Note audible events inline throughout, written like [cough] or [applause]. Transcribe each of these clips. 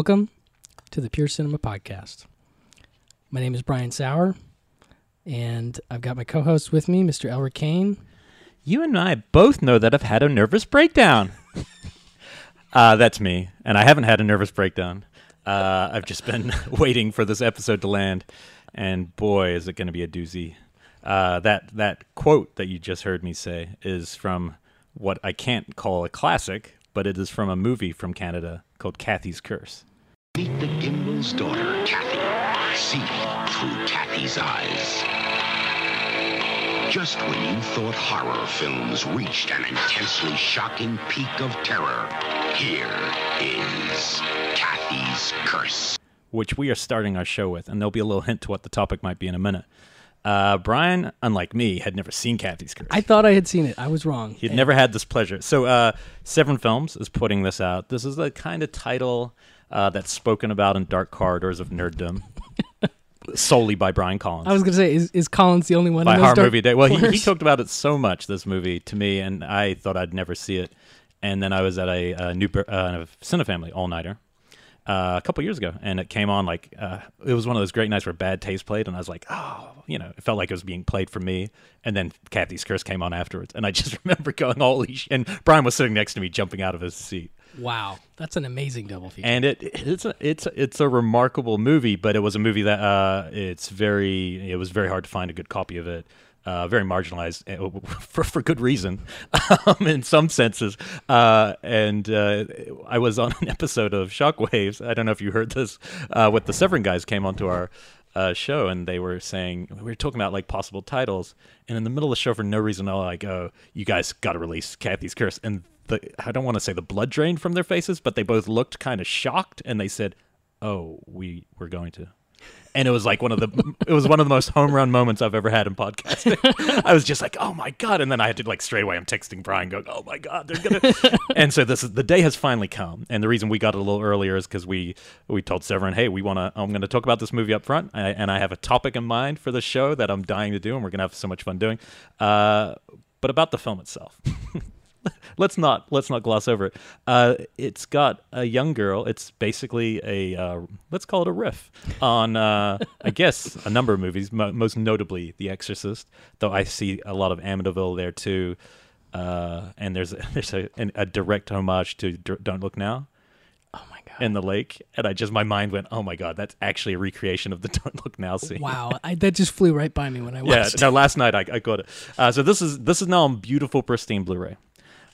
Welcome to the Pure Cinema Podcast. My name is Brian Saur, and I've got my co host with me, Mr. Elric Kane. You and I both know that I've had a nervous breakdown. [laughs] uh, that's me, and I haven't had a nervous breakdown. Uh, I've just been [laughs] waiting for this episode to land, and boy, is it going to be a doozy. Uh, that that quote that you just heard me say is from what I can't call a classic, but it is from a movie from Canada called Cathy's Curse. Meet the Gimbel's daughter, Cathy. See through Cathy's eyes. Just when you thought horror films reached an intensely shocking peak of terror, here is Cathy's Curse. which we are starting our show with, and there'll be a little hint to what the topic might be in a minute. Uh, Brian, unlike me, had never seen Cathy's Curse. I thought I had seen it. I was wrong. He'd never had this pleasure. So, uh, Severin Films is putting this out. This is the kind of title uh, that's spoken about in dark corridors of nerddom, solely by Brian Collins. I was going to say, is, is Collins the only one by Horror Movie Day. Well, he, he talked about it so much this movie to me, and I thought I'd never see it. And then I was at a, uh new uh, Cinefamily all nighter uh, a couple years ago, and it came on like uh, it was one of those great nights where Bad Taste played, and I was like, oh, you know, it felt like it was being played for me. And then Cathy's Curse came on afterwards, and I just [laughs] remember going, holy sh-. And Brian was sitting next to me, jumping out of his seat. Wow, that's an amazing double feature. And it it's a, it's it's a remarkable movie, but it was a movie that uh, it's very it was very hard to find a good copy of it. Uh, very marginalized uh, for for good reason, [laughs] um, in some senses. Uh, and uh, I was on an episode of Shockwaves. I don't know if you heard this. Uh, with the Severin guys came onto our uh, show and they were saying we were talking about like possible titles. And in the middle of the show, for no reason, I like, "Oh, you guys got to release Cathy's Curse." And the I don't want to say the blood drained from their faces, but they both looked kind of shocked, and they said, "Oh, we we're going to." And it was like one of the it was one of the most home run moments I've ever had in podcasting. [laughs] I was just like, "Oh my god!" And then I had to like straight away. I'm texting Brian, going, "Oh my god, they're gonna." [laughs] and so this is the day has finally come, and the reason we got it a little earlier is because we we told Severin, "Hey, we want to. I'm going to talk about this movie up front, I, and I have a topic in mind for the show that I'm dying to do, and we're going to have so much fun doing." Uh, but about the film itself. [laughs] [laughs] let's not let's not gloss over it. Uh, it's got a young girl. It's basically a uh, let's call it a riff on uh, I [laughs] guess a number of movies, mo- most notably The Exorcist. Though I see a lot of Amityville there too, uh, and there's a, [laughs] there's a, an, a direct homage to D- Don't Look Now oh my god! in the lake, and I just my mind went, oh my god, that's actually a recreation of the Don't Look Now scene. Wow, I, that just flew right by me when I watched. It. Yeah, no. Last night I, I got it. Uh, so this is this is now on beautiful, pristine Blu-ray.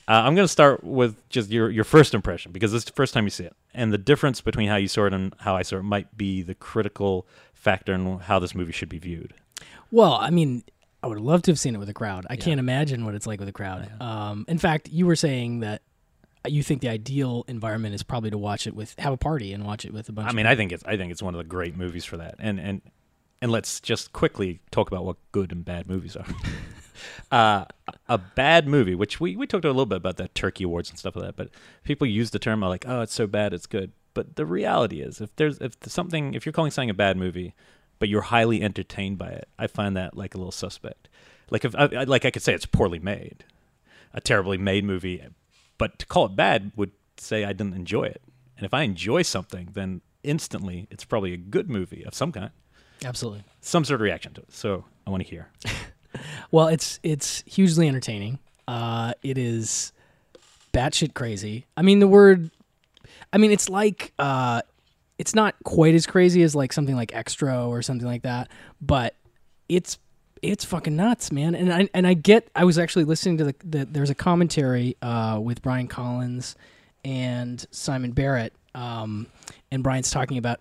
Uh, I'm going to start with just your your first impression because this is the first time you see it, and the difference between how you saw it and how I saw it might be the critical factor in how this movie should be viewed. Well, I mean, I would love to have seen it with a crowd. I can't imagine what it's like with a crowd. Um, in fact, you were saying that you think the ideal environment is probably to watch it with have a party and watch it with a bunch. I of mean, I think it's I think it's one of the great movies for that. And and and let's just quickly talk about what good and bad movies are. [laughs] uh, a bad movie, which we we talked a little bit about that Turkey Awards and stuff like that, but people use the term like, oh, it's so bad, it's good. But the reality is, if there's if something, if you're calling something a bad movie, but you're highly entertained by it, I find that like a little suspect. Like if I- like I could say it's poorly made, a terribly made movie, but to call it bad would say I didn't enjoy it. And if I enjoy something, then instantly it's probably a good movie of some kind, absolutely. some sort of reaction to it. So I want to hear. [laughs] Well, it's it's hugely entertaining. Uh, it is batshit crazy. I mean, the word. I mean, it's like uh, it's not quite as crazy as like something like Extra or something like that, but it's it's fucking nuts, man. And I and I get. I was actually listening to the, the there's a commentary uh, with Brian Collins and Simon Barrett, um, and Brian's talking about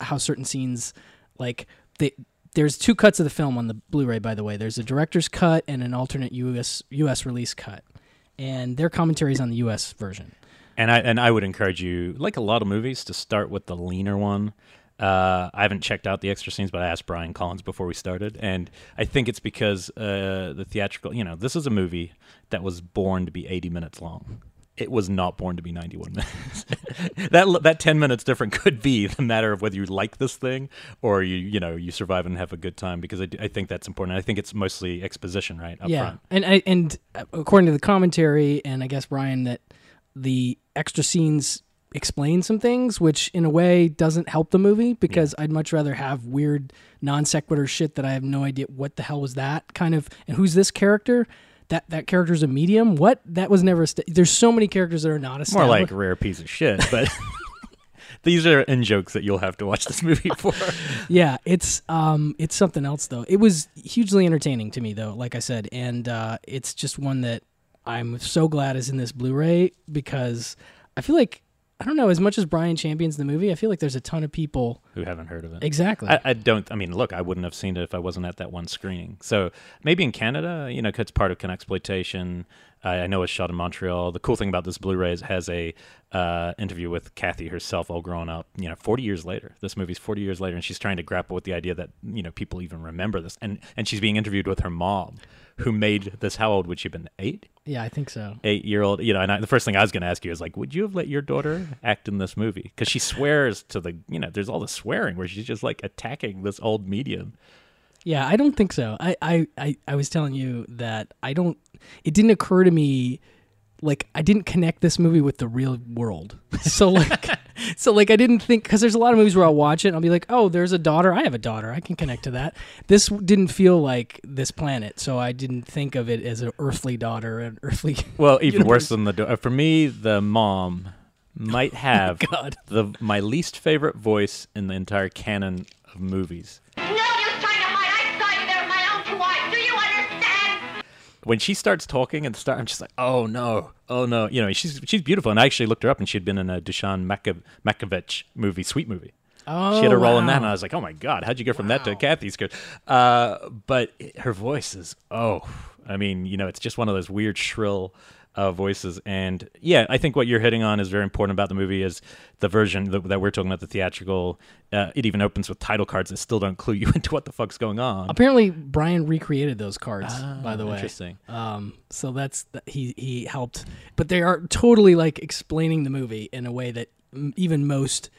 how certain scenes, like they. There's two cuts of the film on the Blu-ray, by the way. There's a director's cut and an alternate US US release cut, and their commentaries on the US version. And I and I would encourage you, like a lot of movies, to start with the leaner one. Uh, I haven't checked out the extra scenes, but I asked Brian Collins before we started, and I think it's because uh, the theatrical. You know, this is a movie that was born to be 80 minutes long. It was not born to be 91 minutes. [laughs] that that 10 minutes different could be the matter of whether you like this thing or you you know you survive and have a good time because I, I think that's important. I think it's mostly exposition, right? Up yeah, front. and I, and uh, according to the commentary, and I guess Brian, that the extra scenes explain some things, which in a way doesn't help the movie because I'd much rather have weird non sequitur shit that I have no idea what the hell was that kind of and who's this character. That, that character's a medium. What that was never. St- There's so many characters that are not a. More like a rare piece of shit, but [laughs] these are in jokes that you'll have to watch this movie for. yeah, it's um, it's something else though. It was hugely entertaining to me though, like I said, and uh, it's just one that I'm so glad is in this Blu-ray because I feel like I don't know as much as Brian champions the movie. I feel like there's a ton of people Who haven't heard of it? exactly. I, I don't. I mean, look, I wouldn't have seen it if I wasn't at that one screening. So maybe in Canada, you know, it's part of Exploitation. I I know it's shot in Montreal. The cool thing about this Blu-ray is it has a uh, interview with Cathy herself, all grown up. You know, 40 years later. This movie's 40 years later, and she's trying to grapple with the idea that you know people even remember this, and and she's being interviewed with her mom, who made this. How old would she have been? Eight yeah, I think so. eight year old, you know, and I, the first thing I was going to ask you is like, would you have let your daughter act in this movie? Because she swears to the, you know, there's all the swearing where she's just like attacking this old medium. Yeah, I don't think so. I, I, I, I was telling you that I don't. It didn't occur to me, like I didn't connect this movie with the real world. [laughs] So like, so like I didn't think because there's a lot of movies where I'll watch it and I'll be like, oh, there's a daughter. I have a daughter. I can connect to that. This didn't feel like this planet, so I didn't think of it as an earthly daughter, an earthly. [laughs] Well, even universe. worse than the, do- uh, for me, the mom might [laughs] have God. the my least favorite voice in the entire canon of movies. When she starts talking and start, I'm just like, oh no, oh no. You know, she's she's beautiful, and I actually looked her up, and she'd been in a Dusan Makov- Makovich movie, Sweet Movie. Oh, she had a role in that, and. I was like, "Oh my god, how'd you go from that to Kathy's good?" Uh, but it- her voice is oh, I mean, you know, it's just one of those weird shrill uh, voices, and yeah, I think what you're hitting on is very important about the movie is the version that, that we're talking about, the theatrical. Uh, it even opens with title cards that still don't clue [laughs] you into what the fuck's going on. Apparently, Brian recreated those cards. by the way, Ah, interesting. Um, so that's th- he he helped, but they are totally like explaining the movie in a way that even most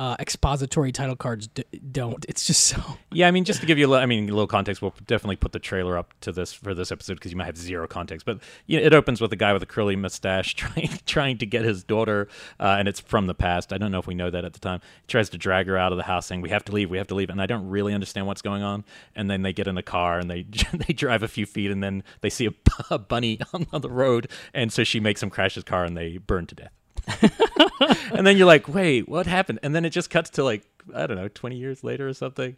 uh, expository title cards d- don't. It's just so. [laughs] Yeah, I mean, just to give you a little, I mean, a little context, we'll definitely put the trailer up to this for this episode because you might have zero context. But you know, it opens with a guy with a curly mustache [laughs] trying trying to get his daughter, uh, and it's from the past. I don't know if we know that at the time. He tries to drag her out of the house, saying, "We have to leave, we have to leave," and I don't really understand what's going on. And then they get in the car and they [laughs] they drive a few feet, and then they see a, a bunny on, on the road, and so she makes him crash his car, and they burn to death. [laughs] and then you're like, wait, what happened? And then it just cuts to like, I don't know, 20 years later or something.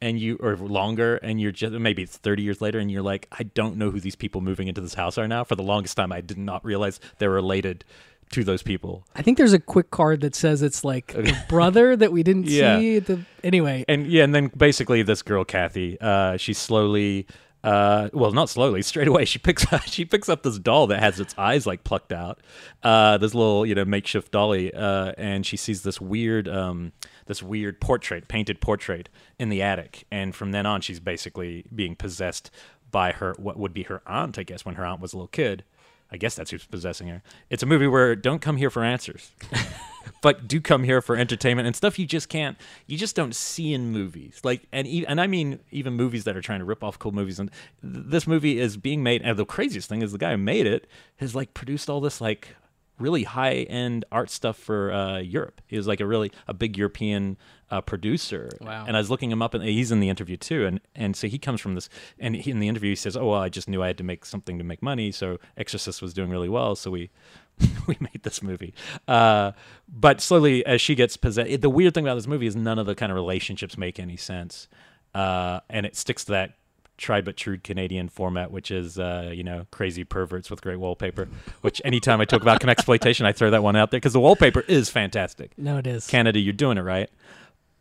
And you, or longer, and you're just, maybe it's 30 years later, and you're like, I don't know who these people moving into this house are now. For the longest time, I did not realize they're related to those people. I think there's a quick card that says it's like the [laughs] brother that we didn't Yeah. see. The, anyway, And yeah, and then basically this girl, Cathy, uh, she slowly, uh, well, not slowly, [laughs] straight away, she picks she picks up this doll that has its eyes like plucked out, uh, this little you know makeshift dolly, uh, and she sees this weird, um, this weird portrait, painted portrait in the attic, and from then on, she's basically being possessed by her what would be her aunt, I guess, when her aunt was a little kid. I guess that's who's possessing her. It's a movie where don't come here for answers [laughs] but do come here for entertainment and stuff you just can't you just don't see in movies like and e- and I mean even movies that are trying to rip off cool movies and th- this movie is being made and the craziest thing is the guy who made it has like produced all this like really high end art stuff for uh, Europe. He was like a really a big European uh, producer. Wow. And I was looking him up, and he's in the interview too. And and so he comes from this. And he, in the interview, he says, "Oh, well, I just knew I had to make something to make money. So Exorcist was doing really well, so we." [laughs] we made this movie, uh, but slowly as she gets possessed, the weird thing about this movie is none of the kind of relationships make any sense, uh, and it sticks to that tried but true Canadian format, which is uh, you know crazy perverts with great wallpaper. Which anytime I talk about [laughs] exploitation, I throw that one out there because the wallpaper is fantastic. no, it is. Canada, you're doing it right.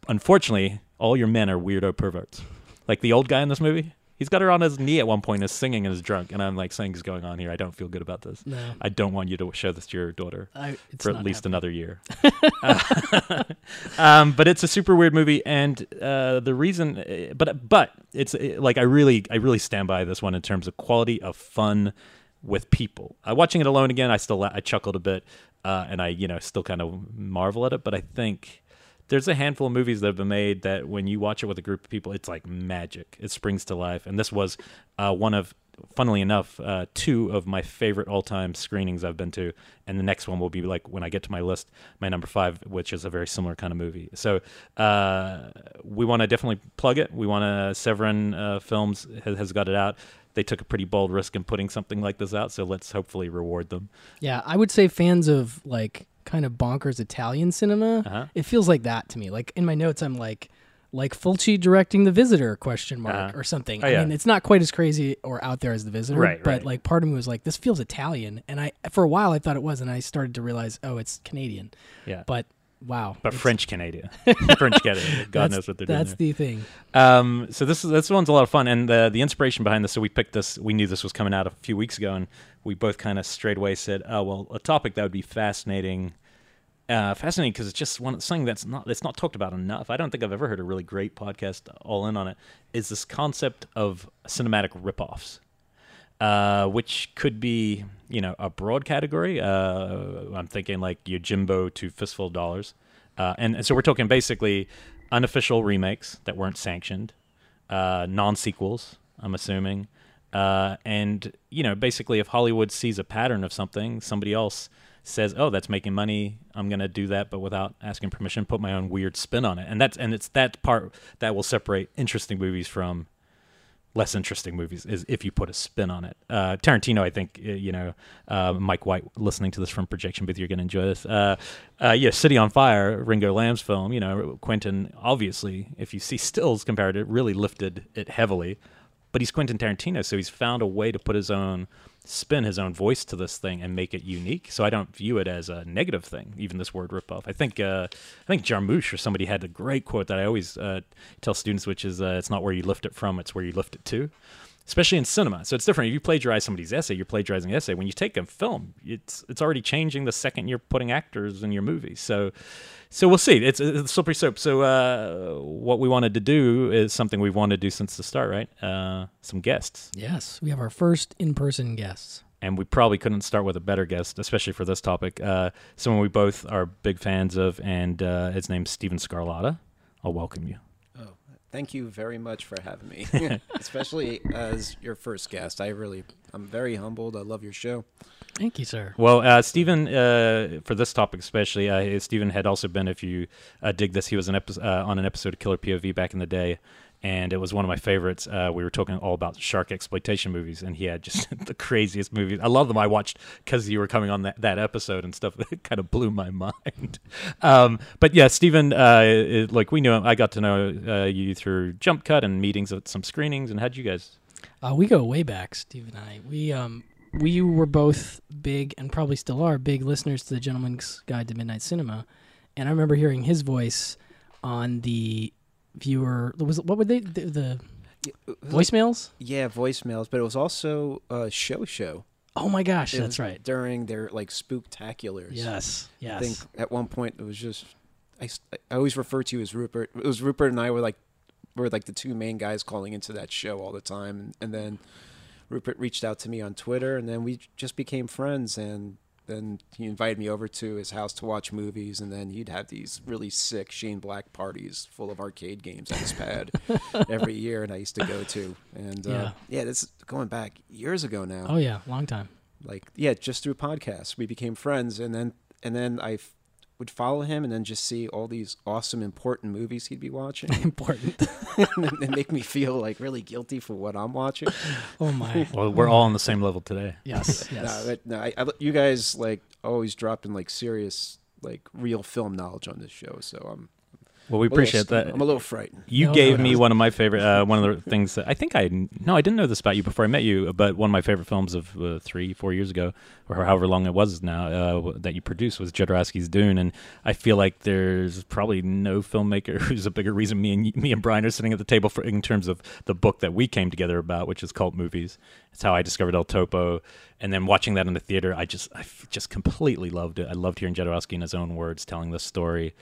Unfortunately, all your men are weirdo perverts. Like the old guy in this movie, he's got her on his knee at one point, is singing and is drunk, and I'm like, something's going on here. I don't feel good about this. No. I don't want you to show this to your daughter I, for at least happening. another year. [laughs] [laughs] um, but it's a super weird movie, and uh, the reason, uh, but but it's uh, like I really I really stand by this one in terms of quality of fun with people. Uh, watching it alone again, I still I chuckled a bit, uh, and I you know still kind of marvel at it. But I think there's a handful of movies that have been made that when you watch it with a group of people, it's like magic. It springs to life, and this was uh, one of funnily enough, uh, two of my favorite all-time screenings I've been to, and the next one will be like when I get to my list, my number five, which is a very similar kind of movie. So uh, we want to definitely plug it. We want to Severin uh, Films has, has got it out. They took a pretty bold risk in putting something like this out, so let's hopefully reward them. Yeah, I would say fans of like kind of bonkers Italian cinema. Uh-huh. It feels like that to me. Like in my notes, I'm like, like Fulci directing The Visitor? Question mark Uh-huh. or something. Oh, I mean, it's not quite as crazy or out there as The Visitor, Right, but right. like part of me was like, this feels Italian, and I for a while I thought it was, and I started to realize, oh, it's Canadian. Yeah, But wow, but it's- French Canadian, [laughs] French Canadian. [laughs] God knows what they're doing. That's the thing. Um, so this is this one's a lot of fun, and the the inspiration behind this. So we picked this. We knew this was coming out a few weeks ago, and we both kind of straight away said, "Oh well, a topic that would be fascinating." Uh, fascinating because it's just one something that's not it's not talked about enough. I don't think I've ever heard a really great podcast all in on it. Is this concept of cinematic ripoffs, uh, which could be you know a broad category. Uh, I'm thinking like Yojimbo to Fistful of Dollars, uh, and, and so we're talking basically unofficial remakes that weren't sanctioned, uh, non sequels. I'm assuming, uh, and you know basically if Hollywood sees a pattern of something, somebody else says, "Oh, that's making money. I'm going to do that, but without asking permission, put my own weird spin on it." And that's and it's that part that will separate interesting movies from less interesting movies is if you put a spin on it. Uh, Tarantino, I think, you know, uh, Mike White, listening to this from Projection Booth, you're going to enjoy this. Uh, uh, yeah, City on Fire, Ringo Lam's film, you know, Quentin, obviously, if you see stills compared, to it really lifted it heavily. But he's Quentin Tarantino, so he's found a way to put his own spin, his own voice to this thing and make it unique. So I don't view it as a negative thing, even this word ripoff. I think uh, I think Jarmusch or somebody had a great quote that I always uh, tell students, which is uh, "It's not where you lift it from; it's where you lift it to." Especially in cinema, so it's different. If you plagiarize somebody's essay, you're plagiarizing an essay. When you take a film, it's it's already changing the second you're putting actors in your movie. So, so we'll see. It's, it's slippery slope. So, uh, what we wanted to do is something we've wanted to do since the start, right? Uh, some guests Yes, we have our first in-person guests. and we probably couldn't start with a better guest, especially for this topic. Uh, someone we both are big fans of, and uh, his name's Stephen Scarlata. I'll welcome you. Thank you very much for having me, [laughs] [laughs] especially as your first guest. I really, I'm very humbled. I love your show. Thank you, sir. Well, uh, Stephen, uh, for this topic especially, uh, Stephen had also been, if you uh, dig this, he was an epi- uh, on an episode of Killer POV back in the day, and it was one of my favorites. Uh, we were talking all about shark exploitation movies, and he had just [laughs] the craziest movies. I love them. I watched because you were coming on that, that episode and stuff. It kind of blew my mind. [laughs] Um, but yeah, Stephen, uh, it- like we knew him. I got to know uh, you through Jump Cut and meetings at some screenings. And how'd you guys? Uh, we go way back, Steve and I. We um we were both big and probably still are big listeners to the Gentleman's Guide to Midnight Cinema, and I remember hearing his voice on the viewer. Was what were they the, the It was like- voicemails? yeah, voicemails, but it was also a show show. Oh my gosh, It that's right. During their like spooktaculars. Yes, yes. I think at one point it was just I, I always refer to you as Rupert. It was Rupert and I were like were like the two main guys calling into that show all the time, and, and then Rupert reached out to me on Twitter, and then we just became friends. And then he invited me over to his house to watch movies, and then he'd have these really sick Shane Black parties full of arcade games on his pad [laughs] every year, and I used to go to. And uh, Yeah. yeah, this is going back years ago now Oh yeah, long time. like yeah just through podcasts we became friends and then and then i would follow him and then just see all these awesome important movies he'd be watching [laughs] Important. [laughs] and then make me feel like really guilty for what i'm watching [laughs] oh my. Well, we're all on the same level today. Yes, yes. no, but, no I, I, you guys like always dropping like serious like real film knowledge on this show so i'm Well, we appreciate that. i'm a little frightened You No, gave no, me no. one of my favorite, uh, one of the things that I think I no, I didn't know this about you before I met you, but one of my favorite films of uh, three, four years ago, or however long it was now, uh, that you produced was Jodorowsky's Dune, and I feel like there's probably no filmmaker [laughs] who's a bigger reason me and me and Brian are sitting at the table for in terms of the book that we came together about, which is cult movies. It's how I discovered El Topo, and then watching that in the theater, I just I just completely loved it. I loved hearing Jodorowsky in his own words telling this story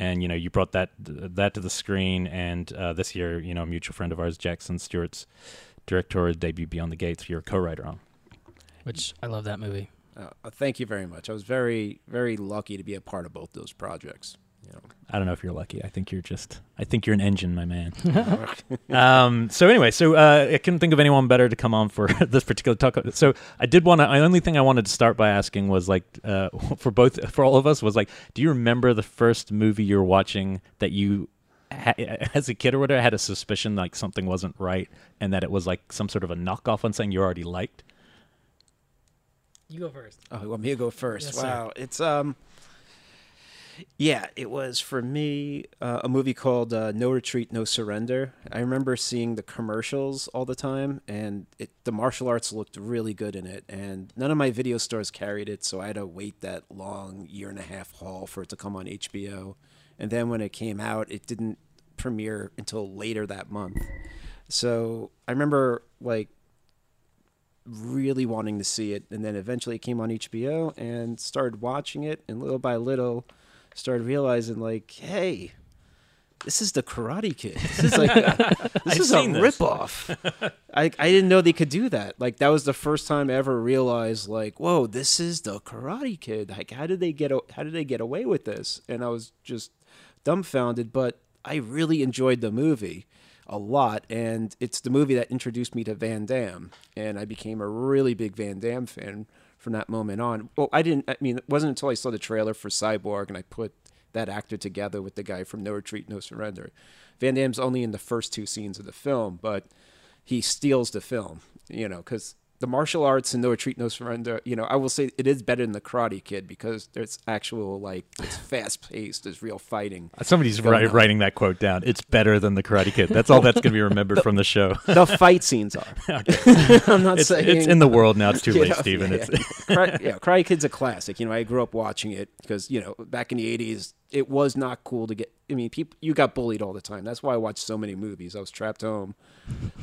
and you know you brought that that to the screen. And uh, this year you know a mutual friend of ours jackson stewart's directorial debut beyond the gates you're a co-writer on Which I love that movie. uh, uh, thank you very much. I was very very lucky to be a part of both those projects I don't know if you're lucky. I think you're just. I think you're an engine, my man. [laughs] um, so anyway, so uh, I couldn't think of anyone better to come on for [laughs] this particular talk. So I did want to. The only thing I wanted to start by asking was like, uh, [laughs] for both, for all of us, was like, do you remember the first movie you were watching that you, ha- as a kid or whatever, had a suspicion like something wasn't right, and that it was like some sort of a knockoff on something you already liked? You go first. Oh, you want me to go first? Yes, sir. wow, it's um, yeah, it was for me uh, a movie called uh, No Retreat, No Surrender. I remember seeing the commercials all the time, and it, the martial arts looked really good in it. And none of my video stores carried it, so I had to wait that long year and a half haul for it to come on HBO. And then when it came out, it didn't premiere until later that month. So I remember like really wanting to see it and then eventually it came on HBO and started watching it and little by little started realizing like hey this is the karate kid. [laughs] This is like this is a this. ripoff. [laughs] I, I didn't know they could do that. Like that was the first time i ever realized like whoa this is the karate kid. Like how did they get how did they get away with this? And i was just dumbfounded but i really enjoyed the movie a lot, and it's the movie that introduced me to Van Damme, and I became a really big Van Damme fan from that moment on. Well, I didn't. I mean, it wasn't until I saw the trailer for Cyborg and I put that actor together with the guy from No Retreat, No Surrender. Van Damme's only in the first two scenes of the film, but he steals the film. You know, because the martial arts and No Retreat, No Surrender. You know, I will say it is better than the Karate Kid because there's actual like it's fast paced. There's real fighting. Uh, somebody's going wri- on. writing that quote down. It's better than the Karate Kid. That's all that's going to be remembered from the show. [laughs] The fight scenes are. [laughs] [laughs] I'm not It's, saying it's in the world now. It's too late, know, Stephen. Yeah, It's, yeah. Cry, yeah, Karate Kid's a classic. You know, I grew up watching it because you know back in the '80s, it was not cool to get. I mean, people you got bullied all the time. That's why I watched so many movies. I was trapped home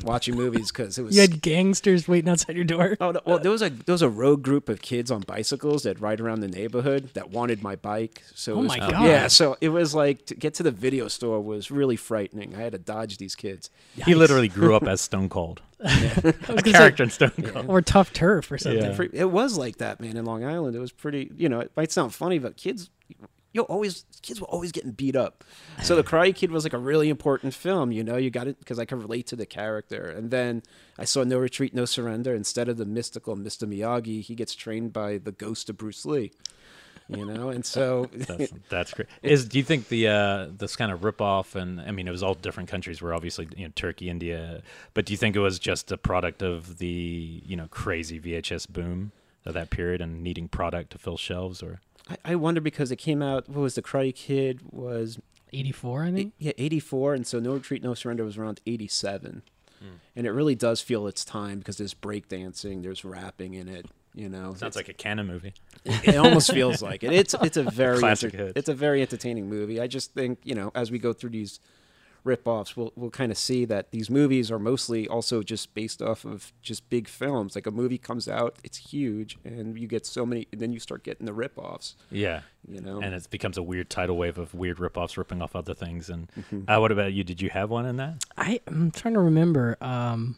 watching movies because it was. You had gangsters waiting outside your door. Oh no, well, there was a there was a rogue group of kids on bicycles that ride around the neighborhood that wanted my bike. So oh it Oh was, my God. yeah, so it was like to get to the video store was really frightening. I had to dodge these kids. he literally grew up as Stone Cold, [laughs] I was a gonna say- character in Stone Cold. or Tuff Turf or something. Yeah. It was like that, man, in Long Island. It was pretty, you know, it might sound funny, but kids, you always, kids were always getting beat up. So the Karate Kid was like a really important film, you know, you got it because I could relate to the character. And then I saw No Retreat, No Surrender. Instead of the mystical Mr. Miyagi, he gets trained by the ghost of Bruce Lee, you know, and so. [laughs] That's, [laughs] that's great. Is do you think the uh, this kind of ripoff and I mean it was all different countries were obviously you know Turkey, India, but do you think it was just a product of the you know crazy VHS boom of that period and needing product to fill shelves or I, I wonder because it came out, what was the Karate Kid was 84, I think. yeah, 84, and so No Retreat, No Surrender was around 87. Hmm. And it really does feel its time because there's breakdancing, there's rapping in it, you know. sounds like a Cannon movie. it almost feels like it. It's it's a [laughs] very Classic enter- hits. it's a very entertaining movie. I just think, you know, as we go through these rip-offs, we'll we'll kind of see that these movies are mostly also just based off of just big films. Like a movie comes out, it's huge, and you get so many and then you start getting the rip-offs, Yeah. you know. And it becomes a weird tidal wave of weird ripoffs ripping off other things. And Mm-hmm. uh, what about you? Did you have one in that? I, I'm trying to remember. Um,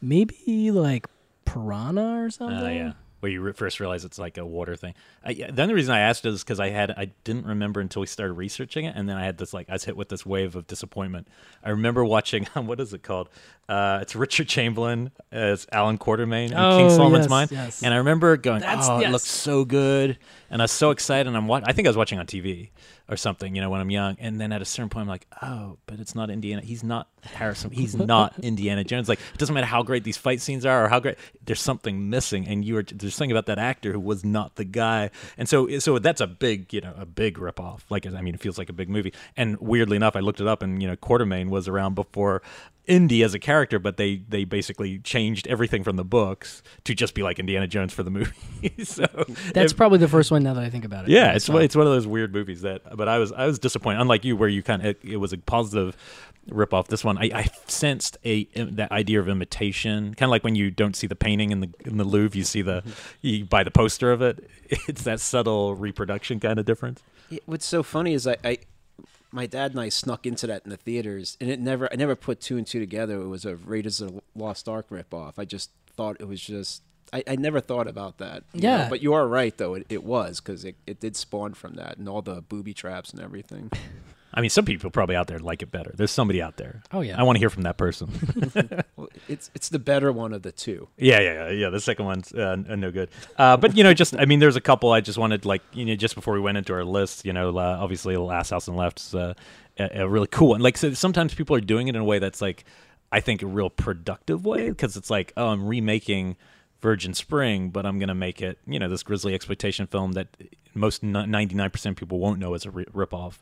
maybe like Piranha or something. Oh yeah, where you first realize it's like a water thing. I, the only reason I asked is because I had I didn't remember until we started researching it, and then I had this like I was hit with this wave of disappointment. I remember watching [laughs] what is it called? Uh, it's Richard Chamberlain as Alan Quatermain in Oh, King Solomon's yes, Mine, yes. and I remember going, That's- "Oh, yes. it looks so good," and I was so excited. And I'm wa- I think I was watching on TV or something, you know, when I'm young. And then at a certain point, I'm like, "Oh, but it's not Indiana. He's not Harrison. He's [laughs] not Indiana Jones. Like, it doesn't matter how great these fight scenes are or how great. There's something missing, and you were there's something about that actor who was not the guy. And so, so that's a big, you know, a big ripoff. Like, I mean, it feels like a big movie. And weirdly enough, I looked it up, and you know, Quatermain was around before Indy as a character, but they they basically changed everything from the books to just be like Indiana Jones for the movie. [laughs] so That's it- probably the first one now that I think about it. yeah, it's saw. it's one of those weird movies that. But I was I was disappointed. Unlike you, where you kind of it, it was a positive rip off. This one, I, I sensed a that idea of imitation, kind of like when you don't see the painting in the in the Louvre, you see the mm-hmm. you buy the poster of it. [laughs] It's that subtle reproduction kind of difference. What's so funny is I, I my dad and I snuck into that in the theaters, and it never I never put two and two together. It was a Raiders of the Lost Ark ripoff. I just thought it was just I, I never thought about that. you know, Yeah. but you are right though. It, it was because it, it did spawn from that and all the booby traps and everything. [laughs] I mean, some people probably out there like it better. There's somebody out there. Oh, yeah. I want to hear from that person. [laughs] Well, it's it's the better one of the two. Yeah, yeah, yeah, yeah. The second one's uh, no good. Uh, but you know, just I mean, there's a couple I just wanted like you know just before we went into our list, you know, uh, obviously Last House on the Left is uh, a, a really cool one. Like so sometimes people are doing it in a way that's like I think a real productive way because it's like oh I'm remaking Virgin Spring, but I'm gonna make it you know this grisly exploitation film that most ninety nine percent people won't know is a re- ripoff.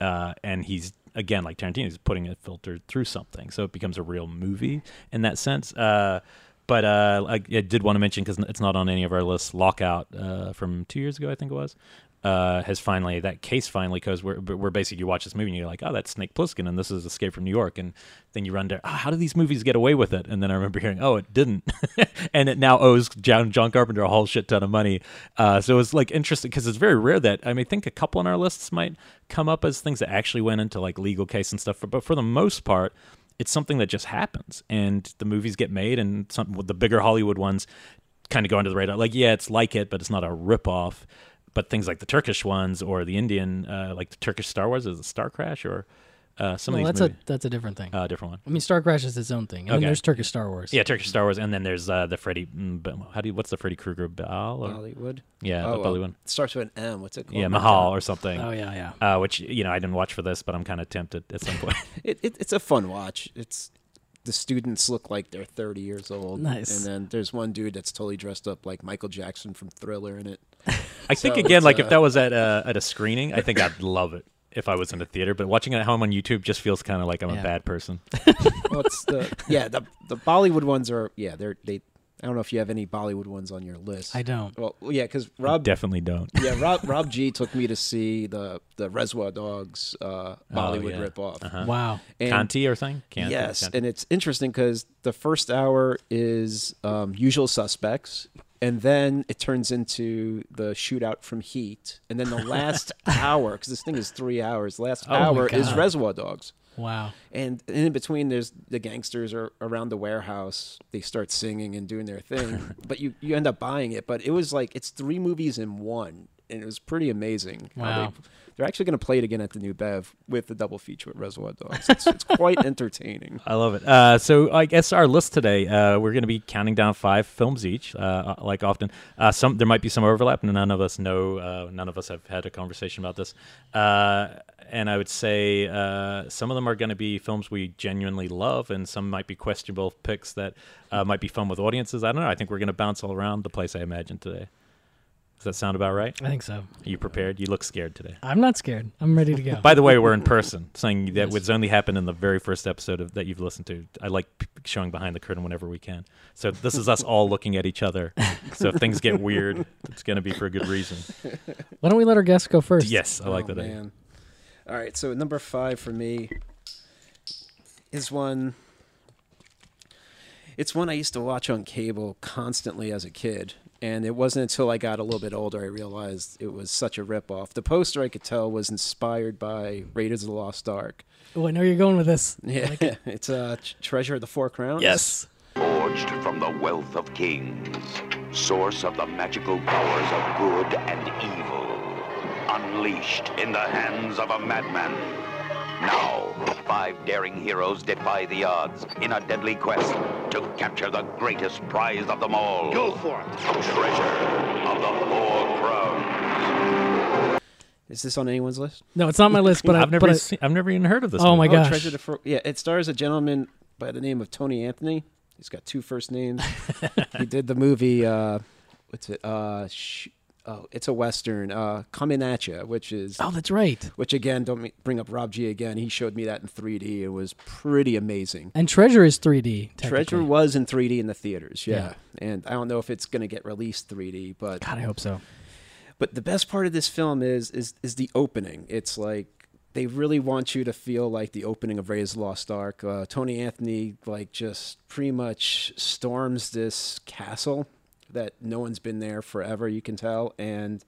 Uh, and he's again like Tarantino, he's putting a filter through something, so it becomes a real movie in that sense. Uh, but uh, I, I did want to mention because it's not on any of our lists. Lockout uh, from two years ago, I think it was, uh, has finally that case finally because we're we're basically you watch this movie and you're like, oh, that's Snake Plissken and this is Escape from New York, and then you run down, oh, how do these movies get away with it? And then I remember hearing, oh, it didn't, [laughs] and it now owes John John Carpenter a whole shit ton of money. Uh, so it's like interesting because it's very rare that I mean, think a couple on our lists might come up as things that actually went into like legal case and stuff, but for the most part it's something that just happens and the movies get made and some the bigger hollywood ones kind of go under the radar like yeah it's like it but it's not a rip-off but things like the turkish ones or the indian uh, like the turkish star wars is it star crash or uh, some Well, of that's these a that's a different thing. uh, different one I mean, Star Crash is its own thing. I mean, there's Turkish Star Wars. yeah turkish star wars and then there's uh, the freddy mm, how do you what's the freddy krueger Baal or, Hollywood. yeah Oh, the Bollywood. it starts with an M. What's it called? yeah mahal or something Oh yeah, yeah. uh, which you know i didn't watch for this but i'm kind of tempted at some point [laughs] It, it, it's a fun watch. It's the students look like they're 30 years old. Nice. And then there's one dude that's totally dressed up like Michael Jackson from Thriller in it. I think So again, it's, like if uh, that was at a, at a screening, I think I'd love it if I was in a theater. But watching it at home on YouTube just feels kind of like I'm Yeah. a bad person. [laughs] Well, it's the yeah the the Bollywood ones are yeah they're they. I don't know if you have any Bollywood ones on your list. I don't. Well, yeah, because Rob Definitely don't. yeah Rob [laughs] Rob G took me to see the the Reservoir Dogs uh, Bollywood yeah. ripoff. Wow. And- Kaante or something? Kaante? Yes, Kaante. and it's interesting because the first hour is um, usual suspects, and then it turns into the shootout from Heat, and then the last [laughs] hour, because this thing is three hours, last Oh hour is Reservoir Dogs. Wow. And in between, there's the gangsters are around the warehouse. They start singing and doing their thing, [laughs] but you you end up buying it. But it was like it's three movies in one, and it was pretty amazing. how Wow. They, they're actually going to play it again at the New Bev with the double feature with Reservoir Dogs. It's, it's quite [laughs] entertaining. I love it. Uh, so I guess our list today, uh, we're going to be counting down five films each, uh, like often. Uh, some there might be some overlap, and none of us know. Uh, none of us have had a conversation about this. Uh, and I would say uh, some of them are going to be films we genuinely love, and some might be questionable picks that uh, might be fun with audiences. I don't know. I think we're going to bounce all around the place. I imagine today. Does that sound about right? I think so. Are you prepared? You look scared today. I'm not scared. I'm ready to go. By the way, we're in person, saying that Yes. was only happened in the very first episode of, that you've listened to. I like p- showing behind the curtain whenever we can. So this is us all looking at each other. So if things get weird, it's going to be for a good reason. Why don't we let our guests go first? Yes, I like oh, that. idea. Man. All right, so number five for me is one. It's one I used to watch on cable constantly as a kid, and it wasn't until I got a little bit older I realized it was such a ripoff. The poster I could tell was inspired by Raiders of the Lost Ark. Oh, I know you're going with this. Yeah, [laughs] it's uh, Treasure of the Four Crowns. Yes. Forged from the wealth of kings, source of the magical powers of good and evil, unleashed in the hands of a madman. Now, five daring heroes defy the odds in a deadly quest to capture the greatest prize of them all. Go for it! Treasure of the Four Crowns. Is this on anyone's list? No, it's not my list, but I, I've never, but seen, I've never even heard of this. Oh movie. my gosh. Treasure of the Four. Yeah, it stars a gentleman by the name of Tony Anthony. He's got two first names. [laughs] he did the movie. Uh, what's it? Uh, sh- oh, it's a western. Uh, Coming at you, which is oh, that's right. which again, don't me- bring up Rob G again. He showed me that in 3D. It was pretty amazing. And Treasure is 3D. Treasure was in 3D in the theaters, yeah. Yeah. And I don't know if it's going to get released 3D, but God, I hope so. but the best part of this film is is is the opening. It's like they really want you to feel like the opening of Ray's Lost Ark. Uh, Tony Anthony like just pretty much storms this castle that no one's been there forever. You can tell, and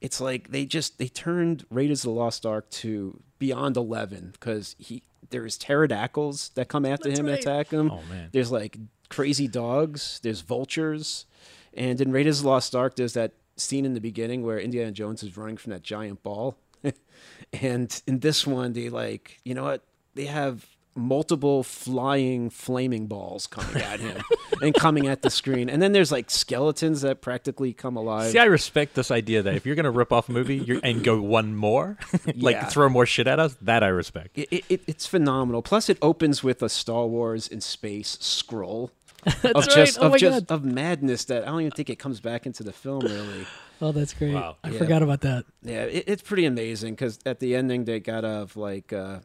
it's like they just they turned Raiders of the Lost Ark to beyond eleven because he there's pterodactyls that come after him and attack him. Oh, man. There's like crazy dogs. There's vultures, and in Raiders of the Lost Ark, there's that scene in the beginning where Indiana Jones is running from that giant ball, [laughs] and in this one, they like you know what they have multiple flying flaming balls coming at him [laughs] and coming at the screen and then there's like skeletons that practically come alive See, I respect this idea that if you're going to rip off a movie you're, and go one more, [laughs] like Yeah. throw more shit at us, that I respect. it, it, it's phenomenal. Plus, it opens with a Star Wars in space scroll [laughs] of right. just Oh of my just God. of madness that I don't even think it comes back into the film really. Oh, that's great. Wow. I Yeah. forgot about that. Yeah, it, it's pretty amazing because at the ending they gotta like uh,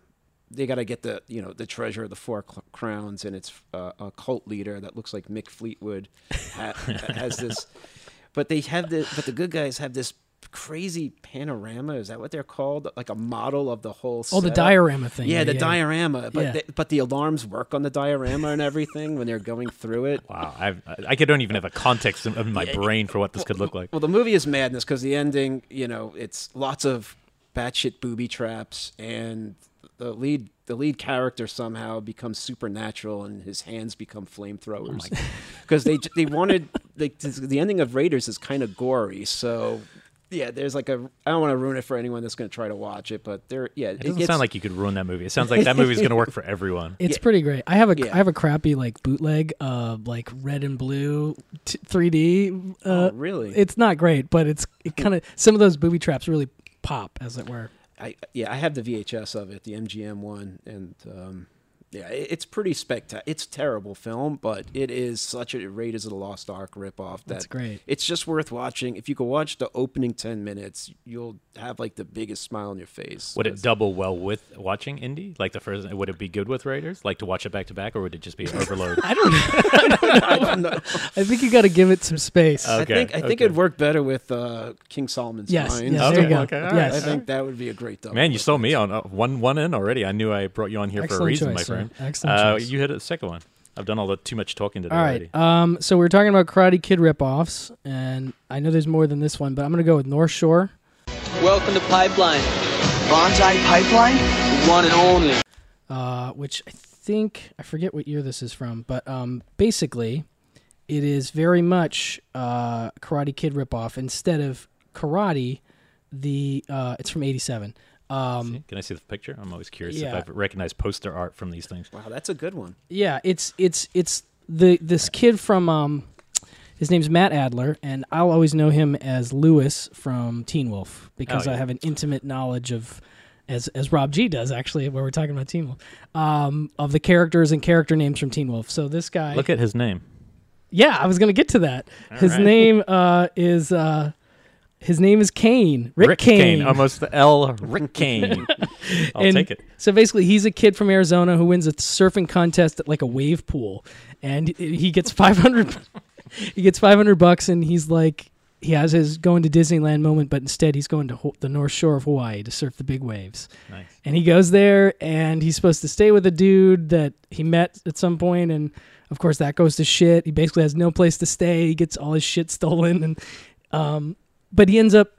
they gotta get the you know the treasure of the four crowns and it's uh, a cult leader that looks like Mick Fleetwood ha- has this, [laughs] but they have the but the good guys have this crazy panorama. Is that what they're called? Like a model of the whole. Oh, the diorama thing. Yeah, the diorama, but Yeah. the, but the alarms work on the diorama and everything when they're going through it. Wow, I've, I I don't even have a context in, in my brain for what this could look like. Well, the movie is madness because the ending, you know, it's lots of batshit booby traps, and the lead the lead character somehow becomes supernatural, and his hands become flamethrowers. Because [laughs] they they wanted like the ending of Raiders is kind of gory, so. Yeah, there's like a. I don't want to ruin it for anyone that's going to try to watch it, but there, yeah, It doesn't sound like you could ruin that movie. It sounds like that movie's going to work for everyone. It's pretty great. I have a I Yeah. have a crappy like bootleg of like red and blue t- 3D. Uh, Oh, really? It's not great, but it's it kind of some of those booby traps really pop, as it were. I yeah, I have the VHS of it, the MGM one, and um, yeah, it's pretty spectacular. It's a terrible film, but it is such a Raiders of the Lost Ark ripoff that That's great. It's just worth watching. If you could watch the opening ten minutes, you'll have like the biggest smile on your face. Would it double well with watching Indy? Like the first, would it be good with Raiders? Like to watch it back to back, or would it just be overload? [laughs] I don't. [laughs] [laughs] I don't know. I think you got to give it some space. I Okay, think I think okay. it'd work better with uh, King Solomon's yes, Mines. yes, Okay, there you go. okay, all right, yes, I think that would be a great double. Man, you sold me on uh, one one in already. I knew I brought you on here for a reason, choice, my sir. Friend. Excellent Uh, choice. you hit a second one. I've done all the too much talking today All already. right. Um, so we're talking about Karate Kid ripoffs, and I know there's more than this one, but I'm gonna go with North Shore. Welcome to Pipeline, Banzai Pipeline? one and only. uh, which I think I forget what year this is from, but um, basically, it is very much uh, Karate Kid ripoff. Instead of karate, the uh, it's from '87. Um, See? Can I see the picture? I'm always curious yeah. if I recognize poster art from these things. Wow, that's a good one. yeah, it's it's it's the this kid from um, his name's Matt Adler, and I'll always know him as Lewis from Teen Wolf because Oh, I have an intimate knowledge of. As, as Rob G does actually, where we're talking about Teen Wolf, um, of the characters and character names from Teen Wolf. So this guy, Look at his name. Yeah, I was gonna get to that. his right. name uh, is uh, his name is Kane. Rick, Kane. Almost the L. Rick [laughs] Kane. [laughs] I'll And take it. So basically, he's a kid from Arizona who wins a surfing contest at like a wave pool, and he gets five hundred. [laughs] he gets five hundred bucks, and he's like, he has his going to Disneyland moment, but instead he's going to Ho- the North Shore of Hawaii to surf the big waves. Nice. And he goes there, and he's supposed to stay with a dude that he met at some point, and of course that goes to shit. He basically has no place to stay. He gets all his shit stolen, and um, but he ends up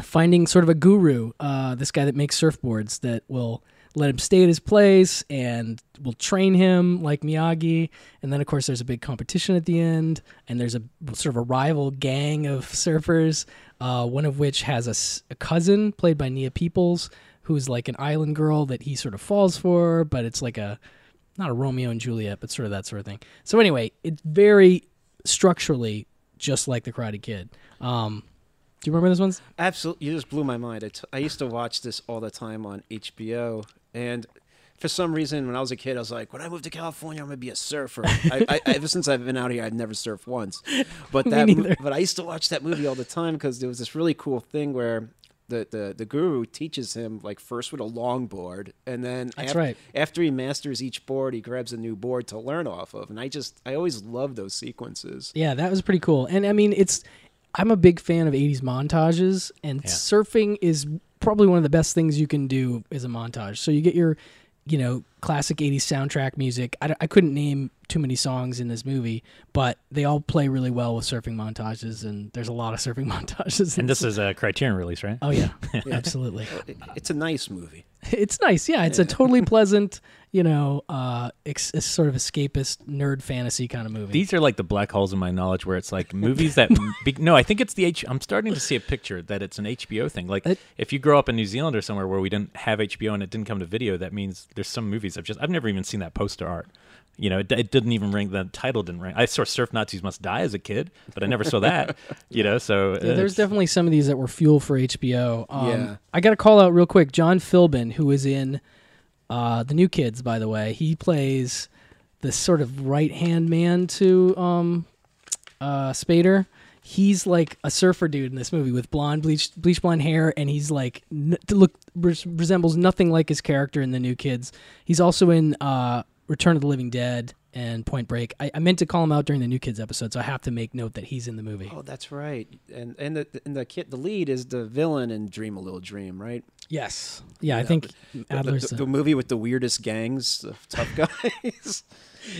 finding sort of a guru, uh, this guy that makes surfboards that will let him stay at his place and will train him like Miyagi. And then, of course, there's a big competition at the end, and there's a sort of a rival gang of [laughs] surfers, uh, one of which has a cousin played by Nia Peeples, who's like an island girl that he sort of falls for, but it's like a not a Romeo and Juliet, but sort of that sort of thing. So anyway, it's very structurally just like the Karate Kid. Um, do you remember those ones? Absolutely, you just blew my mind. I, t- I used to watch this all the time on HBO, and for some reason, when I was a kid, I was like, when I move to California, I'm gonna be a surfer. I, I, ever since I've been out here, I've never surfed once. But [laughs] that, but I used to watch that movie all the time because there was this really cool thing where. The, the, the guru teaches him like first with a longboard and then That's af- right. after he masters each board he grabs a new board to learn off of and I just I always love those sequences Yeah, that was pretty cool. And I mean, it's I'm a big fan of 80s montages and surfing is probably one of the best things you can do as a montage. So you get your, you know, classic 80s soundtrack music. I, I couldn't name too many songs in this movie, but they all play really well with surfing montages, and there's a lot of [laughs] surfing montages. And this is a Criterion release, right? oh yeah, [laughs] [laughs] absolutely. It's a nice movie. It's nice, yeah. It's a totally pleasant, you know, uh, ex- sort of escapist nerd fantasy kind of movie. These are like the black holes in my knowledge, where it's like movies that. be, no, I think it's the H. I'm starting to see a picture that it's an HBO thing. Like It- if you grow up in New Zealand or somewhere where we didn't have HBO and it didn't come to video, that means there's some movies I've just I've never even seen that poster art. You know, it, it didn't even ring. The title didn't ring. I saw Surf Nazis Must Die as a kid, but I never saw that. [laughs] You know, so Yeah, there's definitely some of these that were fuel for HBO. Um, Yeah. I got to call out real quick John Philbin, who is in uh, the New Kids, by the way. He plays this sort of right hand man to um, uh, Spader. He's like a surfer dude in this movie with blonde, bleached, bleach blonde hair, and he's like n- look res- resembles nothing like his character in the New Kids. He's also in uh, Return of the Living Dead and Point Break. I, I meant to call him out during the New Kids episode, so I have to make note that he's in the movie. Oh, that's right. And and the and the kid, the lead is the villain in Dream a Little Dream, right? Yes. Yeah, I Yeah, think The, the, the movie with the weirdest gangs of tough [laughs] guys.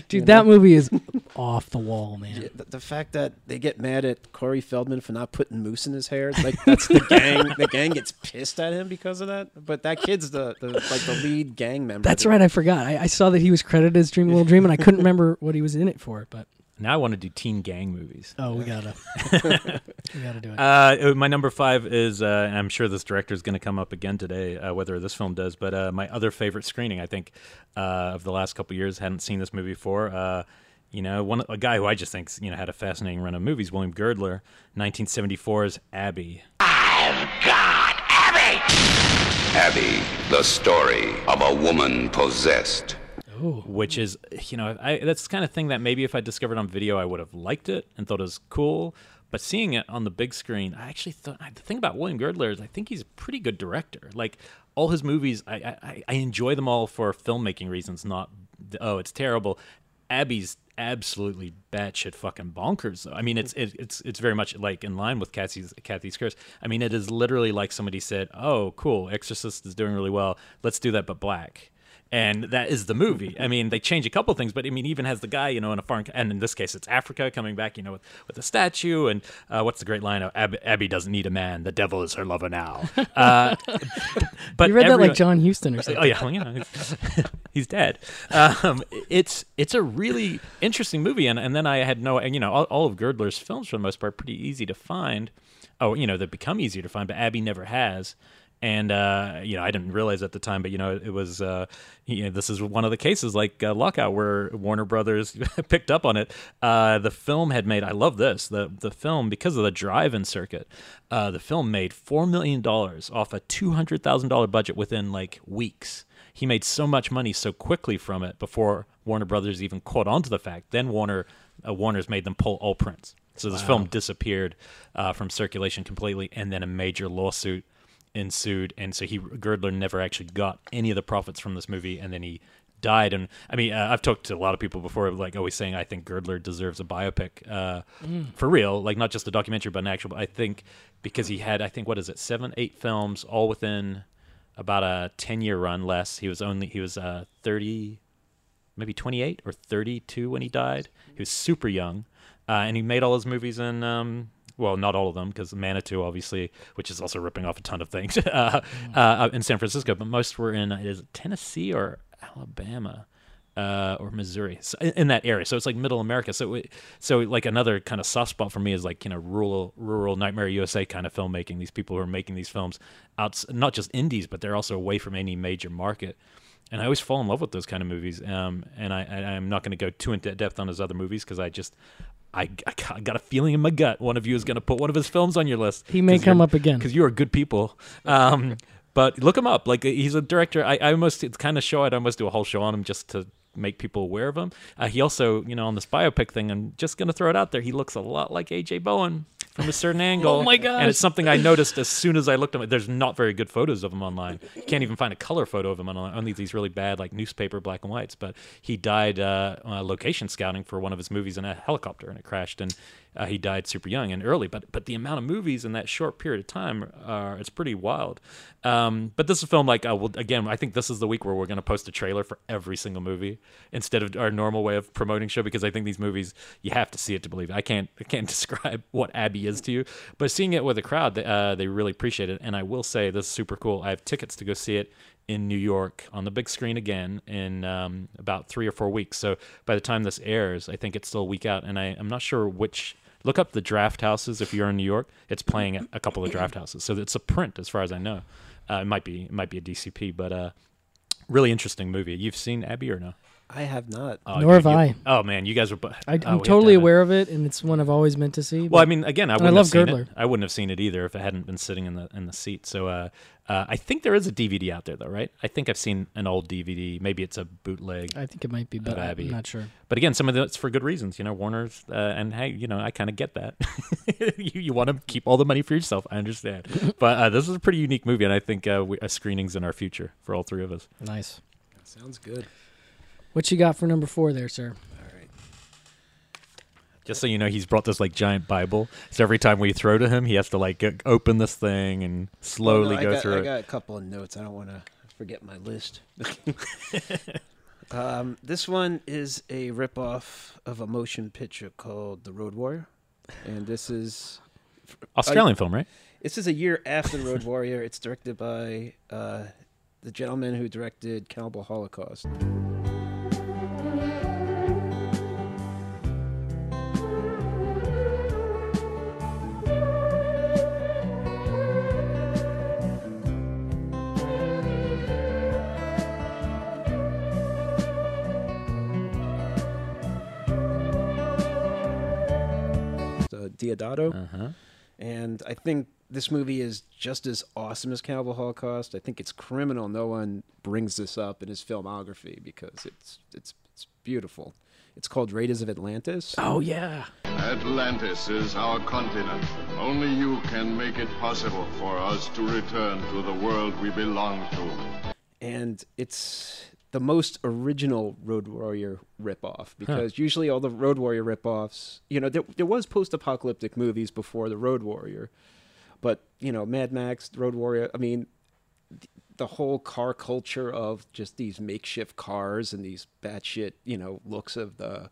Dude, that movie is off the wall, man. Yeah, the, the fact that they get mad at Corey Feldman for not putting moose in his hair, like that's the gang. The gang gets pissed at him because of that. But that kid's the, the like the lead gang member. That's right. I forgot. I, I saw that he was credited as Dream a Little Dream, and I couldn't remember what he was in it for. But now I want to do teen gang movies. oh, we gotta, [laughs] we gotta do it. Uh, my number five is, uh, and I'm sure this director is going to come up again today, uh, whether this film does. But uh, my other favorite screening, I think, uh, of the last couple years, hadn't seen this movie before. Uh, you know, one a guy who I just think you know had a fascinating run of movies, William Girdler, 1974's Abby. I've got Abby. Abby, the story of a woman possessed. Which is you know I, that's the kind of thing that maybe if I discovered on video I would have liked it and thought it was cool. But seeing it on the big screen, I actually thought the thing about William Girdler is I think he's a pretty good director. Like all his movies, I I, I enjoy them all for filmmaking reasons, not oh it's terrible. Abby's absolutely batshit fucking bonkers though. I mean it's it, it's it's very much like in line with Cathy's Cathy's curse. I mean it is literally like somebody said, oh cool, Exorcist is doing really well, let's do that but black and that is the movie. I mean, they change a couple things, but I mean, even has the guy, you know, in a foreign, and in this case, it's Africa coming back, you know, with, with a statue, and uh, what's the great line? of Ab- Abby doesn't need a man; the devil is her lover now. [laughs] Uh, but you read that like John Huston or something. Oh yeah, well, know, he's, [laughs] he's dead. Um, it's it's a really interesting movie, and and then I had no, you know, all, all of Girdler's films for the most part pretty easy to find. Oh, you know, they become easier to find, but Abby never has. And uh, you know, I didn't realize at the time, but you know, it was uh, you know, this is one of the cases like uh, Lockout where Warner Brothers [laughs] picked up on it. Uh, the film had made. I love this. The the film because of the drive-in circuit. Uh, the film made four million dollars off a two hundred thousand dollar budget within like weeks. He made so much money so quickly from it before Warner Brothers even caught on to the fact. Then Warner uh, Warner's made them pull all prints. So this film disappeared uh, from circulation completely, and then a major lawsuit ensued, and so he Girdler never actually got any of the profits from this movie, and then he died. And I mean, uh, I've talked to a lot of people before, like always saying, I think Girdler deserves a biopic uh, for real, like not just a documentary, but an actual. But I think because he had, I think, what is it, seven, eight films, all within about a ten year run. Less, he was only he was uh, thirty, maybe twenty eight or thirty two when he died. He was super young, uh, and he made all his movies in. Um, well, not all of them, because Manitou, obviously, which is also ripping off a ton of things [laughs] uh, uh, in San Francisco, but most were in is Tennessee or Alabama uh, or Missouri, so, in, that area. So it's like Middle America. So, it, so like another kind of soft spot for me is like you know rural, rural Nightmare USA kind of filmmaking. These people who are making these films out, not just indies, but they're also away from any major market. And I always fall in love with those kind of movies. Um, and I, I, I'm not going to go too into depth on his other movies because I just, I, I got- a feeling in my gut one of you is going to put one of his films on your list. He may come up again. because you are good people. Um, but look him up. Like he's a director. I, I almost it's kind of show. I'd almost do a whole show on him just to make people aware of him. Uh, he also, you know, on this biopic thing, I'm just gonna throw it out there. He looks a lot like AJ Bowen from a certain [laughs] angle. Oh my gosh. And it's something I noticed as soon as I looked at him. There's not very good photos of him online. You can't even find a color photo of him online. Only these really bad like newspaper black and whites. But he died uh, uh, location scouting for one of his movies in a helicopter, and it crashed. And Uh, he died super young and early, but but the amount of movies in that short period of time are it's pretty wild. Um, but this is a film like uh, well, again, I think this is the week where we're going to post a trailer for every single movie instead of our normal way of promoting show because I think these movies you have to see it to believe it. I can't I can't [laughs] describe what Abby is to you, but seeing it with a crowd, they, uh, they really appreciate it. And I will say this is super cool. I have tickets to go see it in New York on the big screen again in um, about three or four weeks. So by the time this airs, I think it's still a week out, and I, I'm not sure which. Look up the draft houses if you're in New York. It's playing at a couple of draft houses, so it's a print as far as I know. Uh, it might be it might be a DCP, but uh, really interesting movie. You've seen Abby or no? I have not. Oh, Nor you- have you- I. Oh man, you guys were. bu- I, oh, I'm we have to totally have it. aware of it, and it's one I've always meant to see. Well, I mean, again, I wouldn't love have seen Girdler. it. I wouldn't have seen it either if it hadn't been sitting in the in the seat. So, uh, uh, I think there is a DVD out there, though, right? I think I've seen an old DVD. Maybe it's a bootleg. I think it might be, but I'm not sure. But again, some of that's for good reasons, you know. Warner's, uh, and hey, you know, I kind of get that. [laughs] you you want to keep all the money for yourself. I understand. [laughs] but uh, this is a pretty unique movie, and I think uh, we, a screenings in our future for all three of us. Nice. Sounds good. What you got for number four there, sir? Just so you know, he's brought this like giant Bible. So every time we throw to him, he has to like go, open this thing and slowly Well, no, go got, through I it. got a couple of notes. I don't want to forget my list. [laughs] um, this one is a ripoff of a motion picture called The Road Warrior, and this is Australian film, right? this is a year after The Road Warrior. It's directed by uh, the gentleman who directed Cannibal Holocaust. Deodato. Uh huh. And I think this movie is just as awesome as Cannibal Holocaust. I think it's criminal no one brings this up in his filmography because it's it's it's beautiful. It's called Raiders of Atlantis. Oh yeah. Atlantis is our continent. Only you can make it possible for us to return to the world we belong to. and it's the most original Road Warrior ripoff because usually all the Road Warrior ripoffs, you know, there, there was post-apocalyptic movies before the Road Warrior, but you know, Mad Max, Road Warrior. I mean, the whole car culture of just these makeshift cars and these batshit, you know, looks of the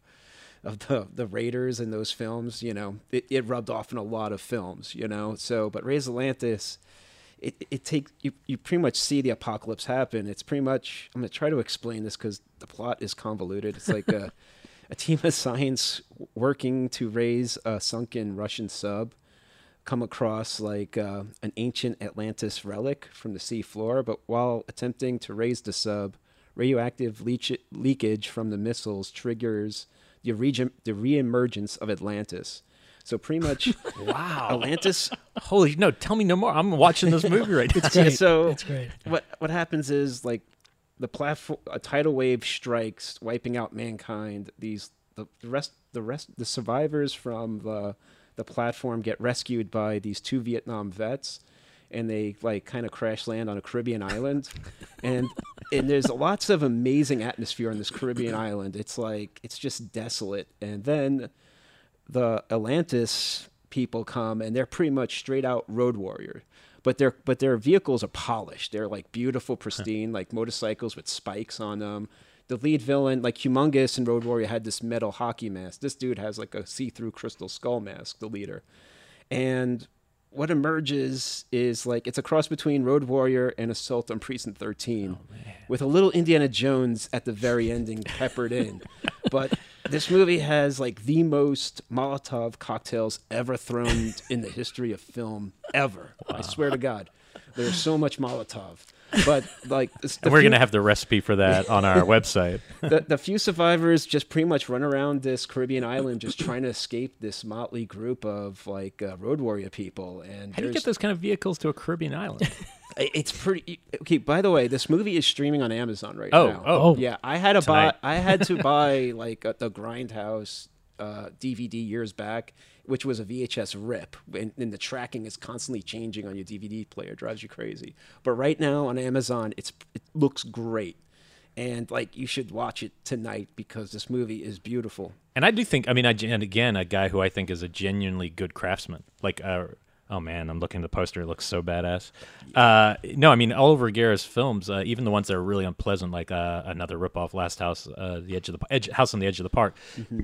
of the the Raiders in those films, you know, it, it rubbed off in a lot of films, you know. So, but Raise Atlantis, it it takes you you pretty much see the apocalypse happen. It's pretty much I'm gonna try to explain this because the plot is convoluted. It's like a a team of science working to raise a sunken Russian sub come across like uh, an ancient Atlantis relic from the sea floor, but while attempting to raise the sub, radioactive leakage from the missiles triggers the, regi- the reemergence of Atlantis. So pretty much, [laughs] Wow. Atlantis. Holy no! Tell me no more. I'm watching this movie right now. [laughs] It's great. so it's great. what what happens is like the platform a tidal wave strikes wiping out mankind these the, the rest the rest the survivors from the the platform get rescued by these two Vietnam vets and they like kind of crash land on a Caribbean island [laughs] and and there's lots of amazing atmosphere on this Caribbean island it's like it's just desolate and then the Atlantis people come and they're pretty much straight out road warrior. But their but their vehicles are polished. They're like beautiful, pristine, like motorcycles with spikes on them. The lead villain, like Humongous in Road Warrior, had this metal hockey mask. This dude has like a see-through crystal skull mask. The leader, and what emerges is like it's a cross between Road Warrior and Assault on Precinct 13, with a little Indiana Jones at the very ending peppered in. [laughs] but this movie has like the most Molotov cocktails ever thrown in the history of film ever. I swear to God, there's so much Molotov. But like, And we're few- gonna have the recipe for that on our website. [laughs] the, the few survivors just pretty much run around this Caribbean island, just trying to escape this motley group of like uh, road warrior people. And How do you get those kind of vehicles to a Caribbean island? [laughs] It's pretty okay. By the way, this movie is streaming on Amazon right Oh, now. oh. yeah. I had to buy. I had to [laughs] buy like a, the Grindhouse uh, DVD years back, which was a VHS rip, and, and the tracking is constantly changing on your DVD player. Drives you crazy. But right now on Amazon, it's it looks great. and like you should watch it tonight because this movie is beautiful. And I do think, I mean, I, and again, a guy who I think is a genuinely good craftsman. Like, uh, oh man, I'm looking at the poster; it looks so badass. Uh, no, I mean, all Oliver Guerra's films, uh, even the ones that are really unpleasant, like uh, another ripoff, Last House, uh, the edge of the edge, House on the Edge of the Park.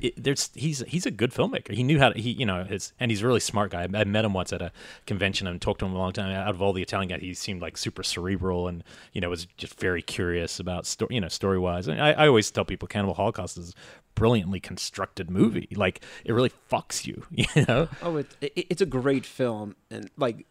It, there's he's he's a good filmmaker. He knew how to, he you know, his, and he's a really smart guy. I, I met him once at a convention and talked to him a long time. Out of all the Italian guys, he seemed like super cerebral and you know was just very curious about story, you know, story wise. I, I always tell people, Cannibal Holocaust is brilliantly constructed movie. Like it really fucks you, [laughs] you know. Oh, it, it it's a great film, and like,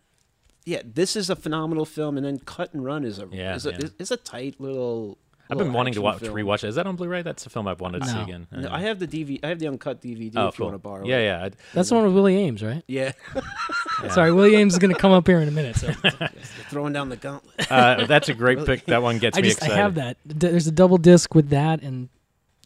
yeah, this is a phenomenal film, and then Cut and Run is a Yeah, is a, yeah. is, is a tight little. I've been wanting to watch film. rewatch it. Is that on Blu-ray? That's a film I've wanted to see again. No, I have the DVD. I have the uncut DVD oh, if you want to borrow. Yeah, it. yeah. I'd- That's the one with Willie Aames, right? yeah. [laughs] [laughs] Sorry, Willie Aames is going to come up here in a minute. So Throwing down the gauntlet. uh, that's a great pick. That one gets I me just I have that. There's a double disc with that, and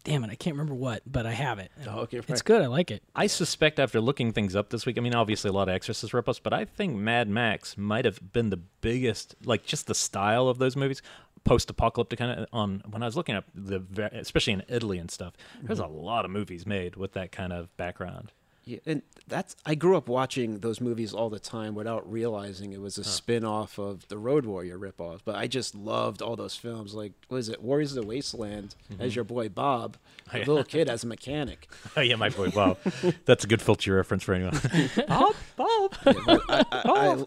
damn it, I can't remember what, but I have it. Oh, okay, It's good. I like it. I suspect after looking things up this week, I mean, obviously a lot of Exorcist ripoffs, but I think Mad Max might have been the biggest, like just the style of those movies, post-apocalyptic kind of. On when I was looking up the, especially in Italy and stuff, there's mm-hmm. a lot of movies made with that kind of background. Yeah, and that's I grew up watching those movies all the time without realizing it was a spin-off of the Road Warrior ripoff. But I just loved all those films. Like, what is it, Warriors of the Wasteland? As your boy Bob, [laughs] the little kid as a mechanic. Oh [laughs] yeah, my boy Bob. [laughs] That's a good filter reference for anyone. Bob, Bob. I, I,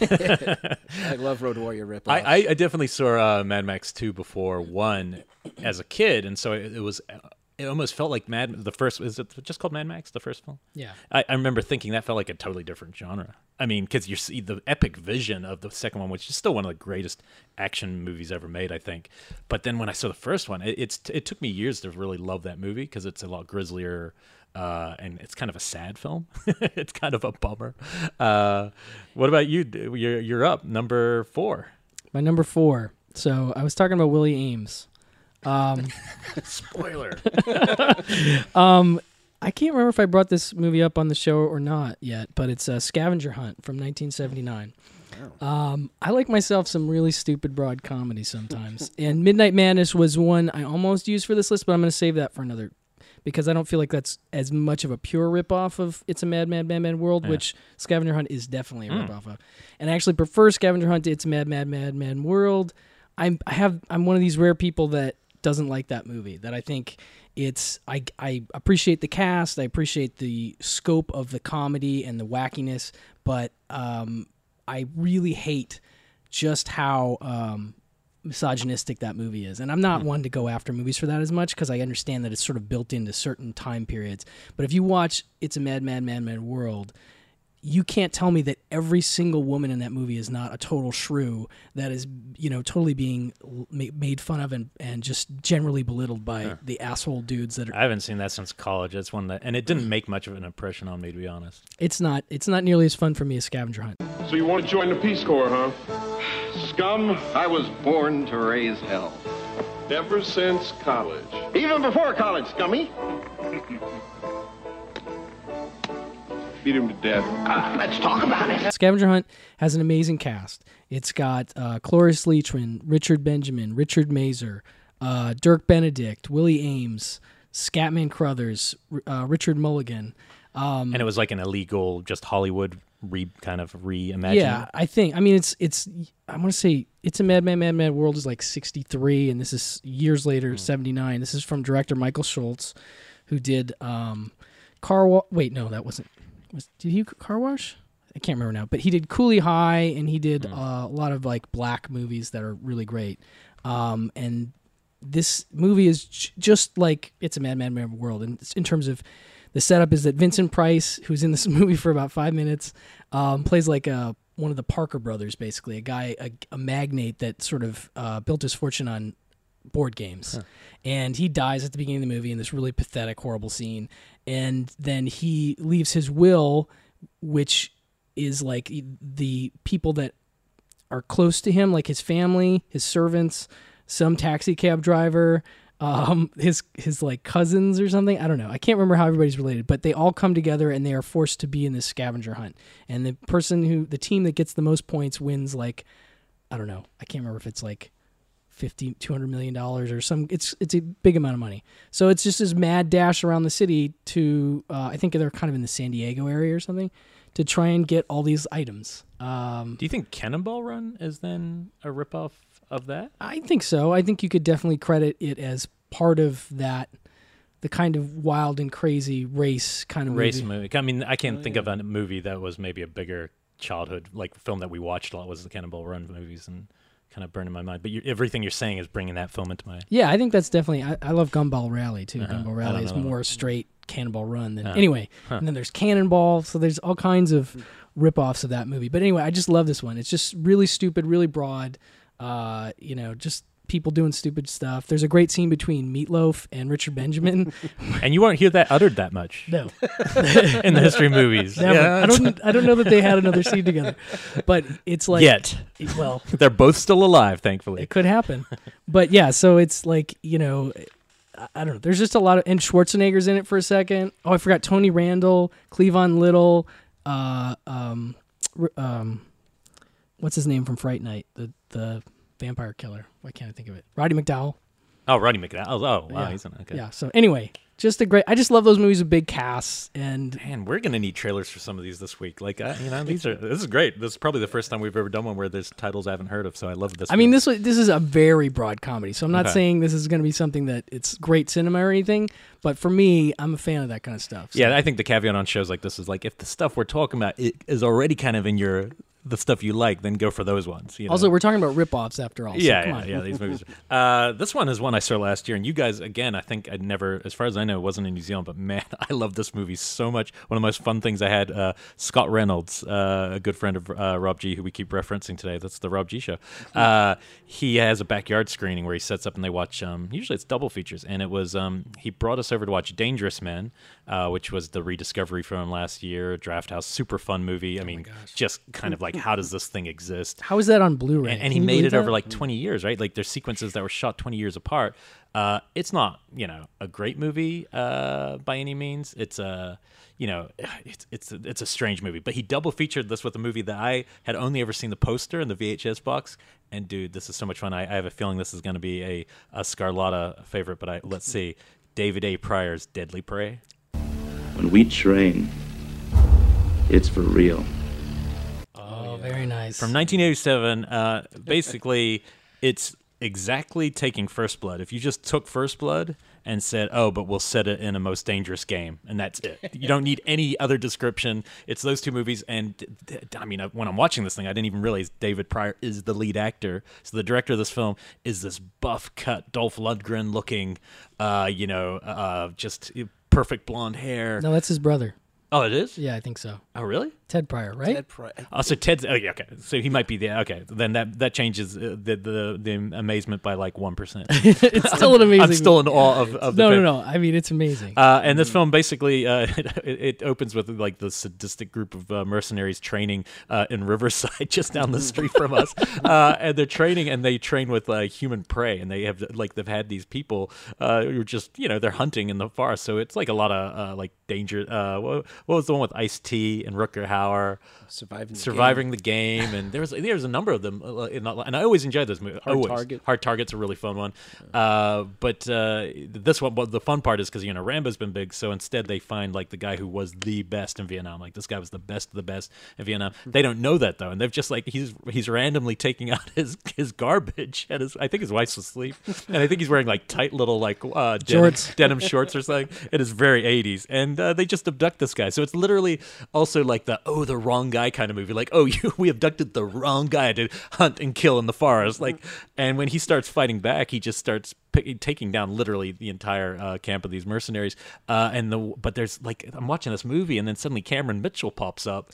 I, I love Road Warrior ripoffs. I, I, I definitely saw uh, Mad Max 2 before 1 as a kid, and so it, it was. It almost felt like Mad. The first is it just called Mad Max? The first film. Yeah. I, I remember thinking that felt like a totally different genre. I mean, because you see the epic vision of the second one, which is still one of the greatest action movies ever made, I think. But then when I saw the first one, it, it's it took me years to really love that movie because it's a lot grislier. Uh, and it's kind of a sad film. [laughs] it's kind of a bummer. Uh, what about you? You're, you're up number four. My number four. So I was talking about Willie Aames. [laughs] Spoiler. [laughs] um, I can't remember if I brought this movie up on the show or not yet, but it's a Scavenger Hunt from 1979. Um, I like myself some really stupid broad comedy sometimes, [laughs] and Midnight Madness was one I almost used for this list, but I'm going to save that for another because I don't feel like that's as much of a pure ripoff of It's a Mad Mad Mad Mad World, which Scavenger Hunt is definitely a ripoff of, and I actually prefer Scavenger Hunt to It's a Mad Mad Mad Mad World. I'm I have I'm one of these rare people that doesn't like that movie. That I think it's I I appreciate the cast, I appreciate the scope of the comedy and the wackiness, but um, I really hate just how um, misogynistic that movie is. And I'm not one to go after movies for that as much because I understand that it's sort of built into certain time periods. But if you watch It's a Mad Mad Mad Mad World, you can't tell me that every single woman in that movie is not a total shrew that is, you know, totally being made fun of and, and just generally belittled by the asshole dudes that are. I haven't seen that since college. That's one that, and it didn't mm. make much of an impression on me, to be honest. It's not. It's not nearly as fun for me as Scavenger Hunt. So you want to join the Peace Corps, huh? Scum, I was born to raise hell. ever since college. Even before college, scummy. [laughs] Beat him to death. let's talk about it. Scavenger Hunt has an amazing cast. It's got uh, Cloris Leachman, Richard Benjamin, Richard Masur, uh, Dirk Benedict, Willie Aames, Scatman Crothers, uh, Richard Mulligan. Um, And it was like an illegal, just Hollywood re kind of reimagining. yeah, I think. I mean, it's it's. I want to say it's a Mad Mad Mad Mad World is like sixty three, and this is years later, seventy nine. This is from director Michael Schultz, who did um, Car. Wa- Wait, no, that wasn't. Was did he Car Wash? I can't remember now, but he did Cooley High, and he did uh, a lot of like black movies that are really great. Um, and this movie is j- just like it's a Mad Mad Mad World, and in terms of the setup is that Vincent Price, who's in this [laughs] movie for about five minutes, um, plays like a one of the Parker brothers, basically a guy, a, a magnate that sort of uh, built his fortune on board games. And he dies at the beginning of the movie in this really pathetic, horrible scene. And then he leaves his will, which is like the people that are close to him, like his family, his servants, some taxi cab driver, um, [laughs] his his like cousins or something. I don't know. I can't remember how everybody's related, but they all come together and they are forced to be in this scavenger hunt. And the person who the team that gets the most points wins like I don't know. I can't remember if it's like 50 200 million dollars or some it's it's a big amount of money so it's just this mad dash around the city to uh, i think they're kind of in the san diego area or something to try and get all these items um, Do you think Cannonball Run is then a ripoff of that? i think so i think you could definitely credit it as part of that the kind of wild and crazy race kind of Race movie. movie. I mean, I can't think of a movie that was maybe a bigger childhood like film that we watched a lot was the Cannonball Run movies and kind of burning my mind. But you, everything you're saying is bringing that film into my. Yeah, I think that's definitely. I, I love Gumball Rally too. Uh-huh. Gumball Rally is more straight Cannonball Run than Uh, anyway. huh. And then there's Cannonball, so there's all kinds of rip-offs of that movie. But anyway, I just love this one. It's just really stupid, really broad. Uh, you know, just people doing stupid stuff. There's a great scene between Meatloaf and Richard Benjamin. [laughs] And you won't hear that uttered that much no, [laughs] in the history of movies. never. Yeah, I don't. I don't know that they had another scene together, but it's like Yet. Well, [laughs] They're both still alive, thankfully. it could happen. but yeah, so it's like you know, I- I don't know. There's just a lot of and Schwarzenegger's in it for a second. Oh, I forgot Tony Randall, Cleavon Little, uh, um, um, what's his name from Fright Night? The the vampire killer. Why can't I think of it? Roddy McDowall. Oh, Roddy McDowall. Oh, wow, yeah. he's. Okay. Yeah. So anyway, just a great. I just love those movies with big casts and Man, we're gonna need trailers for some of these this week. Like, uh, you know, these are this is great. This is probably the first time we've ever done one where there's titles I haven't heard of. So I love this. I mean, this this is a very broad comedy, so I'm not Okay. saying this is going to be something that it's great cinema or anything. But for me, I'm a fan of that kind of stuff. So- Yeah, I think the caveat on shows like this is like if the stuff we're talking about is already kind of in your the stuff you like, then go for those ones. You know? Also, we're talking about rip-offs after all. so yeah, come yeah, on. yeah. These movies. [laughs] Uh, this one is one I saw last year, and you guys again. I think I'd never, as far as I know, it wasn't in New Zealand, but man, [laughs] I love this movie so much. One of the most fun things I had. Uh, Scott Reynolds, uh, a good friend of uh, Rob G, who we keep referencing today. That's the Rob G show. Uh, he has a backyard screening where he sets up and they watch. Um, usually it's double features, and it was um, he brought us over to watch Dangerous Men, uh, which was the rediscovery from last year. Draft House, super fun movie. I mean, just kind of like how does this thing exist? How is that on Blu-ray? and, and he made believe it over like 20 years right? Like there's sequences that were shot 20 years apart. Uh, it's not you know a great movie uh, by any means. It's a you know it's it's a, it's a strange movie. But he double featured this with a movie that i had only ever seen the poster in the vhs box. And dude this is so much fun. I, I have a feeling this is going to be a, a Scarlata favorite but I, let's [laughs] see. David a. Prior's deadly prey When we train, it's for real. Oh, very nice. from 1987 uh, basically it's exactly taking first blood if you just took first blood and said oh but we'll set it in a most dangerous game and that's it you don't need any other description it's those two movies and d- d- i mean uh, when i'm watching this thing i didn't even realize david prior is the lead actor so the director of this film is this buff cut dolph lundgren looking uh, you know uh, just perfect blonde hair no, that's his brother. oh it is Yeah, I think so. oh really Ted Prior, right? Ted Pri- Oh, so Ted's. Oh, yeah, okay. So he might be there. okay. Then that that changes uh, the the the amazement by like one percent. [laughs] it's still an amazing. I'm still in awe of, of the no, no, film. no. I mean, it's amazing. Uh, and this film basically uh, [laughs] it, it opens with like the sadistic group of uh, mercenaries training uh, in Riverside, [laughs] just down the street from us. Uh, and they're training, and they train with uh, human prey, and they have like they've had these people uh, who are just you know they're hunting in the forest, so it's like a lot of uh, like danger. Uh, what, what was the one with Ice T and Rutger Hauer? Surviving. The surviving Game. the game, and there was there was a number of them, uh, and I always enjoyed those movies. Hard always. Target. Hard Target's a really fun one, uh, but uh, this one, well, the fun part is because you know Rambo's been big, so instead they find like the guy who was the best in Vietnam. Like this guy was the best of the best in Vietnam. They don't know that though, and they've just like he's he's randomly taking [laughs] out his his garbage, and his I think his wife's asleep, [laughs] and I think he's wearing like tight little like uh, denim, Shorts. [laughs] denim shorts or something. It is very 80s. And uh, they just abduct this guy. So it's literally also like the, oh, the wrong guy kind of movie. Like, oh, [laughs] you, we abducted the wrong guy to hunt and kill in the forest. Like, and when he starts fighting back, he just starts pick, taking down literally the entire uh, camp of these mercenaries. Uh, and the, but there's like, I'm watching this movie and then suddenly Cameron Mitchell pops up.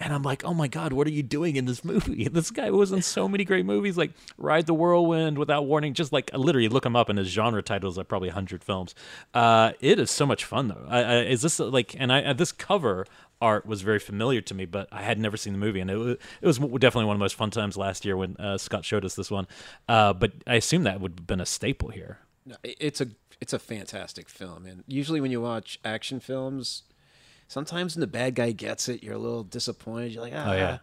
And I'm like, oh my God, what are you doing in this movie? [laughs] This guy was in so many great movies, like Ride the Whirlwind, Without Warning. Just like literally look him up, and his genre titles are probably hundred films. Uh, it is so much fun though. I, I, is this like? And I uh, this cover art was very familiar to me, but I had never seen the movie, and it was, it was definitely one of the most fun times last year when uh, Scott showed us this one. Uh, but I assume that would have been a staple here. It's a it's a fantastic film, and usually when you watch action films, sometimes when the bad guy gets it, you're a little disappointed. You're like, ah. Oh, yeah.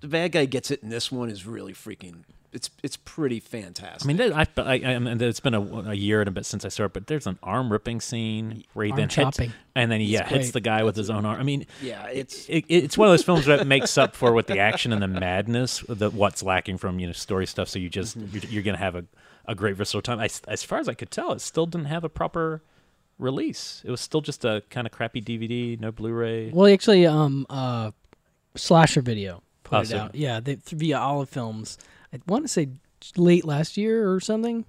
the bad guy gets it and this one is really freaking. It's it's pretty fantastic. I mean, there- I, I, I, I mean, it's been a, a year and a bit since I saw it, but there's an arm ripping scene where he Arm then hits, and then he yeah, hits the guy with his own arm. I mean, yeah, it's it, it's one of those films that makes up for with the action and the madness, the what's lacking from you know story stuff. So you just Mm-hmm. you're, you're gonna have a, a great versatile time. I, as far as I could tell, it still didn't have a proper release. It was still just a kind of crappy DVD, no Blu-ray. Well, actually, um, uh, Slasher Video put Oh, it so- out. Yeah, they, via Olive Films. I want to say late last year or something.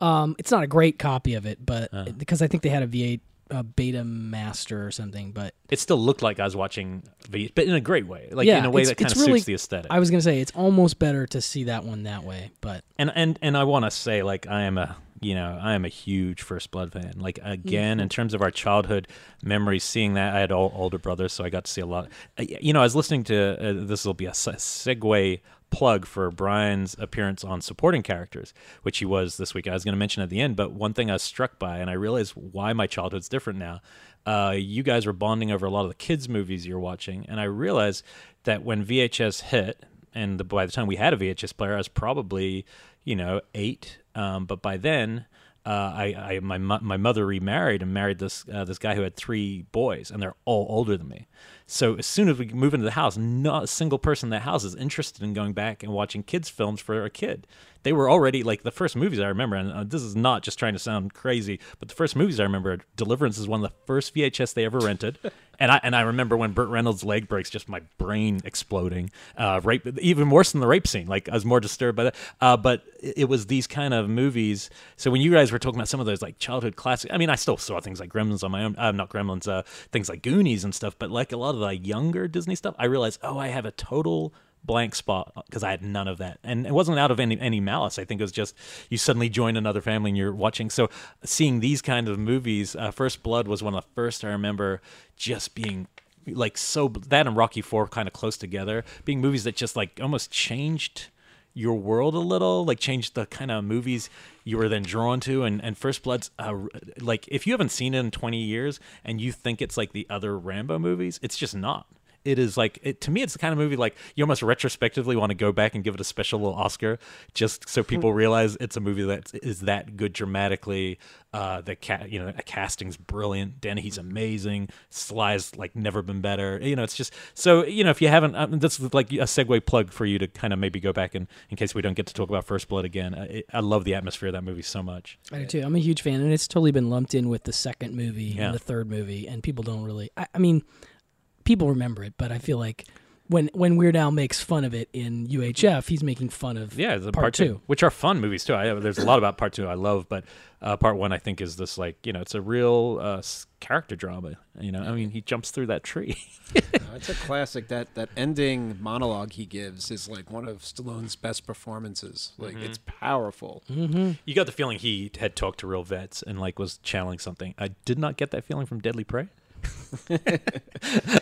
Um, it's not a great copy of it, but Uh. because I think they had a V8 uh, Beta Master or something. But It still looked like I was watching, V, but in a great way, like yeah, in a way that kind of really, suits the aesthetic. I was gonna say it's almost better to see that one that way, but and and and I want to say like I am a you know I am a huge First Blood fan. Like again, in terms of our childhood memories, seeing that I had all older brothers, so I got to see a lot. Uh, You know, I was listening to uh, this will be a segue plug for Brian's appearance on supporting characters, which he was this week. I was going to mention at the end, but one thing I was struck by, and I realized why my childhood's different now. Uh, you guys were bonding over a lot of the kids' movies you're watching, and I realized that when VHS hit, and the, by the time we had a VHS player, I was probably, you know, eight. Um, but by then, uh, I, I my my mother remarried and married this uh, this guy who had three boys, and they're all older than me. So as soon as we move into the house, not a single person in the house is interested in going back and watching kids films for a kid. They were already like the first movies I remember, and uh, this is not just trying to sound crazy, but the first movies I remember, Deliverance is one of the first VHS they ever rented, and I and I remember when Burt Reynolds' leg breaks, just my brain exploding. Uh, rape, even worse than the rape scene. Like I was more disturbed by that. Uh, but it was these kind of movies. So when you guys were talking about some of those like childhood classics, I mean, I still saw things like Gremlins on my own. Uh, not Gremlins, uh, things like Goonies and stuff. But like a lot of the younger Disney stuff, I realized, oh, I have a total blank spot because I had none of that, and it wasn't out of any any malice. I think it was just you suddenly join another family and you're watching. So seeing these kind of movies, uh, First Blood was one of the first I remember just being like so that and Rocky Four kind of close together, being movies that just like almost changed your world a little, like changed the kind of movies you were then drawn to. And, and First Blood's uh, like if you haven't seen it in 20 years and you think it's like the other Rambo movies, it's just not. It is like it, to me, it's the kind of movie like you almost retrospectively want to go back and give it a special little Oscar, just so people realize it's a movie that is that good dramatically. Uh, the cat, you know, the casting's brilliant. Dennehy's amazing. Sly's like never been better. You know, it's just so you know if you haven't, um, this is like a segue plug for you to kind of maybe go back and in case we don't get to talk about First Blood again. I, I love the atmosphere of that movie so much. I do too. I'm a huge fan, and it's totally been lumped in with the second movie Yeah. and the third movie, and people don't really. I, I mean, people remember it, but I feel like when when Weird Al makes fun of it in UHF, he's making fun of Yeah, the part, part, two. which are fun movies too. I, there's a lot about part two I love, but uh, part one I think is this like you know it's a real uh, character drama. You know, I mean he jumps through that tree. [laughs] Uh, it's a classic. That that ending monologue he gives is like one of Stallone's best performances. Like it's powerful. You got the feeling he had talked to real vets and like was channeling something. I did not get that feeling from Deadly Prey. [laughs]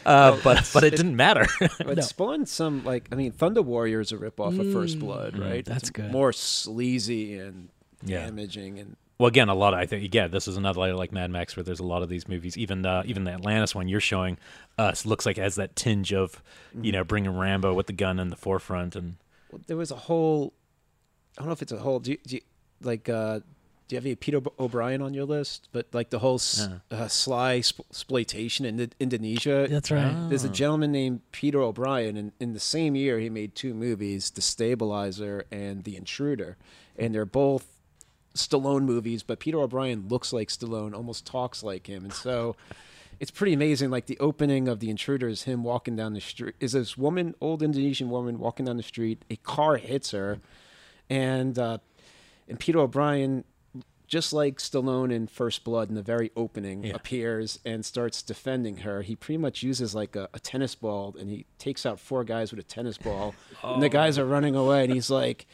uh, but but it didn't matter. [laughs] But it spawned some like I mean, Thunder Warrior is a ripoff of First Blood, right? that's it's good. More sleazy and Yeah. damaging and well, again, a lot. Of, I think yeah, this is another like Mad Max where there's a lot of these movies. Even uh, even the Atlantis one you're showing us looks like it has that tinge of you know bringing Rambo with the gun in the forefront and Well, there was a whole. I don't know if it's a whole. Do you, do you, like? uh Do you have any Peter O'Brien on your list? But like the whole s uh, sly sp- exploitation in Indonesia. That's right. There's a gentleman named Peter O'Brien, and in the same year he made two movies: The Stabilizer and The Intruder, and they're both Stallone movies. But Peter O'Brien looks like Stallone, almost talks like him, and so. [laughs] It's pretty amazing. Like the opening of The Intruder is him walking down the street. Is this woman, old Indonesian woman, walking down the street? A car hits her, and uh, and Peter O'Brien, just like Stallone in First Blood in the very opening, appears and starts defending her. He pretty much uses like a, a tennis ball, and he takes out four guys with a tennis ball, [laughs] and the guys are running away, and he's like,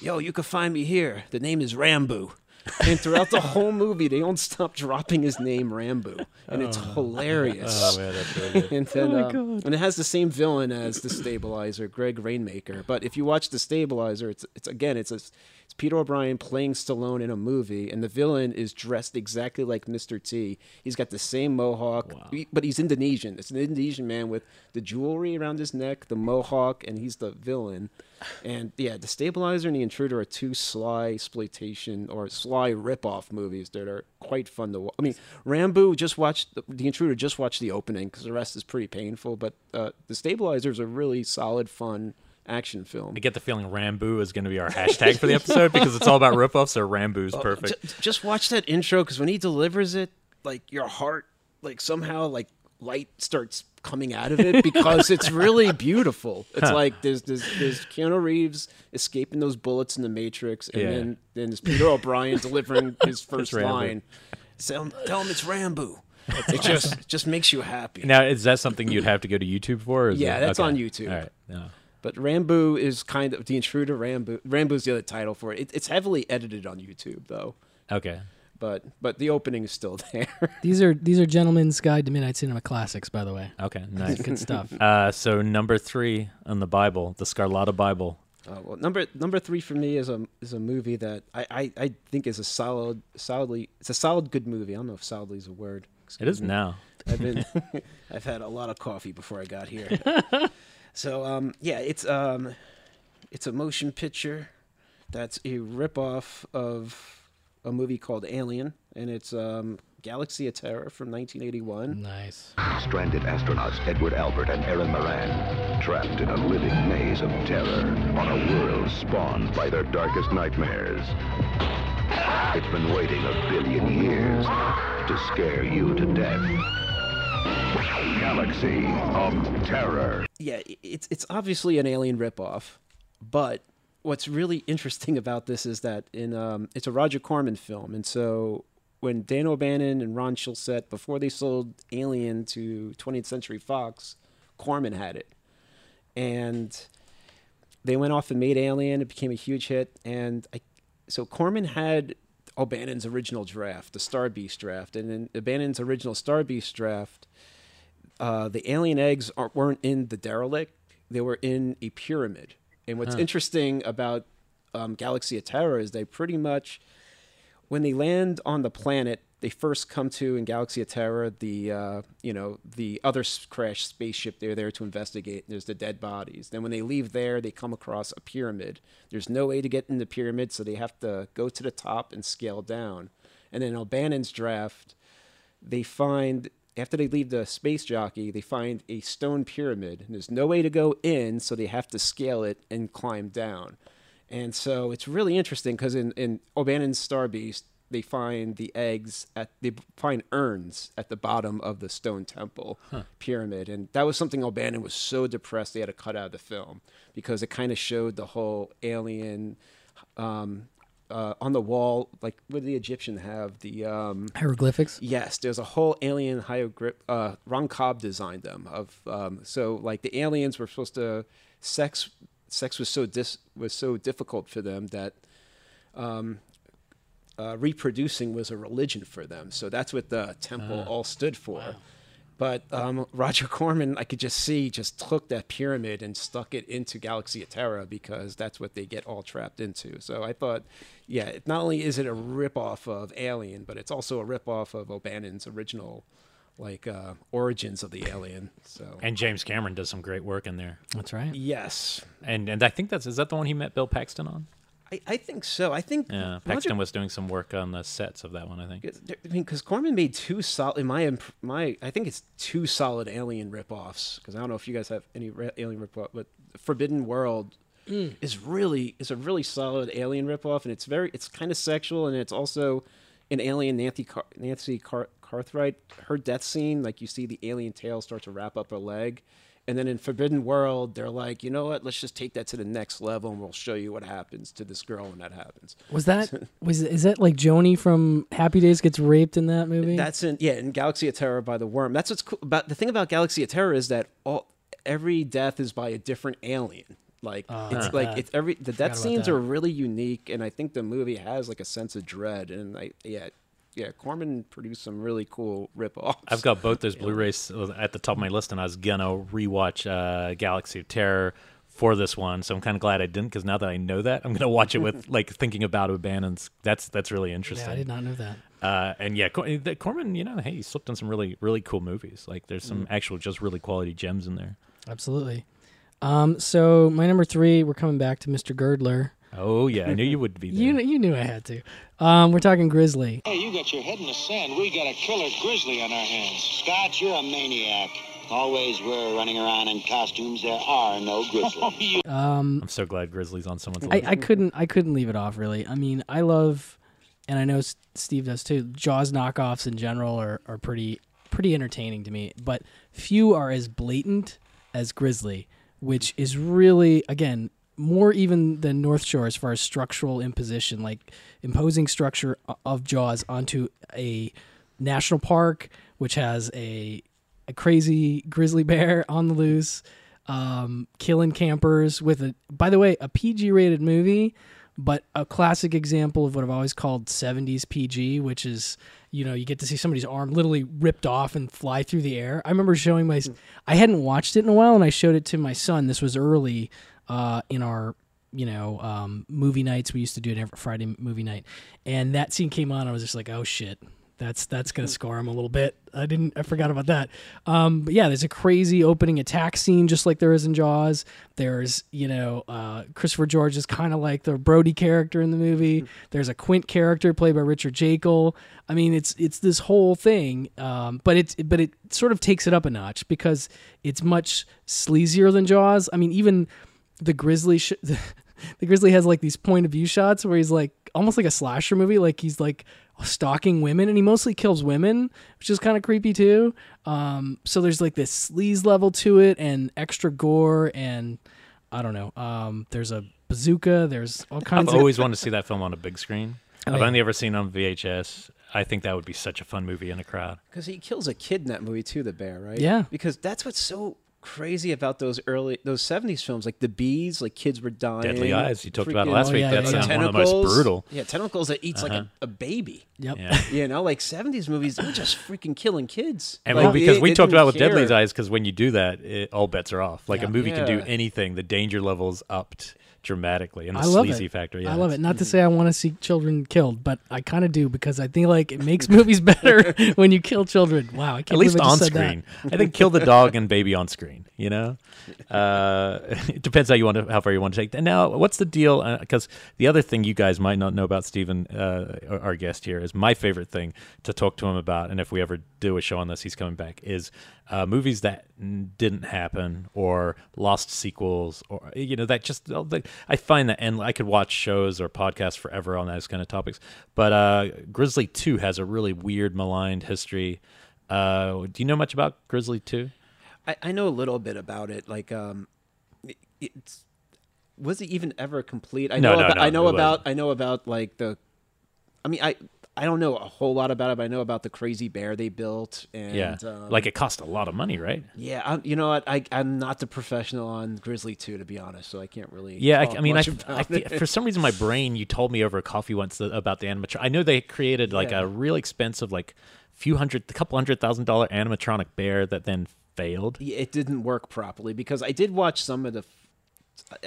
"Yo, you can find me here. The name is Rambo." and throughout the whole movie, they don't stop dropping his name Rambo, and it's hilarious. Oh man, that's really good. and then, my uh, God. and it has the same villain as the Stabilizer, Greg Rainmaker. But if you watch the Stabilizer, it's it's again it's a, it's Peter O'Brien playing Stallone in a movie, and the villain is dressed exactly like Mr. T. He's got the same mohawk, he- but he's Indonesian. It's an Indonesian man with the jewelry around his neck, the mohawk, and he's the villain. And yeah, the Stabilizer and the Intruder are two sly exploitation or sly rip-off movies that are quite fun to watch. I mean, Rambo just watched the, the Intruder just watched the opening because the rest is pretty painful. But uh, the Stabilizer is a really solid, fun action film. I get the feeling Rambo is going to be our hashtag for the episode because it's all about [laughs] ripoffs. So Rambo's Oh, perfect. ju- just watch that intro because when he delivers it, like your heart, like somehow like light starts coming out of it [laughs] because it's really beautiful. It's like there's there's there's Keanu Reeves escaping those bullets in the Matrix, and Yeah. then then there's Peter O'Brien delivering [laughs] his first line. Tell him, tell him it's Rambo. It just just makes you happy. Now, is that something you'd have to go to YouTube for? Or is Yeah, it- that's okay. on YouTube. All right. Yeah. But Rambo is kind of the intruder. Rambo Rambo's the other title for it. it. It's heavily edited on YouTube though. Okay. But but the opening is still [laughs] there. These are these are Gentleman's Guide to Midnight Cinema classics, by the way. Okay. Nice. Good stuff. [laughs] Uh, so number three on the Bible, the Scarlata Bible. Uh, well, number number three for me is a is a movie that I, I, I think is a solid solidly it's a solid good movie. I don't know if solidly is a word. It is me. now. I've been [laughs] I've had a lot of coffee before I got here. So um yeah, it's um it's a motion picture that's a ripoff of a movie called Alien, and it's um Galaxy of Terror from 1981. Nice. Stranded astronauts Edward Albert and Erin Moran, trapped in a living maze of terror on a world spawned by their darkest nightmares. It's been waiting a billion years to scare you to death. Galaxy of Terror. yeah, it's it's obviously an alien ripoff, but what's really [laughs] interesting about this is that in um, it's a Roger Corman film, and so when Dan O'Bannon and Ron Shusett before they sold Alien to 20th Century Fox, Corman had it, and they went off and made Alien. It became a huge hit, and I, so Corman had O'Bannon's original draft, the Star Beast draft, and in O'Bannon's original Star Beast draft uh, the alien eggs aren't, weren't in the derelict; they were in a pyramid. And what's Huh. interesting about um, Galaxy of Terror is they pretty much, when they land on the planet, they first come to in Galaxy of Terror the uh, you know the other crashed spaceship. They're there to investigate. There's the dead bodies. Then when they leave there, they come across a pyramid. There's no way to get in the pyramid, so they have to go to the top and scale down. And then O'Bannon's draft, they find after they leave the space jockey, they find a stone pyramid. And there's no way to go in, so they have to scale it and climb down. And so it's really interesting because in, in O'Bannon's Star Beast, they find the eggs at they find urns at the bottom of the stone temple pyramid, and that was something O'Bannon was so depressed they had to cut out of the film because it kind of showed the whole alien. Um, uh, on the wall, like what did the Egyptian have? The um, Hieroglyphics? Yes, there's a whole alien hieroglyph. Uh, Ron Cobb designed them. Of um, so like the aliens were supposed to sex. Sex was so dis was so difficult for them that um, uh, reproducing was a religion for them. So that's what the temple all stood for. But um, Roger Corman, I could just see, just took that pyramid and stuck it into Galaxy of Terror because that's what they get all trapped into. So I thought, yeah, not only is it a ripoff of Alien, but it's also a ripoff of O'Bannon's original, like uh, origins of the alien. So And James Cameron does some great work in there. That's right. yes, And and I think that's is that the one he met Bill Paxton on? I, I think so. I think Yeah, Roger Paxton was doing some work on the sets of that one. I think. I mean, because Corman made two solid. In my imp- my, I think it's two solid Alien ripoffs. Because I don't know if you guys have any re- Alien ripoff, but Forbidden World mm. is really is a really solid Alien ripoff, and it's very it's kind of sexual, and it's also an Alien Nancy Car- Nancy Car- Cartwright. Her death scene, like you see the alien tail start to wrap up her leg. And then in Forbidden World, they're like, you know what? Let's just take that to the next level, and we'll show you what happens to this girl when that happens. Was that [laughs] was is that like Joanie from Happy Days gets raped in that movie? That's in yeah, in Galaxy of Terror by the Worm. That's what's cool about the thing about Galaxy of Terror is that all every death is by a different alien. Like Oh, it's like it's every the death scenes that. are really unique, and I think the movie has like a sense of dread. And I yeah yeah Corman produced some really cool rip-offs. I've got both those [laughs] Blu-rays at the top of my list, and I was gonna rewatch uh, Galaxy of Terror for this one. So I'm kind of glad I didn't, because now that I know that, I'm gonna watch it with [laughs] like thinking about O'Bannon's. That's that's really interesting. Yeah, I did not know that. Uh, and yeah, Cor- the- Corman, you know, hey, he's slipped on some really really cool movies. Like there's some Mm. actual just really quality gems in there. Absolutely. Um, so my number three, we're coming back to Mr. Girdler. Oh yeah, I knew you would be [laughs] there. You you knew I had to. Um, we're talking Grizzly. Hey, you got your head in the sand. We got a killer grizzly on our hands. Scott, you're a maniac. Always we're running around in costumes. There are no grizzlies. [laughs] Um, I'm so glad Grizzly's on someone's I, list. I couldn't I couldn't leave it off really. I mean, I love, and I know S- Steve does too. Jaws knockoffs in general are, are pretty pretty entertaining to me, but few are as blatant as Grizzly, which is really again more even than North Shore as far as structural imposition, like imposing structure of Jaws onto a national park, which has a a crazy grizzly bear [laughs] on the loose, um, killing campers with a. By the way, a PG rated movie, but a classic example of what I've always called '70s PG, which is you know you get to see somebody's arm literally ripped off and fly through the air. I remember showing my. I hadn't watched it in a while, and I showed it to my son. This was early uh, in our you know um, movie nights. We used to do it every Friday movie night, and that scene came on. I was just like, oh shit. That's that's gonna scar him a little bit. I didn't I forgot about that. Um, but yeah, there's a crazy opening attack scene just like there is in Jaws. There's you know uh, Christopher George is kind of like the Brody character in the movie. There's a Quint character played by Richard Jaeckel. I mean, it's it's this whole thing, um, but it's but it sort of takes it up a notch because it's much sleazier than Jaws. I mean, even the Grizzly sh- [laughs] the Grizzly has like these point of view shots where he's like almost like a slasher movie, like he's like stalking women, and he mostly kills women, which is kind of creepy too. Um, so there's like this sleaze level to it, and extra gore, and I don't know. Um, there's a bazooka. There's all kinds. Of I've of always wanted to see that film on a big screen. Oh, I've yeah. only ever seen on VHS. I think that would be such a fun movie in a crowd. Because he kills a kid in that movie too, the bear, right? Yeah. Because that's what's so crazy about those early those '70s films, like the bees, like kids were dying. Deadly Eyes, you talked about it last week. yeah, That's yeah, yeah. one of the most brutal. Yeah, tentacles that eats like Uh-huh. a, a baby. Yep. Yeah. [laughs] You know, like '70s movies, they were just freaking killing kids. And Like, well, because they- we they talked didn't about with Deadly. Eyes, because when you do that, it, all bets are off. Like Yeah. a movie can do anything. The danger level's upped dramatically, and the I love sleazy it. factor. Yeah, I love it. Not to say I want to see children killed, but I kind of do because I think like it makes [laughs] movies better [laughs] when you kill children. Wow, I can't At least believe I on just said that. screen. I think kill the dog and baby on screen. You know, [laughs] uh, it depends how you want to, how far you want to take. And now, what's the deal? Because the other thing you guys might not know about Stephen, uh, our- our guest here, is my favorite thing to talk to him about. And if we ever do a show on this, he's coming back. Is uh, movies that didn't happen or lost sequels, or you know that just oh, the- I find that, and I could watch shows or podcasts forever on those kind of topics. But uh, Grizzly Two has a really weird, maligned history. Uh, do you know much about Grizzly Two? I, I know a little bit about it. Like, um, it, it's was it even ever complete? I No, know. no, about, no, I know about. wasn't. I know about like the. I mean, I I don't know a whole lot about it, but I know about the crazy bear they built. And, yeah, um, like it cost a lot of money, right? Yeah, I'm, you know what? I I'm not the professional on Grizzly Two, to be honest, so I can't really. Yeah, I, I mean, I, I about fe- it. for some reason, my brain. You told me over a coffee once about the animatronic. I know they created like Yeah. a real expensive, like few hundred, a couple hundred thousand dollar animatronic bear that then failed. Yeah, it didn't work properly because I did watch some of the.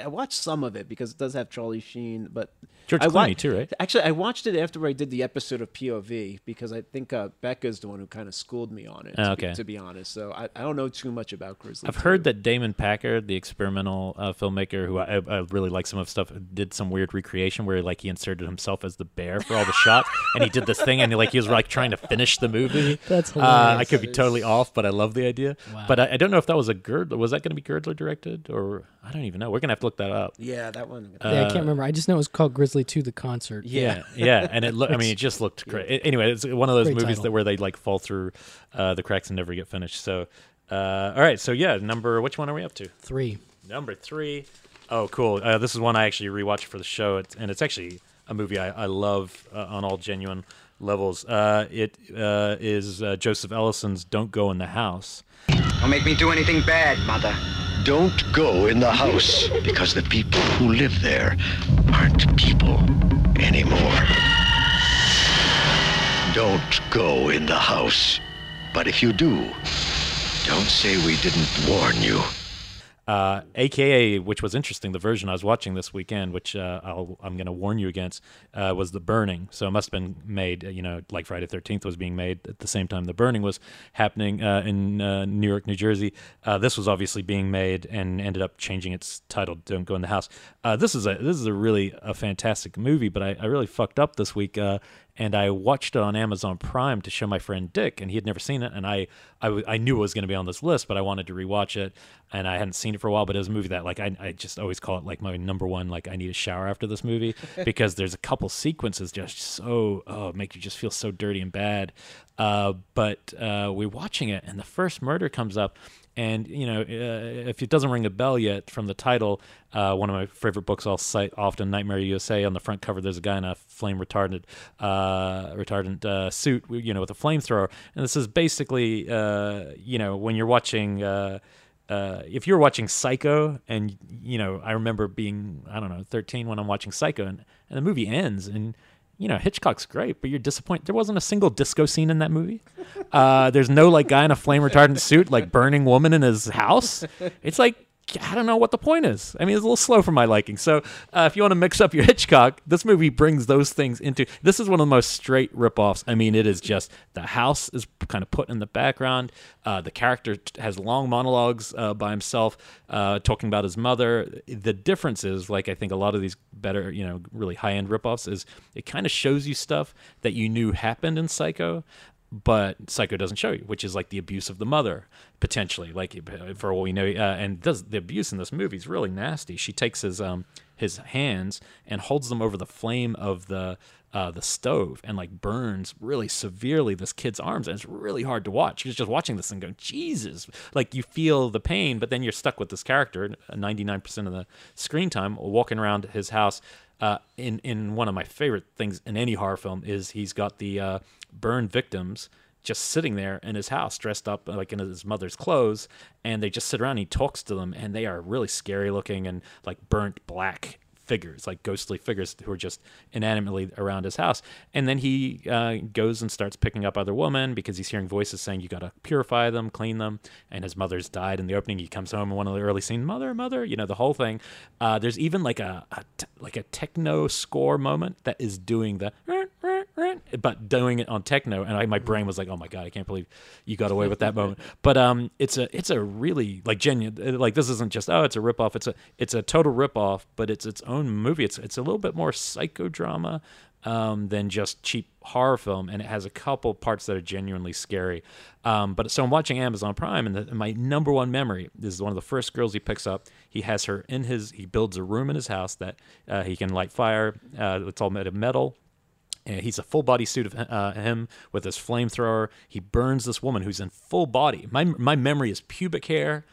I watched some of it because it does have Charlie Sheen, but George I wa- too, right? Actually, I watched it after I did the episode of POV because I think uh, Becca's the one who kind of schooled me on it. Oh, to, okay. be, to be honest, so I, I don't know too much about Grizzly. I've 2. heard that Damon Packard, the experimental uh, filmmaker, who I, I really like some of his stuff, did some weird recreation where like he inserted himself as the bear for all the shots, [laughs] and he did this thing, and he, like he was like trying to finish the movie. [laughs] That's Uh, I could be totally off, but I love the idea. Wow. But I, I don't know if that was a Girdler. Was that going to be Girdler directed, or I don't even know. We're gonna have to look that up. Yeah, that one. yeah, I can't remember. I just know it was called Grizzly Two: The Concert. Yeah, yeah, [laughs] and it. Lo- I mean, it just looked great. Anyway, it's one of those Great movies title. that where they like fall through uh, the cracks and never get finished. So, uh, all right. So yeah, number which one are we up to? Three. Number three. Oh, cool. Uh, this is one I actually rewatched for the show, it's, and it's actually a movie I, I love uh, on all genuine levels. Uh, it uh, is uh, Joseph Ellison's "Don't Go in the House." Don't make me do anything bad, Mother. Don't go in the house because the people who live there aren't people anymore. Don't go in the house. But if you do, don't say we didn't warn you. Uh, AKA, which was interesting, the version I was watching this weekend, which uh, I'll, I'm going to warn you against, uh, was The Burning. So it must have been made, uh, you know, like Friday the 13th was being made at the same time The Burning was happening uh, in uh, New York, New Jersey. this was obviously being made and ended up changing its title, Don't Go in the House. this is a this is a really a fantastic movie, but I, I really fucked up this week and I watched it on Amazon Prime to show my friend Dick, and he had never seen it, and I I, w- I knew it was going to be on this list, but I wanted to rewatch it, and I hadn't seen it for a while. But it was a movie that like I I just always call it like my number one like I need a shower after this movie [laughs] because there's a couple sequences just so oh make you just feel so dirty and bad. Uh, but uh, we're watching it, and the first murder comes up, and you know, uh, if it doesn't ring a bell yet from the title, uh, one of my favorite books I'll cite often, Nightmare USA. On the front cover, there's a guy in a flame retardant uh, retardant uh, suit, you know, with a flamethrower. And this is basically, uh, you know, when you're watching. Uh, if you're watching Psycho, and you know, I remember being, I don't know, 13 when I'm watching Psycho, and, and the movie ends, and you know, Hitchcock's great, but you're disappointed. There wasn't a single disco scene in that movie. Uh, there's no like guy in a flame retardant suit like burning woman in his house. It's like I don't know what the point is. I mean, it's a little slow for my liking. So, uh, if you want to mix up your [laughs] Hitchcock, this movie brings those things into. This is one of the most straight ripoffs. I mean, it is just the house is kind of put in the background. Uh, the character has long monologues uh, by himself, uh, talking about his mother. The difference is, like, I think a lot of these better, you know, really high end ripoffs is it kind of shows you stuff that you knew happened in Psycho, but Psycho doesn't show you, which is like the abuse of the mother potentially, like for all we know. Uh, and does the abuse in this movie is really nasty. She takes his um his hands and holds them over the flame of the uh, the stove and like burns really severely this kid's arms and it's really hard to watch you're just watching this and going jesus like you feel the pain but then you're stuck with this character 99% of the screen time walking around his house uh, in in one of my favorite things in any horror film is he's got the uh, burned victims just sitting there in his house dressed up like in his mother's clothes and they just sit around and he talks to them and they are really scary looking and like burnt black figures, like ghostly figures who are just inanimately around his house. And then he uh, goes and starts picking up other women because he's hearing voices saying, You got to purify them, clean them. And his mother's died in the opening. He comes home in one of the early scenes, Mother, Mother, you know, the whole thing. Uh, there's even like a, a t- like a techno score moment that is doing the but doing it on techno and I, my brain was like oh my god i can't believe you got away with that moment [laughs] but um it's a it's a really like genuine like this isn't just oh it's a ripoff it's a it's a total ripoff but it's its own movie it's it's a little bit more psychodrama um, than just cheap horror film, and it has a couple parts that are genuinely scary. Um, but so I'm watching Amazon Prime, and, the, and, my number one memory this is one of the first girls he picks up. He has her in his. He builds a room in his house that uh, he can light fire. Uh, it's all made of metal. And he's a full body suit of uh, him with his flamethrower. He burns this woman who's in full body. My my memory is pubic hair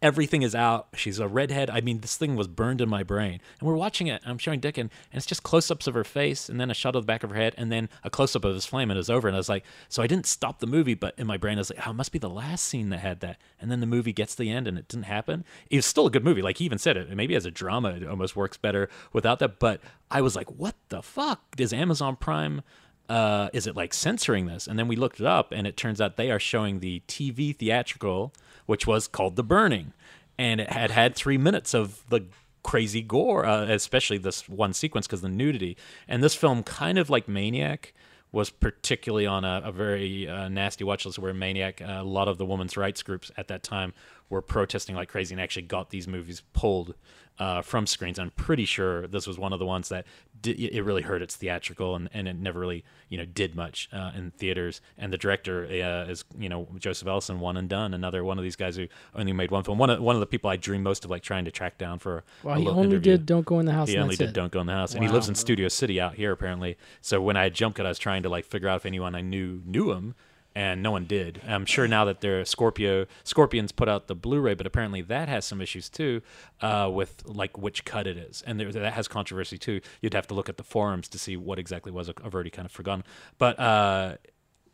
everything is out. She's a redhead. I mean, this thing was burned in my brain. And we're watching it. I'm showing Dick, and, it's just close ups of her face, and then a shot of the back of her head, and then a close up of his flame, and it was over. And I was like, so I didn't stop the movie, but in my brain, I was like, oh, it must be the last scene that had that. And then the movie gets to the end, and it didn't happen. It was still a good movie. Like he even said it. Maybe as a drama, it almost works better without that. But I was like, what the fuck? Does Amazon Prime. Uh, is it like censoring this? And then we looked it up, and it turns out they are showing the TV theatrical, which was called The Burning and it had had three minutes of the crazy gore, uh, especially this one sequence because the nudity. And this film, kind of like Maniac, was particularly on a, a very uh, nasty watch list where Maniac, uh, a lot of the women's rights groups at that time were protesting like crazy and actually got these movies pulled uh, from screens. I'm pretty sure this was one of the ones that did, it really hurt its theatrical and, and it never really you know did much uh, in theaters. And the director uh, is you know Joseph Ellison, one and done, another one of these guys who only made one film. One of one of the people I dream most of like trying to track down for. Well, he only interview. did Don't Go in the House. He only did it. Don't Go in the House, wow. and he lives in Studio City out here apparently. So when I had Jump Cut, I was trying to like figure out if anyone I knew knew him and no one did. I'm sure now that their Scorpio Scorpions put out the Blu-ray, but apparently that has some issues too uh, with like which cut it is, and there, that has controversy too. You'd have to look at the forums to see what exactly was. I've already kind of forgotten, but. Uh,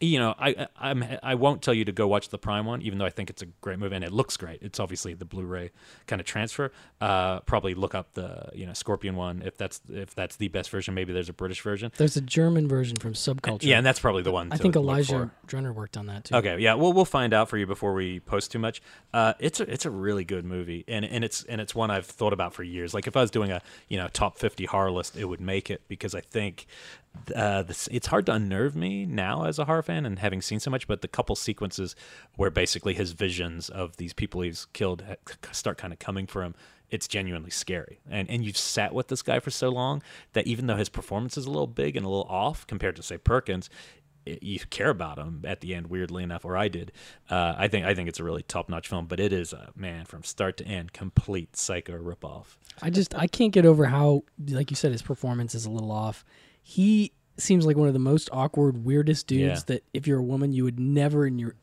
you know, I I'm I won't tell you to go watch the Prime one, even though I think it's a great movie and it looks great. It's obviously the Blu-ray kind of transfer. Uh, probably look up the you know Scorpion one if that's if that's the best version. Maybe there's a British version. There's a German version from Subculture. Yeah, and that's probably the one. I think Elijah. Drenner worked on that too. Okay, yeah, well, we'll find out for you before we post too much. Uh, it's a it's a really good movie, and and it's and it's one I've thought about for years. Like if I was doing a you know top fifty horror list, it would make it because I think uh, this, it's hard to unnerve me now as a horror fan and having seen so much. But the couple sequences where basically his visions of these people he's killed start kind of coming for him. It's genuinely scary, and and you've sat with this guy for so long that even though his performance is a little big and a little off compared to say Perkins, it- you care about him at the end weirdly enough or i did uh, i think i think it's a really top-notch film but it is a man from start to end complete psycho ripoff I just I can't get over how, like you said, his performance is a little off. He seems like one of the most awkward, weirdest dudes Yeah. that if you're a woman, you would never in your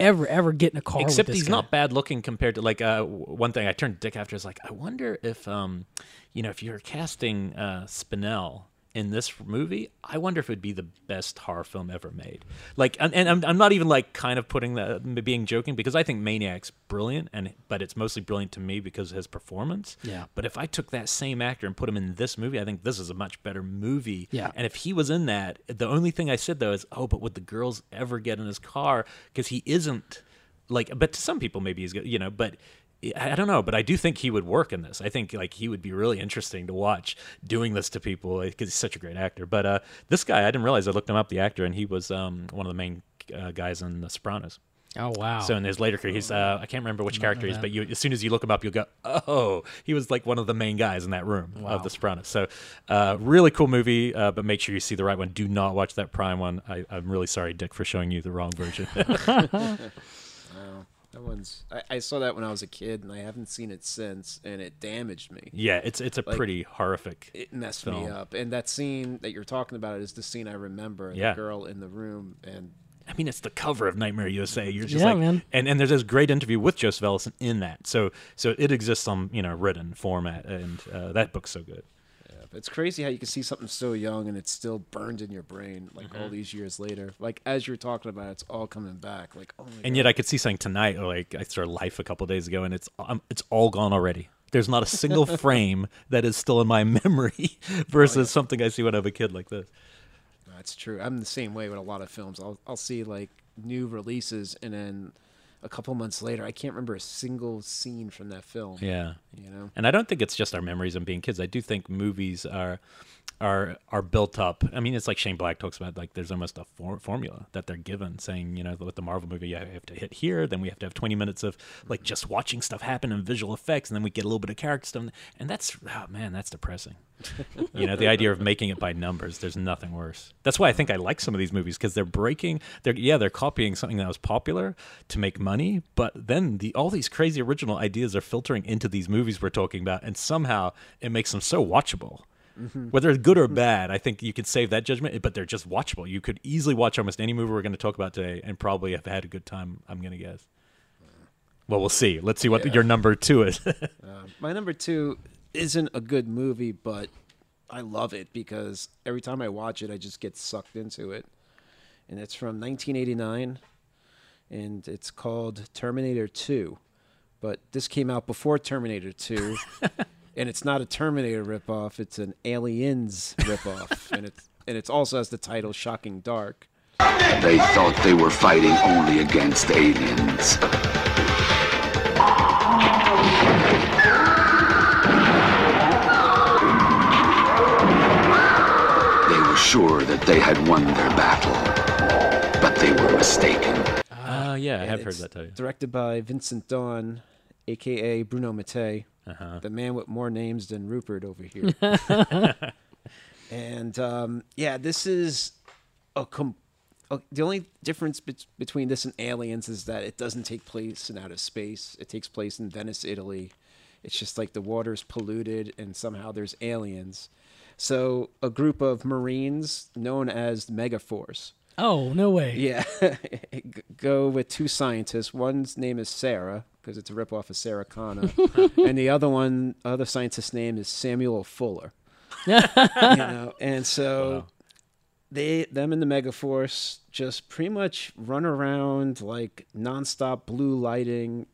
ever ever get in a car. except with this he's guy. not bad looking compared to like uh, one thing i turned to dick after is like i wonder if um you know if you're casting uh spinell in this movie i wonder if it'd be the best horror film ever made like and, and I'm, I'm not even like kind of putting the being joking because i think maniac's brilliant and but it's mostly brilliant to me because of his performance Yeah. but if i took that same actor and put him in this movie i think this is a much better movie Yeah. and if he was in that the only thing i said though is oh but would the girls ever get in his car because he isn't like but to some people maybe he's good you know but I I don't know, but I do think he would work in this. I think like he would be really interesting to watch doing this to people because he's such a great actor. But uh, this guy, I didn't realize. I looked him up, the actor, and he was um, one of the main uh, guys in The Sopranos. Oh wow! So in his later career, he's uh, I can't remember which Not character know he's, but you as soon as you look him up, you'll go, oh, he was like one of the main guys in that room Wow. of The Sopranos. So uh, really cool movie, uh, but make sure you see the right one. Do not watch that Prime one. I, I'm really sorry, Dick, for showing you the wrong version. [laughs] [laughs] Wow. That one's. I, I saw that when I was a kid, and I haven't seen it since, and it damaged me. yeah, it's it's a Like, pretty horrific. It messed film. me up. And that scene that you're talking about is the scene I remember. Yeah. The girl in the room, and I mean, it's the cover of Nightmare USA. You're just Yeah, like, man. and and there's this great interview with Joseph Ellison in that. So so it exists on you know written format, and uh, that book's so good. Yeah, it's crazy how you can see something so young and it's still burned in your brain like Mm-hmm. all these years later. Like as you're talking about, it, it's all coming back. Like oh my And God. yet I could see something tonight. Like I saw Life a couple days ago, and it's um, it's all gone already. There's not a single [laughs] frame that is still in my memory [laughs] versus something I see when I have a kid like this. That's true. I'm the same way with a lot of films. I'll I'll see like new releases and then a couple months later I can't remember a single scene from that film. Yeah. You know. And I don't think it's just our memories of being kids. I do think movies are are are built up. I mean, it's like Shane Black talks about. Like, there's almost a for- formula that they're given, saying, you know, with the Marvel movie, you have to hit here, then we have to have 20 minutes of like just watching stuff happen and visual effects, and then we get a little bit of character stuff. And that's oh man, that's depressing. [laughs] you know, the idea of making it by numbers. There's nothing worse. That's why I think I like some of these movies because they're breaking. They're yeah, they're copying something that was popular to make money, but then the all these crazy original ideas are filtering into these movies we're talking about, and somehow it makes them so watchable. Whether it's good or bad, I think you could save that judgment, but they're just watchable. You could easily watch almost any movie we're going to talk about today and probably have had a good time, I'm going to guess. Well, we'll see. Let's see what Yeah. your number two is. [laughs] Uh, my number two isn't a good movie, but I love it because every time I watch it, I just get sucked into it. And it's from 1989, and it's called Terminator 2. But this came out before Terminator 2, [laughs] and it's not a Terminator ripoff; it's an Aliens [laughs] ripoff, and it's and it also has the title Shocking Dark. They thought they were fighting only against aliens. They were sure that they had won their battle, but they were mistaken. Uh, yeah, I have heard that too. Directed by Vincent Dawn, aka Bruno Mattei, Uh-huh. the man with more names than Rupert over here. [laughs] [laughs] and um, yeah, this is a com- the only difference bet- between this and Aliens is that it doesn't take place in outer space. It takes place in Venice, Italy. It's just like the water's polluted, and somehow there's aliens. So a group of Marines known as the Megaforce. Oh no way! Yeah, [laughs] go with two scientists. One's name is Sarah because it's a ripoff of Sarah Connor, [laughs] and the other one, other scientist's name is Samuel Fuller. [laughs] you know, and so they them and the Megaforce just pretty much run around like nonstop blue lighting,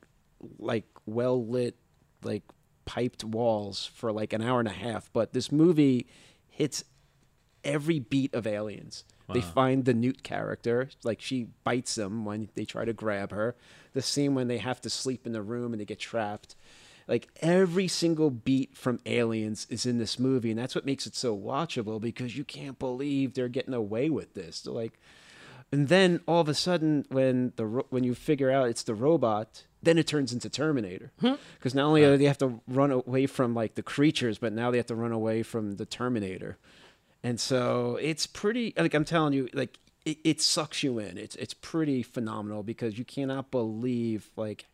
like well lit, like piped walls for like an hour and a half. But this movie hits every beat of Aliens. They find the Newt character, like she bites them when they try to grab her. The scene when they have to sleep in the room and they get trapped. Like every single beat from Aliens is in this movie, and that's what makes it so watchable because you can't believe they're getting away with this. They're like, and then all of a sudden, when the ro- when you figure out it's the robot, then it turns into Terminator. Hmm. Because not only do they have to run away from like the creatures, but now they have to run away from the Terminator. And so it's pretty. Like I'm telling you, like it, it sucks you in. It's it's pretty phenomenal because you cannot believe like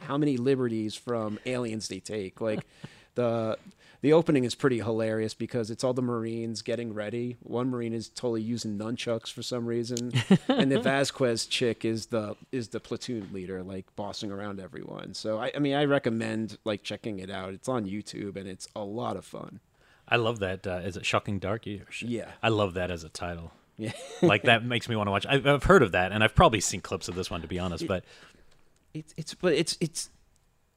how many liberties from aliens they take. Like [laughs] the the opening is pretty hilarious because it's all the Marines getting ready. One Marine is totally using nunchucks for some reason, and the [laughs] Vasquez chick is the is the platoon leader, like bossing around everyone. So I, I mean, I recommend like checking it out. It's on YouTube and it's a lot of fun. I love that. Uh, is it Shocking Dark? Yeah. I love that as a title. Yeah. [laughs] like that makes me want to watch. I've, I've heard of that, and I've probably seen clips of this one to be honest. But it's it's but it's it's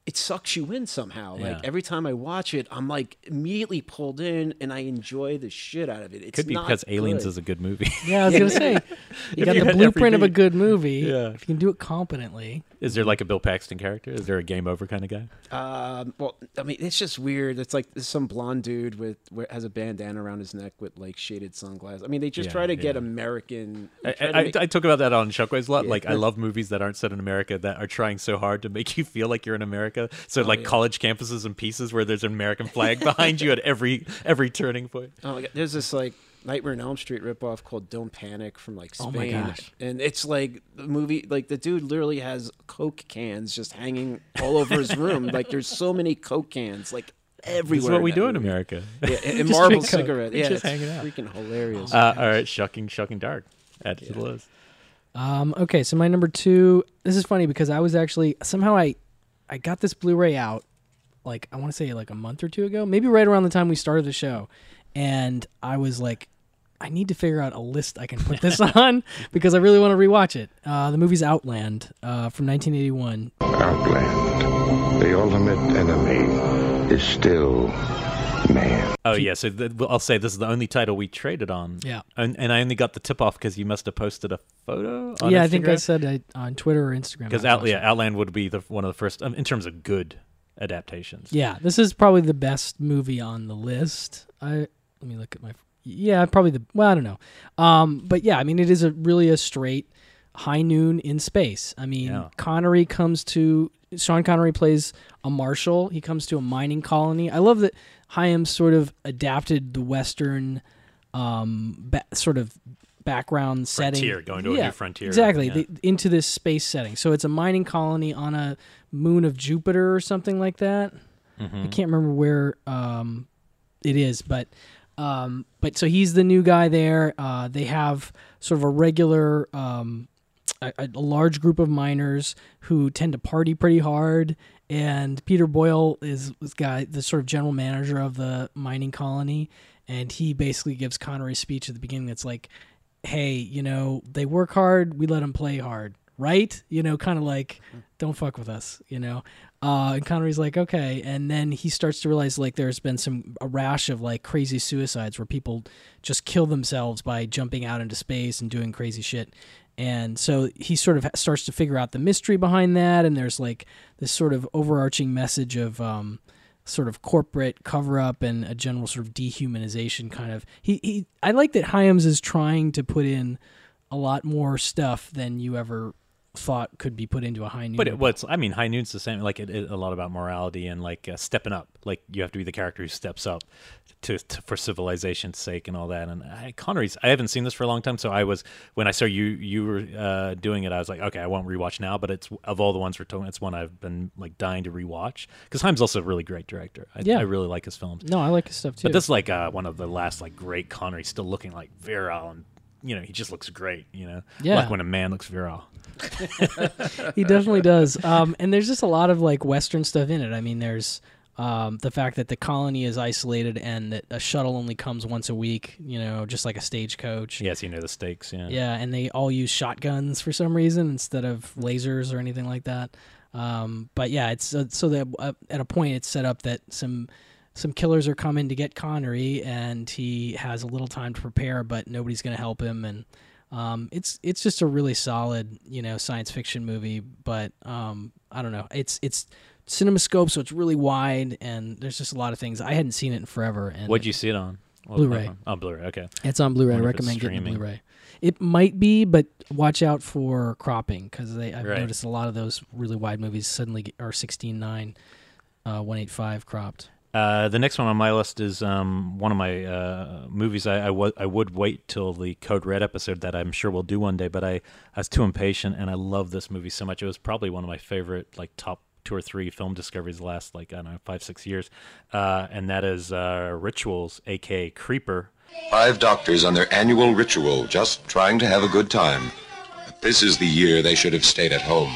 it sucks you in somehow. Like every time I watch it, I'm like immediately pulled in, and I enjoy the shit out of it. It's could be not because Aliens good. is a good movie. [laughs] Yeah, I was gonna say [laughs] you got you the blueprint of a good movie. Yeah. If you can do it competently. Is there like a Bill Paxton character? Is there a game over kind of guy? Um, well, I mean, it's just weird. It's like some blonde dude with where, has a bandana around his neck with like shaded sunglasses. I mean, they just Yeah, try to get. American. I, to I, make- I talk about that on Shockwaves a lot. Yeah. Like, I love movies that aren't set in America that are trying so hard to make you feel like you're in America. So, Oh, like yeah. college campuses and pieces where there's an American flag behind you at every every turning point. Oh my god, there's this like Nightmare on Elm Street ripoff called "Don't Panic" from like Spain, Oh my gosh. and it's like the movie. Like the dude literally has Coke cans just hanging all over his room. [laughs] Like there's so many Coke cans like everywhere. This is what we that do in. America. Yeah, and, and [laughs] Just Marlboro drink Coke. cigarette. Yeah, Just it's hanging out. freaking hilarious. Uh, all right, shucking, shucking, dark. Add to the list. Um, okay, so my number two. This is funny because I was actually somehow I, I got this Blu-ray out, like I want to say like a month or two ago, maybe right around the time we started the show, and I was like, I need to figure out a list I can put this [laughs] on because I really want to rewatch it. Uh, the movie's Outland uh, from 1981. Outland. The ultimate enemy is still man. Oh yeah, so th- I'll say this is the only title we traded on. Yeah. and, and I only got the tip off because you must have posted a photo. On yeah, I think I said I, on Twitter or Instagram. because Out, yeah. Outland would be the one of the first um, in terms of good adaptations. Yeah, this is probably the best movie on the list. I let me look at my. Yeah, probably the. Well, I don't know. Um, but yeah, I mean, it is a really a straight high noon in space. I mean, Yeah. Connery comes to Sean Connery plays a marshal. He comes to a mining colony. I love that Hyams sort of adapted the Western, um, ba- sort of background setting. Frontier, going to a new frontier, Exactly yeah. the- into this space setting. So it's a mining colony on a moon of Jupiter or something like that. I Mhm. can't remember where um, it is, but um, but so he's the new guy there. Uh, they have sort of a regular, um, a, a large group of miners who tend to party pretty hard. And Peter Boyle is this guy, the sort of general manager of the mining colony, and he basically gives Connery a speech at the beginning. That's like, "Hey, you know, they work hard, we let them play hard." Right, you know, kind of like, don't fuck with us, you know. Uh, and Connery's like, okay, and then he starts to realize like there's been some a rash of like crazy suicides where people just kill themselves by jumping out into space and doing crazy shit, and so he sort of starts to figure out the mystery behind that, and there's like this sort of overarching message of um, sort of corporate cover up and a general sort of dehumanization kind of. He he, I like that Hyams is trying to put in a lot more stuff than you ever thought could be put into a high noon. But it, what's I mean, High Noon's the same. Like it, it a lot about morality and like uh, stepping up. Like you have to be the character who steps up to, to for civilization's sake and all that. And I, Connery's. I haven't seen this for a long time, so I was when I saw you you were uh, doing it, I was like, okay, I won't rewatch now. But it's of all the ones we're talking, it's one I've been like dying to rewatch because Hyams also a really great director. I, Yeah. I really like his films. No, I like his stuff too. But this is like uh, one of the last like great Connery, still looking like virile and. You know, he just looks great. You know, Yeah. like when a man looks virile. [laughs] he definitely does. Um, and there's just a lot of like Western stuff in it. I mean, there's Um, the fact that the colony is isolated and that a shuttle only comes once a week, you know, just like a stagecoach. Yes, you know the stakes. Yeah. Yeah, and they all use shotguns for some reason instead of lasers or anything like that. Um, but yeah, it's uh, so that uh, at a point it's set up that some some killers are coming to get Connery, and he has a little time to prepare, but nobody's going to help him, and um, it's it's just a really solid you know science fiction movie. But um, I don't know, it's it's CinemaScope, so it's really wide, and there's just a lot of things. I hadn't seen it in forever. And What'd you see it on? What Blu-ray. platform? Oh, Blu-ray. Okay. It's on Blu-ray. I recommend getting. Blu-ray. It might be, but watch out for cropping because I've Right. noticed a lot of those really wide movies suddenly are 16:9, uh, 185 cropped. Uh, the next one on my list is um, one of my uh, movies. I, I, wa- I would wait till the Code Red episode that I'm sure we'll do one day, but I, I was too impatient, and I love this movie so much. It was probably one of my favorite, like top two or three film discoveries last like I don't know five six years, uh, and that is uh, Rituals, aka Creeper. Five doctors on their annual ritual, just trying to have a good time. This is the year they should have stayed at home.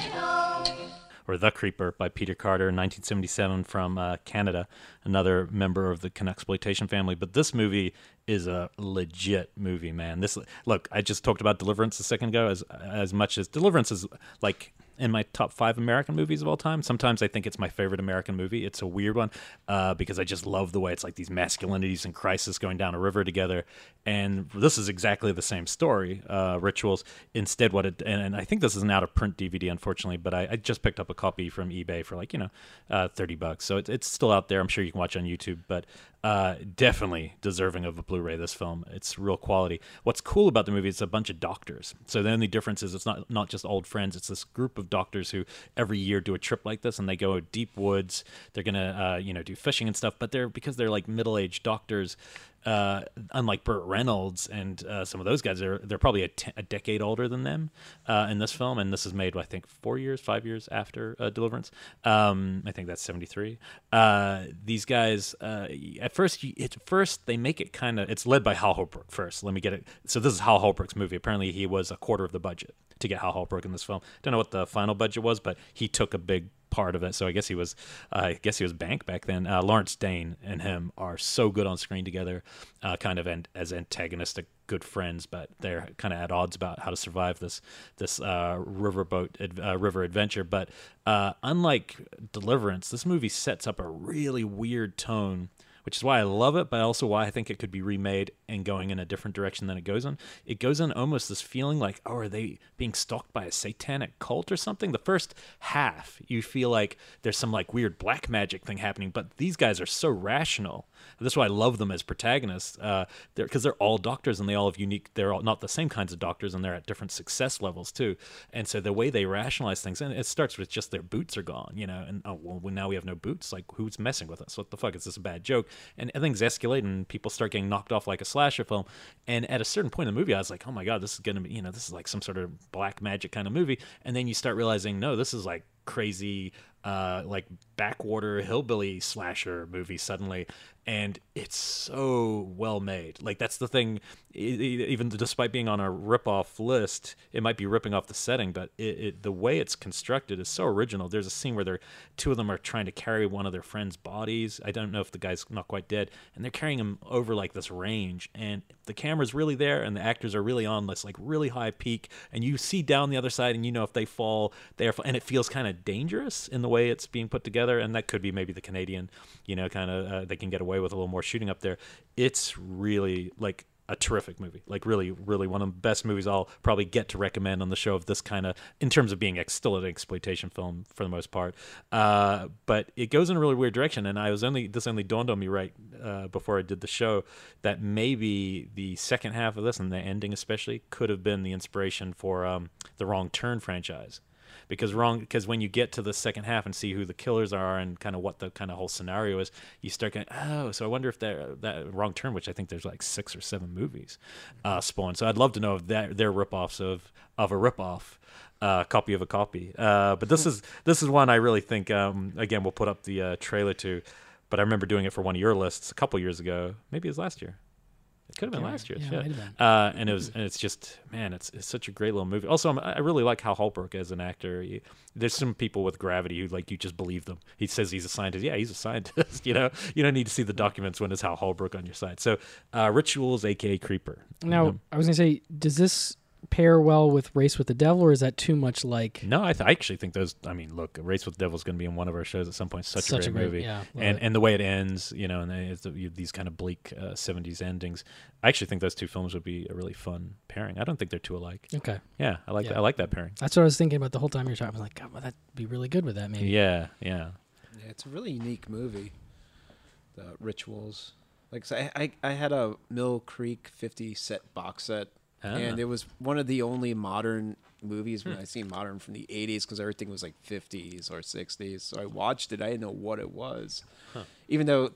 Or The Creeper by Peter Carter, in 1977 from uh, Canada, another member of the Exploitation family. But this movie is a legit movie, man. This look, I just talked about Deliverance a second ago. As as much as Deliverance is like in my top five American movies of all time. Sometimes I think it's my favorite American movie. It's a weird one uh, because I just love the way it's like these masculinities and crisis going down a river together. And this is exactly the same story, uh, Rituals. Instead, what it and, and I think this is an out of print DVD, unfortunately, but I, I just picked up a copy from eBay for like you know uh, thirty bucks. So it, it's still out there. I'm sure you can watch on YouTube, but uh, definitely deserving of a Blu-ray. This film, it's real quality. What's cool about the movie is it's a bunch of doctors. So the only difference is it's not not just old friends. It's this group of doctors who every year do a trip like this, and they go deep woods. They're gonna uh, you know do fishing and stuff, but they're because they're like middle-aged doctors. Uh, unlike Burt Reynolds and uh, some of those guys, they're they're probably a, a decade older than them uh, in this film, and this is made I think four years, five years after uh, Deliverance. Um, I think that's seventy three. Uh, these guys, uh, at first, you, at first they make it kind of. It's led by Hal Holbrook first. Let me get it. So this is Hal Holbrook's movie. Apparently, he was a quarter of the budget to get Hal Holbrook in this film. Don't know what the final budget was, but he took a big part of it. So I guess he was, uh, I guess he was Bank back then. Uh, Lawrence Dane and him are so good on screen together, uh, kind of an, as antagonistic good friends, but they're kind of at odds about how to survive this this uh, riverboat uh, river adventure. But uh, unlike Deliverance, this movie sets up a really weird tone. Which is why I love it, but also why I think it could be remade and going in a different direction than it goes in. It goes in almost this feeling like, oh, are they being stalked by a satanic cult or something? The first half, you feel like there's some like weird black magic thing happening, but these guys are so rational. That's why I love them as protagonists, uh, because they're, all doctors and they all have unique. They're all not the same kinds of doctors, and they're at different success levels too. And so the way they rationalize things, and it starts with just their boots are gone, you know, and oh well, now we have no boots. Like who's messing with us? What the fuck is this a bad joke? And things escalate, and people start getting knocked off like a slasher film. And at a certain point in the movie, I was like, oh my god, this is gonna be, you know, this is like some sort of black magic kind of movie. And then you start realizing, no, this is like crazy uh like backwater hillbilly slasher movie suddenly and it's so well made. Like that's the thing even despite being on a rip-off list it might be ripping off the setting but it, it the way it's constructed is so original. There's a scene where they're two of them are trying to carry one of their friends bodies. I don't know if the guy's not quite dead and they're carrying him over like this range and the camera's really there and the actors are really on this like really high peak and you see down the other side and you know if they fall they're and it feels kind of dangerous in the way it's being put together and that could be maybe the canadian you know kind of uh, they can get away with a little more shooting up there. It's really like a terrific movie. Like really really one of the best movies i'll probably get to recommend on the show of this kind of in terms of being ex- still an exploitation film for the most part. Uh, but it goes in a really weird direction and i was only this only dawned on me right uh, before i did the show that maybe the second half of this and the ending especially could have been the inspiration for um, the wrong turn franchise because wrong because when you get to the second half and see who the killers are and kind of what the kind of whole scenario is, you start going, oh, so I wonder if that that wrong turn, which I think there's like six or seven movies, uh, spawned. So I'd love to know if that they're ripoffs of of a ripoff. Uh, copy of a copy, uh, but this is this is one I really think. Um, again, we'll put up the uh, trailer to, but I remember doing it for one of your lists a couple years ago. Maybe it was last year. It could have been Yeah, last year's. yeah, Yeah, might have been. Uh, and it was, and it's just, man, it's, it's such a great little movie. Also, I'm, I really like Hal Holbrook as an actor. He, there's some people with gravity who like you just believe them. He says he's a scientist. Yeah, he's a [laughs] scientist. you know, you don't need to see the documents when it's Hal Holbrook on your side. So, uh, Rituals, aka Creeper. Now, Um, I was gonna say, does this pair well with Race with the Devil, or is that too much like? No, I, th- I actually think those. I mean, look, Race with the Devil is going to be in one of our shows at some point. Such, Such a a great, great- movie, yeah, and it. and the way it ends, you know, and it's the, you, these kind of bleak uh, '70s endings. I actually think those two films would be a really fun pairing. I don't think they're too alike. Okay. Yeah, I like Yeah. that. I like that pairing. That's what I was thinking about the whole time you were talking. I was like, God, well, that'd be really good with that, maybe. Yeah, yeah. Yeah, it's a really unique movie. The rituals, like so I, I, I had a Mill Creek 50 set box set, Ah. and it was one of the only modern movies when Hmm. I seen modern from the 80s because everything was like 50s or 60s. So I watched it. I didn't know what it was, Huh. even though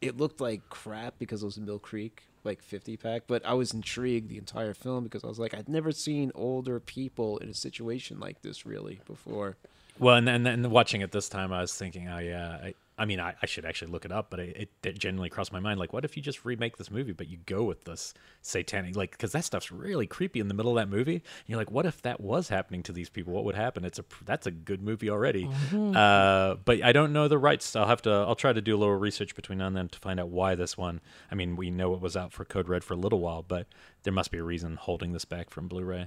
it looked like crap because it was a Mill Creek like 50 pack. But I was intrigued the entire film because I was like, I'd never seen older people in a situation like this really before. Well, and then and watching it this time, I was thinking, oh yeah, I, I mean, I, I should actually look it up, but it, it genuinely crossed my mind, like, what if you just remake this movie, but you go with this satanic, like, because that stuff's really creepy in the middle of that movie. And you're like, what if that was happening to these people? What would happen? It's a that's a good movie already. Mhm. Uh, but I don't know the rights. I'll have to. I'll try to do a little research between now and then to find out why this one. I mean, we know it was out for Code Red for a little while, but there must be a reason holding this back from Blu-ray.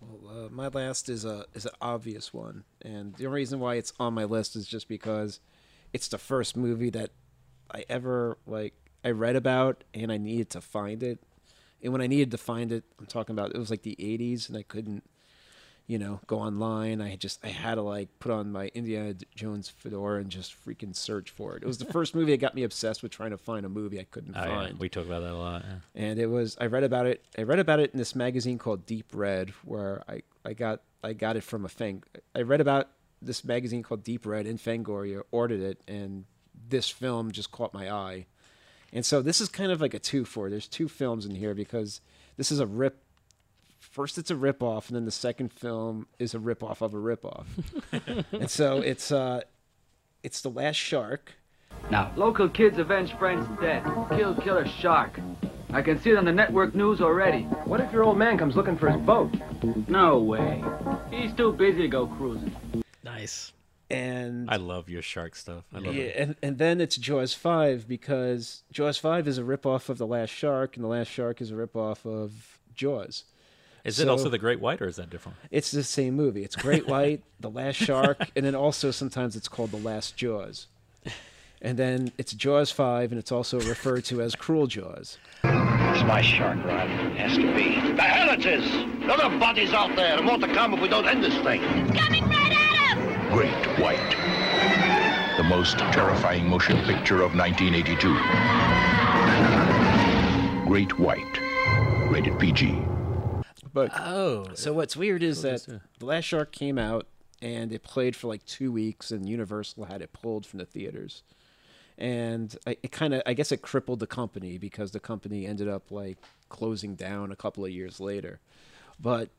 Well, uh, my last is a is an obvious one, and the only reason why it's on my list is just because it's the first movie that I ever like I read about, and I needed to find it. And when I needed to find it, I'm talking about it was like the '80s, and I couldn't, you know, go online. I just I had to like put on my Indiana Jones fedora and just freaking search for it. It was the first movie that got me obsessed with trying to find a movie I couldn't Oh, yeah. find. We talk about that a lot. Yeah. and it was I read about it. I read about it in this magazine called Deep Red, where I, I got I got it from a Fang. I read about this magazine called Deep Red in Fangoria, ordered it, and this film just caught my eye. And so this is kind of like a two for. There's two films in here because this is a rip. First, it's a rip off, and then the second film is a rip off of a rip off. [laughs] and so it's uh, it's the Last Shark. Now, local kids avenge friends dead. Kill killer shark. I can see it on the network news already. What if your old man comes looking for his boat? No way. He's too busy to go cruising. Nice. And I love your shark stuff. I love yeah, it. and and then it's Jaws five because Jaws five is a ripoff of the Last Shark, and the Last Shark is a ripoff of Jaws. Is it also the Great White, or is that different? It's the same movie. It's Great White, [laughs] The Last Shark, and then also sometimes it's called The Last Jaws. And then it's Jaws 5, and it's also referred to as Cruel Jaws. It's my shark, Rod. Has to be. The hell it is! There are bodies out there, and more to come if we don't end this thing. It's coming right at us! Great White. The most terrifying motion picture of 1982. Great White. Rated PG. But oh, so what's weird is Cool, that yeah. The Last Shark came out and it played for like two weeks, and Universal had it pulled from the theaters. And I, it kind of, I guess, it crippled the company because the company ended up like closing down a couple of years later. But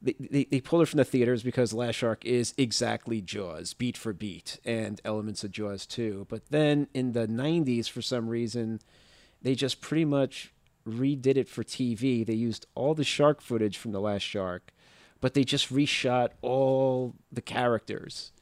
they, they, they pulled it from the theaters because The Last Shark is exactly Jaws, beat for beat, and elements of Jaws too. But then in the 90s, for some reason, they just pretty much redid it for TV. They used all the shark footage from The Last Shark, but they just reshot all the characters.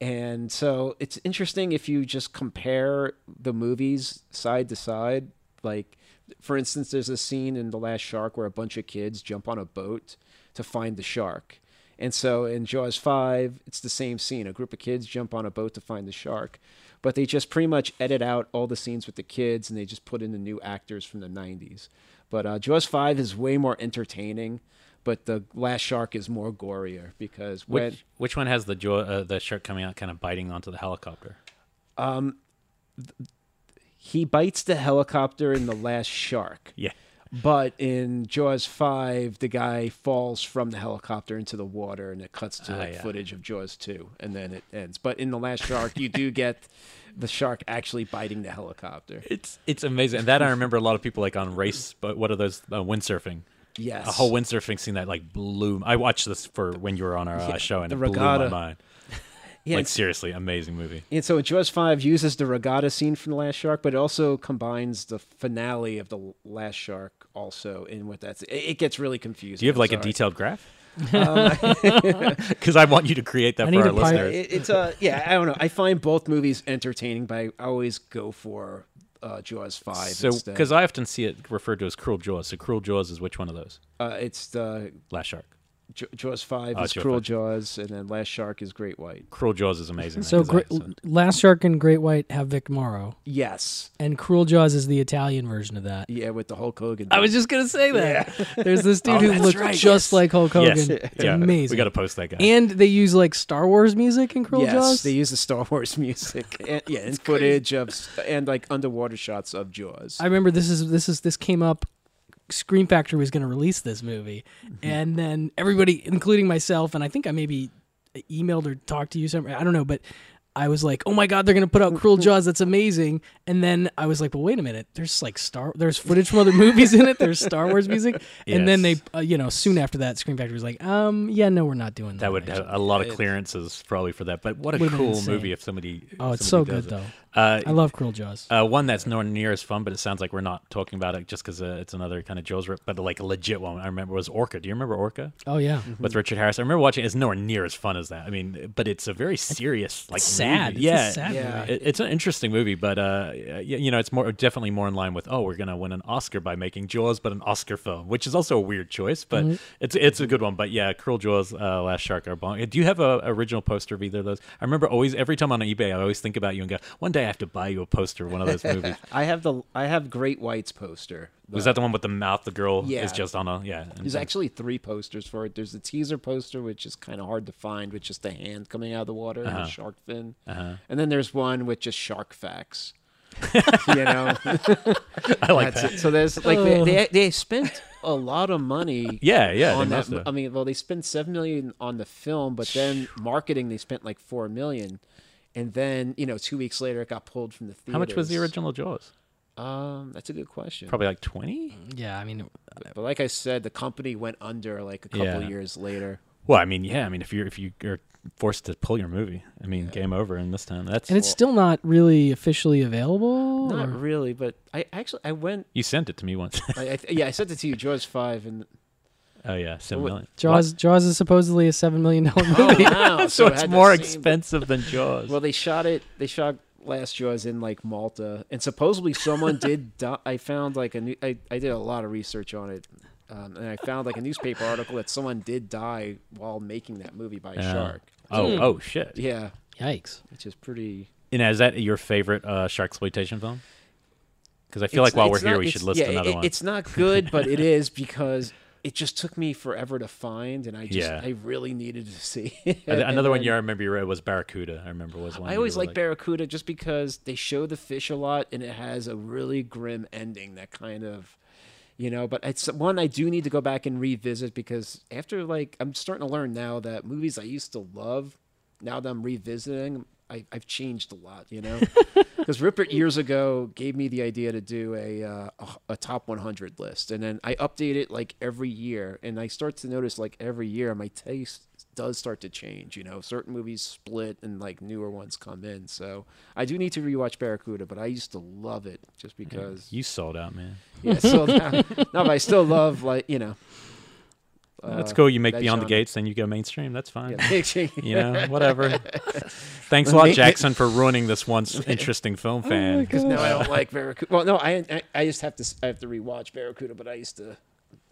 And so it's interesting if you just compare the movies side to side. Like, for instance, there's a scene in The Last Shark where a bunch of kids jump on a boat to find the shark. And so in Jaws 5, it's the same scene. A group of kids jump on a boat to find the shark. But they just pretty much edit out all the scenes with the kids and they just put in the new actors from the 90s. But uh, Jaws 5 is way more entertaining, but The Last Shark is more gorier because when. Which which one has the jaw, uh, the shark coming out, kind of biting onto the helicopter? Um, th- he bites the helicopter in the last shark. Yeah. But in Jaws five, the guy falls from the helicopter into the water, and it cuts to Ah, like yeah. footage of Jaws two, and then it ends. But in the last shark, you do get the shark actually biting the helicopter. It's it's amazing. And that I remember a lot of people like on race, but what are those uh, windsurfing? Yes. a whole windsurfing scene that like blew. I watched this for when you were on our uh, Yeah, show, and the it blew regatta. my mind. Yeah, like it's- seriously, amazing movie. And so Jaws 5 uses the regatta scene from The Last Shark, but it also combines the finale of The Last Shark also in with that. It it gets really confusing. Do you have I'm like a detailed graph? Um, [laughs] Because I want you to create that I for our a pi- listeners. It, it's uh yeah, I don't know. I find both movies entertaining, but I always go for uh, Jaws 5 So, because I often see it referred to as Cruel Jaws. So, Cruel Jaws is which one of those? uh, it's the Last Shark. J- Jaws 5 Oh, is Jaws Cruel 5. Jaws, and then Last Shark is Great White. Cruel Jaws is amazing. so, Gra- Last Shark and Great White have Vic Morrow, Yes. and Cruel Jaws is the Italian version of that. Yeah, with the Hulk Hogan. I was just gonna say that. [laughs] There's this dude Oh, who that's looks right, just yes. like Hulk Hogan. Yes. It's Yeah, we gotta post that guy. And they use like Star Wars music in Cruel yes, Jaws. they use the Star Wars [laughs] music, and, yeah, and footage of and like underwater shots of Jaws. I remember this is this is this came up. Scream Factory was going to release this movie, Mm-hmm. and then everybody, including myself, and I think I maybe emailed or talked to you somewhere. I don't know, but I was like, "Oh my god, they're going to put out Cruel [laughs] Jaws! That's amazing!" And then I was like, "Well, wait a minute. There's like Star, there's footage from other movies in it. There's Star Wars music." [laughs] And then they, uh, you know, soon after that, Scream Factory was like, "Um, yeah, no, we're not doing that." That would have a lot of clearances probably for that. But what a Would've cool movie if somebody. Oh, it's somebody so good, it. though. Uh, I love Cruel Jaws. Uh, one that's nowhere near as fun, but it sounds like we're not talking about it just because uh, it's another kind of Jaws rip, but like a legit one. I remember was Orca. Do you remember Orca? Oh, yeah. Mm-hmm. with Richard Harris. I remember watching. it. It's nowhere near as fun as that. I mean, but it's a very serious, like sad. movie. It's a Yeah, sad Yeah. movie. It- it's an interesting movie, but uh, you know, it's more definitely more in line with oh, we're gonna win an Oscar by making Jaws, but an Oscar film, which is also a weird choice, but Mhm. it's it's a good one. But yeah, Cruel Jaws, uh, Last Shark are bon- Do you have a original poster of either of those? I remember always every time on eBay, I always think about you and go, one day I have to buy you a poster of one of those movies. [laughs] I have the I have Great White's poster. Was that the one with the mouth? The girl Yeah. is just on a yeah. and- There's actually three posters for it. There's the teaser poster, which is kind of hard to find, with just the hand coming out of the water and Uh-huh. a shark fin. Uh-huh. And then there's one with just shark facts. [laughs] you know, [laughs] I like That's that. it. So there's like they, they they spent a lot of money. Yeah, yeah, On that. I mean, well, they spent seven million on the film, but then marketing they spent like four million, and then you know two weeks later it got pulled from the theaters. How much was the original Jaws? Um, that's a good question. Probably like twenty. Yeah, I mean, But like I said, the company went under like a couple Yeah. years later. Well, I mean, yeah, I mean, if you're if you are forced to pull your movie, I mean, game over in this time. That's and it's still not really officially available. Not or- really, but I actually I went. you sent it to me once. I, I, yeah, I sent it to you, Jaws five, and oh yeah, seven What- Jaws. Jaws is supposedly a seven million dollar Oh, movie. wow. [laughs] so it it's had the more same- expensive than Jaws. Well, they shot it. They shot Last Jaws in like Malta, and supposedly someone [laughs] did. Die. I found like a new. I, I did a lot of research on it, um, and I found like a newspaper article that someone did die while making that movie by a Yeah. shark. Oh, oh shit. Yeah, Yikes. which is pretty. And is that your favorite uh, shark exploitation film? Because I feel It's- like while we're here, not- we should list yeah, another it- one. It's not good, but it [laughs] is because it just took me forever to find, and I just Yeah. I really needed to see. [laughs] Another And one then- you remember you read was Barracuda. I remember was one. I always like Barracuda just because they show the fish a lot and it has a really grim ending that kind of you know, but it's one I do need to go back and revisit because after like I'm starting to learn now that movies I used to love, now that I'm revisiting, I, I've changed a lot, you know. [laughs] Because Rupert years ago gave me the idea to do a, uh, a a top 100 list, and then I update it like every year, and I start to notice like every year my taste does start to change. You know, certain movies split and like newer ones come in. So I do need to rewatch Barracuda, but I used to love it just because. You sold out, man. Yeah, so now, [laughs] no, but I still love like you know. That's uh, cool. You make that Beyond the. Gates, then you go mainstream. That's fine. Yeah, you know, whatever. [laughs] Thanks a lot, Jackson, for ruining this [laughs] once interesting film fan. Because now I don't like Barracuda. Well, no, I, I I just have to s- I have to rewatch Barracuda, but I used to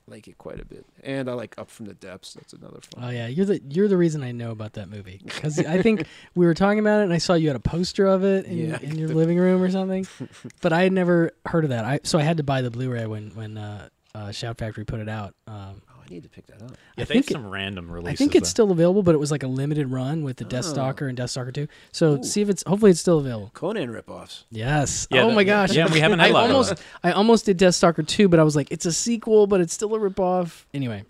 like it quite a bit, and I like Up from the Depths. That's another fun. Oh yeah, you're the you're the reason I know about that movie because I think [laughs] we were talking about it and I saw you had a poster of it in, Yeah. in your living room or something, but I had never heard of that. I so I had to buy the Blu-ray when when uh, uh, Shout Factory put it out. Um, oh, I need to pick that up. Yeah, I they think have it- some random I think it's though. still available, but it was like a limited run with the Death Oh. Stalker and Death Stalker Two. So see if it's hopefully it's still available. Conan ripoffs. Yes. Yeah, oh the- my gosh. yeah, we haven't had [laughs] I a almost that. I almost did Deathstalker 2, but I was like, it's a sequel, but it's still a ripoff. Anyway.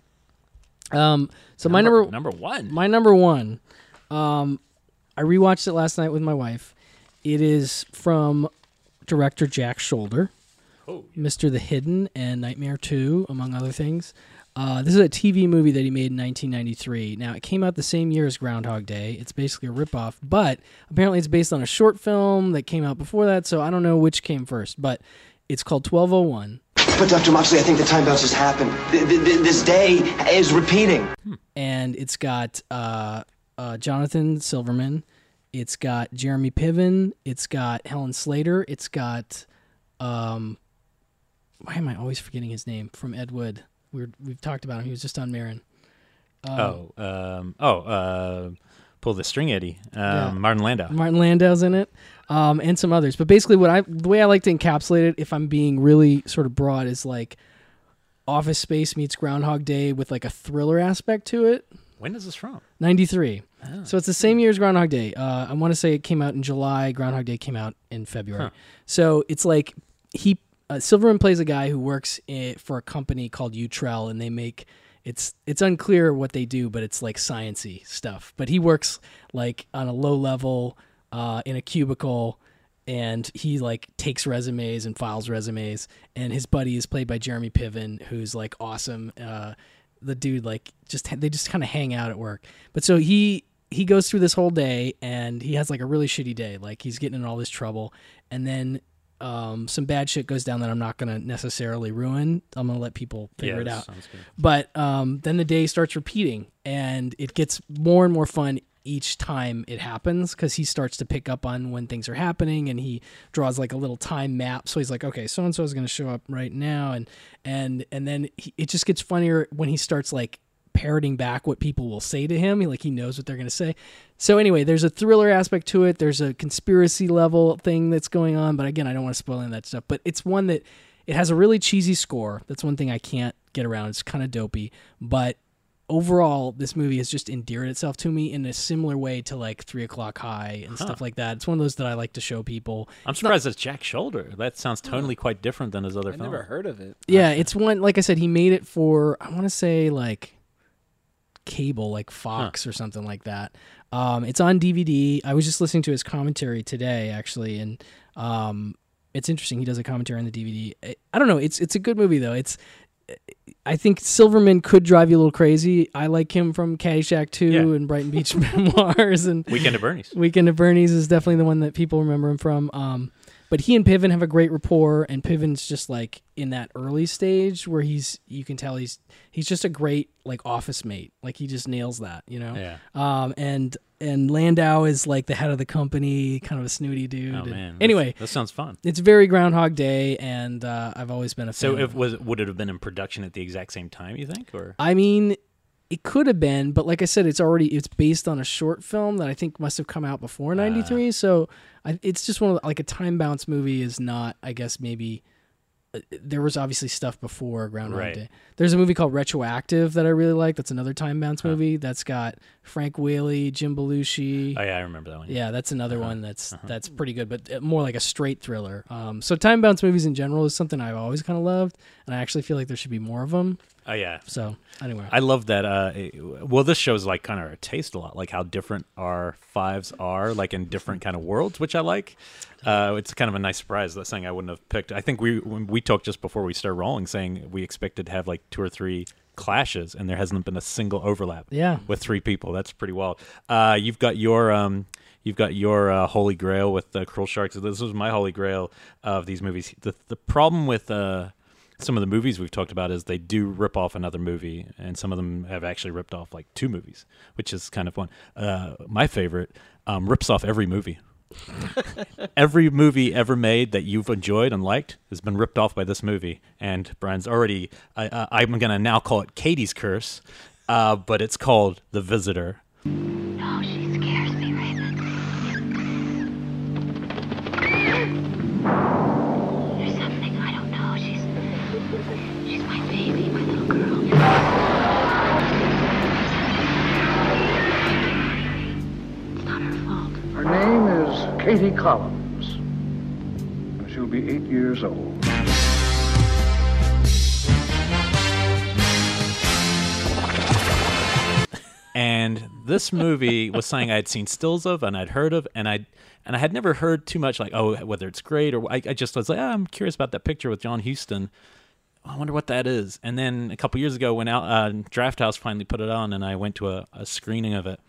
Um so my Number- number number one. My number one. Um I rewatched it last night with my wife. It is from director Jack Sholder. Oh. Mr. The Hidden and Nightmare 2, among other things. Uh, this is a TV movie that he made in 1993. Now, it came out the same year as Groundhog Day. It's basically a ripoff, but apparently it's based on a short film that came out before that, so I don't know which came first, but it's called 1201. But Dr. Moxley, I think the time bounce has happened. Th- th- th- this day is repeating. and it's got uh, uh, Jonathan Silverman. It's got Jeremy Piven. It's got Helen Slater. It's got um, why am I always forgetting his name from Ed Wood? We're, we've talked about him. He was just on Maron. Um, oh, um, oh, uh, pull the string, Eddie. Um, Yeah. Martin Landau. Martin Landau's in it, um, and some others. But basically, what I the way I like to encapsulate it, if I'm being really sort of broad, is like Office Space meets Groundhog Day with like a thriller aspect to it. When is this from? 93. So it's the same year as Groundhog Day. Uh, I want to say it came out in July. Groundhog Day came out in February. Huh. So it's like he uh, Silverman plays a guy who works for a company called Utrell, and they make it's it's unclear what they do, but it's like sciency stuff. But he works like on a low level uh, in a cubicle. And he like takes resumes and files resumes, and his buddy is played by Jeremy Piven, who's like awesome. Uh, the dude like just they just kind of hang out at work. But so he he goes through this whole day and he has like a really shitty day. Like he's getting in all this trouble and then um, some bad shit goes down that I'm not going to necessarily ruin. I'm going to let people figure Yeah, it out. sounds good. But um, then the day starts repeating and it gets more and more fun each time it happens because he starts to pick up on when things are happening and he draws like a little time map so he's like okay so and so is going to show up right now and and and then he, it just gets funnier when he starts like parroting back what people will say to him. He- like he knows what they're going to say. So anyway there's a thriller aspect to it. There's a conspiracy level thing that's going on but again i don't want to spoil any of that stuff. But it's one that it has a really cheesy score. That's one thing i can't get around. It's kind of dopey. But overall this movie has just endeared itself to me in a similar way to like three o'clock high and Huh. stuff like that. It's one of those that i like to show people. I'm surprised it's Jack Sholder. That sounds tonally quite different than his other I films. never heard of it. yeah it's one like i said he made it for i want to say like cable like fox or something like that um it's on dvd i was just listening to his commentary today actually and um it's interesting he does a commentary on the dvd I, I don't know it's it's a good movie though it's I think Silverman could drive you a little crazy. I like him from Caddyshack 2 Yeah. and Brighton Beach [laughs] Memoirs and Weekend at Bernie's. Weekend at Bernie's is definitely the one that people remember him from. Um, but he and Piven have a great rapport, and Piven's just like in that early stage where he's you can tell he's he's just a great like office mate. Like he just nails that, you know. Yeah. Um, and and Landau is like the head of the company, kind of a snooty dude. Oh And man. Anyway, that sounds fun. it's very Groundhog Day, and uh, I've always been a fan. So, if was would it have been in production at the exact same time? You think, or I mean, it could have been, but like I said, it's already it's based on a short film that I think must have come out before '93. so I, it's just one of the, like a time bounce movie is not. I guess maybe uh, there was obviously stuff before Groundhog Right. Day. There's a movie called Retroactive that I really like. That's another time bounce movie that's got Frank Whaley, Jim Belushi. oh yeah, I remember that one. Yeah, that's another one that's that's pretty good, but uh, more like a straight thriller. Um, so time bounce movies in general is something I've always kind of loved, and I actually feel like there should be more of them. Oh yeah. So anyway, I love that. Uh, well, this shows like kind of our taste a lot, like how different our fives are, like in different kind of worlds, which I like. Uh, it's kind of a nice surprise. That's something I wouldn't have picked. I think we when we talked just before we started rolling, saying we expected to have like two or three clashes, and there hasn't been a single overlap. Yeah. with three people, that's pretty wild. Uh, you've got your um, you've got your uh, holy grail with uh, Cruel Sharks. This was my holy grail of these movies. The the problem with uh, some of the movies we've talked about is they do rip off another movie, and some of them have actually ripped off like two movies, which is kind of fun. Uh, my favorite um, rips off every movie. [laughs] every movie ever made that you've enjoyed and liked has been ripped off by this movie, and Brian's already. I, I'm going to now call it Katie's curse, uh, but it's called The Visitor. Katie Collins. She'll be eight years old. and this movie was something I had seen stills of and I'd heard of, and I and I had never heard too much like oh whether it's great or I, I just was like ah, I'm curious about that picture with John Huston, I wonder what that is. And then a couple years ago, when out, uh, Drafthouse finally put it on, and I went to a, a screening of it.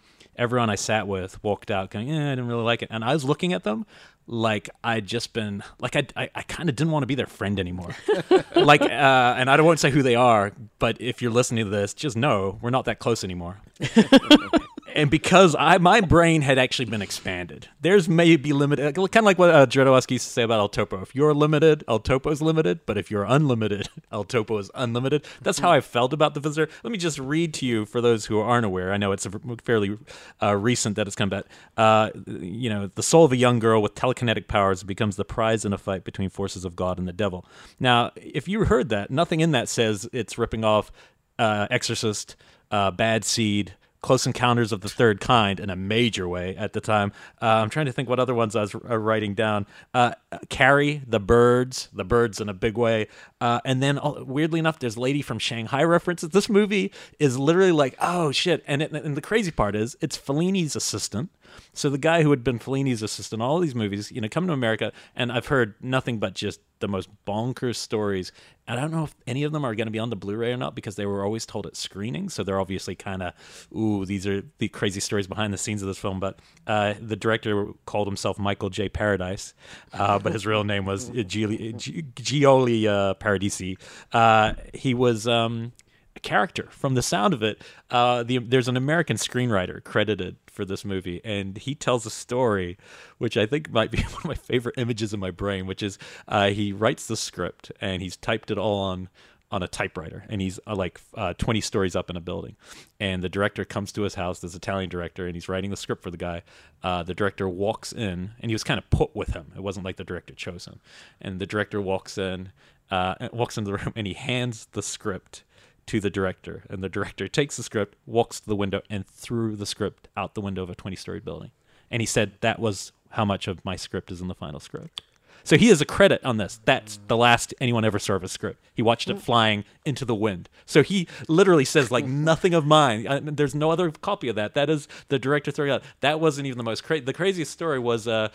Everyone I sat with walked out going, "Yeah, I didn't really like it," and I was looking at them like I'd just been like I I, I kind of didn't want to be their friend anymore. [laughs] like, uh, and I don't want to say who they are, but if you're listening to this, just know we're not that close anymore. [laughs] and because I my brain had actually been expanded, there's maybe limited, kind of like what uh, Jodorowsky used to say about El Topo. If you're limited, El Topo is limited, but if you're unlimited, [laughs] El Topo is unlimited. That's how I felt about the Visitor. Let me just read to you for those who aren't aware. I know it's a fairly uh, recent that it's come back. Uh, you know, the soul of a young girl with telekinetic powers becomes the prize in a fight between forces of God and the devil. Now, if you heard that, nothing in that says it's ripping off uh, Exorcist, uh, Bad Seed. Close Encounters of the Third Kind in a major way at the time. Uh, I'm trying to think what other ones I was uh, writing down. Uh, Carrie, The Birds, The Birds in a big way. Uh, and then, uh, weirdly enough, there's Lady from Shanghai references. This movie is literally like, oh shit. And, it, and the crazy part is, it's Fellini's assistant. So the guy who had been Fellini's assistant in all these movies, you know, come to America, and I've heard nothing but just the most bonkers stories. And I don't know if any of them are going to be on the Blu-ray or not because they were always told at screening. So they're obviously kind of, ooh, these are the crazy stories behind the scenes of this film. But uh, the director called himself Michael J. Paradise, uh, but his real name was Giulio, Giulio uh, Paradisi. Uh, he was. Um, a character from the sound of it. Uh, the, there's an American screenwriter credited for this movie, and he tells a story, which I think might be [laughs] one of my favorite images in my brain. Which is uh, he writes the script and he's typed it all on on a typewriter, and he's uh, like uh, 20 stories up in a building. And the director comes to his house, this Italian director, and he's writing the script for the guy. Uh, the director walks in, and he was kind of put with him. It wasn't like the director chose him. And the director walks in, uh, walks into the room, and he hands the script to the director, and the director takes the script, walks to the window, and threw the script out the window of a 20 story building. And he said that was how much of my script is in the final script. So he has a credit on this. That's the last anyone ever saw of a script. He watched it flying into the wind. So he literally says like [laughs] nothing of mine. Uh, there's no other copy of that. That is the director throwing out. That wasn't even the most crazy. The craziest story was. Uh,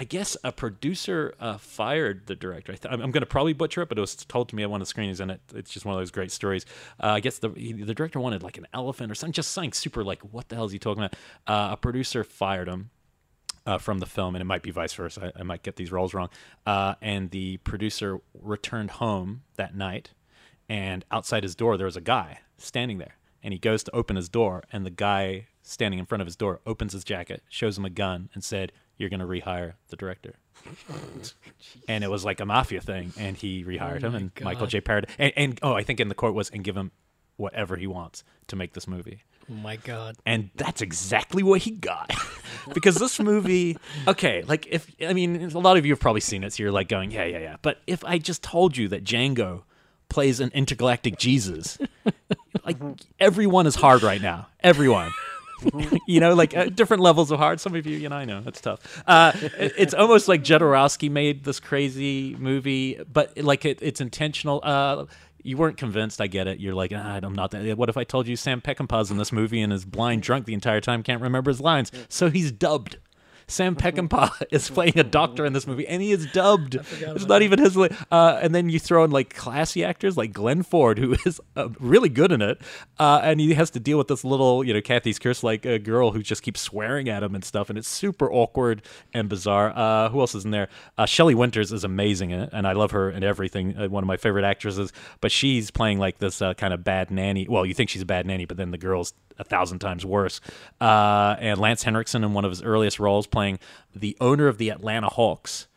I guess a producer uh, fired the director. I I'm going to probably butcher it, but it was told to me at one of the screenings, and it, it's just one of those great stories. Uh, I guess the the director wanted like an elephant or something, just something super like what the hell is he talking about? Uh, a producer fired him. Uh, from the film, and it might be vice versa. I, I might get these roles wrong. Uh, and the producer returned home that night, and outside his door there was a guy standing there, and he goes to open his door, and the guy standing in front of his door opens his jacket, shows him a gun, and said, "You're going to rehire the director." [laughs] and it was like a mafia thing, and he rehired Oh him, and Michael J. Paradise, and, and oh, I think in the court was, "And give him whatever he wants to make this movie." Oh my god. And that's exactly what he got. [laughs] because this movie, okay, like if, I mean, a lot of you have probably seen it, so you're like going, yeah, yeah, yeah. But if I just told you that Django plays an intergalactic Jesus, [laughs] like everyone is hard right now. Everyone. [laughs] you know, like uh, different levels of hard. Some of you, you know, I know that's tough. Uh, it- it's almost like Jodorowsky made this crazy movie, but like it, it's intentional. Uh, you weren't convinced. I get it. You're like, ah, I'm not that. What if I told you Sam Peckinpah's in this movie and is blind drunk the entire time, can't remember his lines? So he's dubbed. Sam [laughs] Peckinpah [laughs] is playing a doctor in this movie, and he is dubbed. It's not even his. Uh, and then you throw in like classy actors like Glenn Ford, who [laughs] is uh, really good in it, uh, and he has to deal with this little, you know, Cathy's curse like a girl who just keeps swearing at him and stuff, and it's super awkward and bizarre. Uh, who else is in there? Uh, Shelley Winters is amazing in it, and I love her and everything. Uh, one of my favorite actresses, but she's playing like this uh, kind of bad nanny. Well, you think she's a bad nanny, but then the girl's a thousand times worse. Uh, and Lance Henriksen in one of his earliest roles playing the owner of the Atlanta Hawks.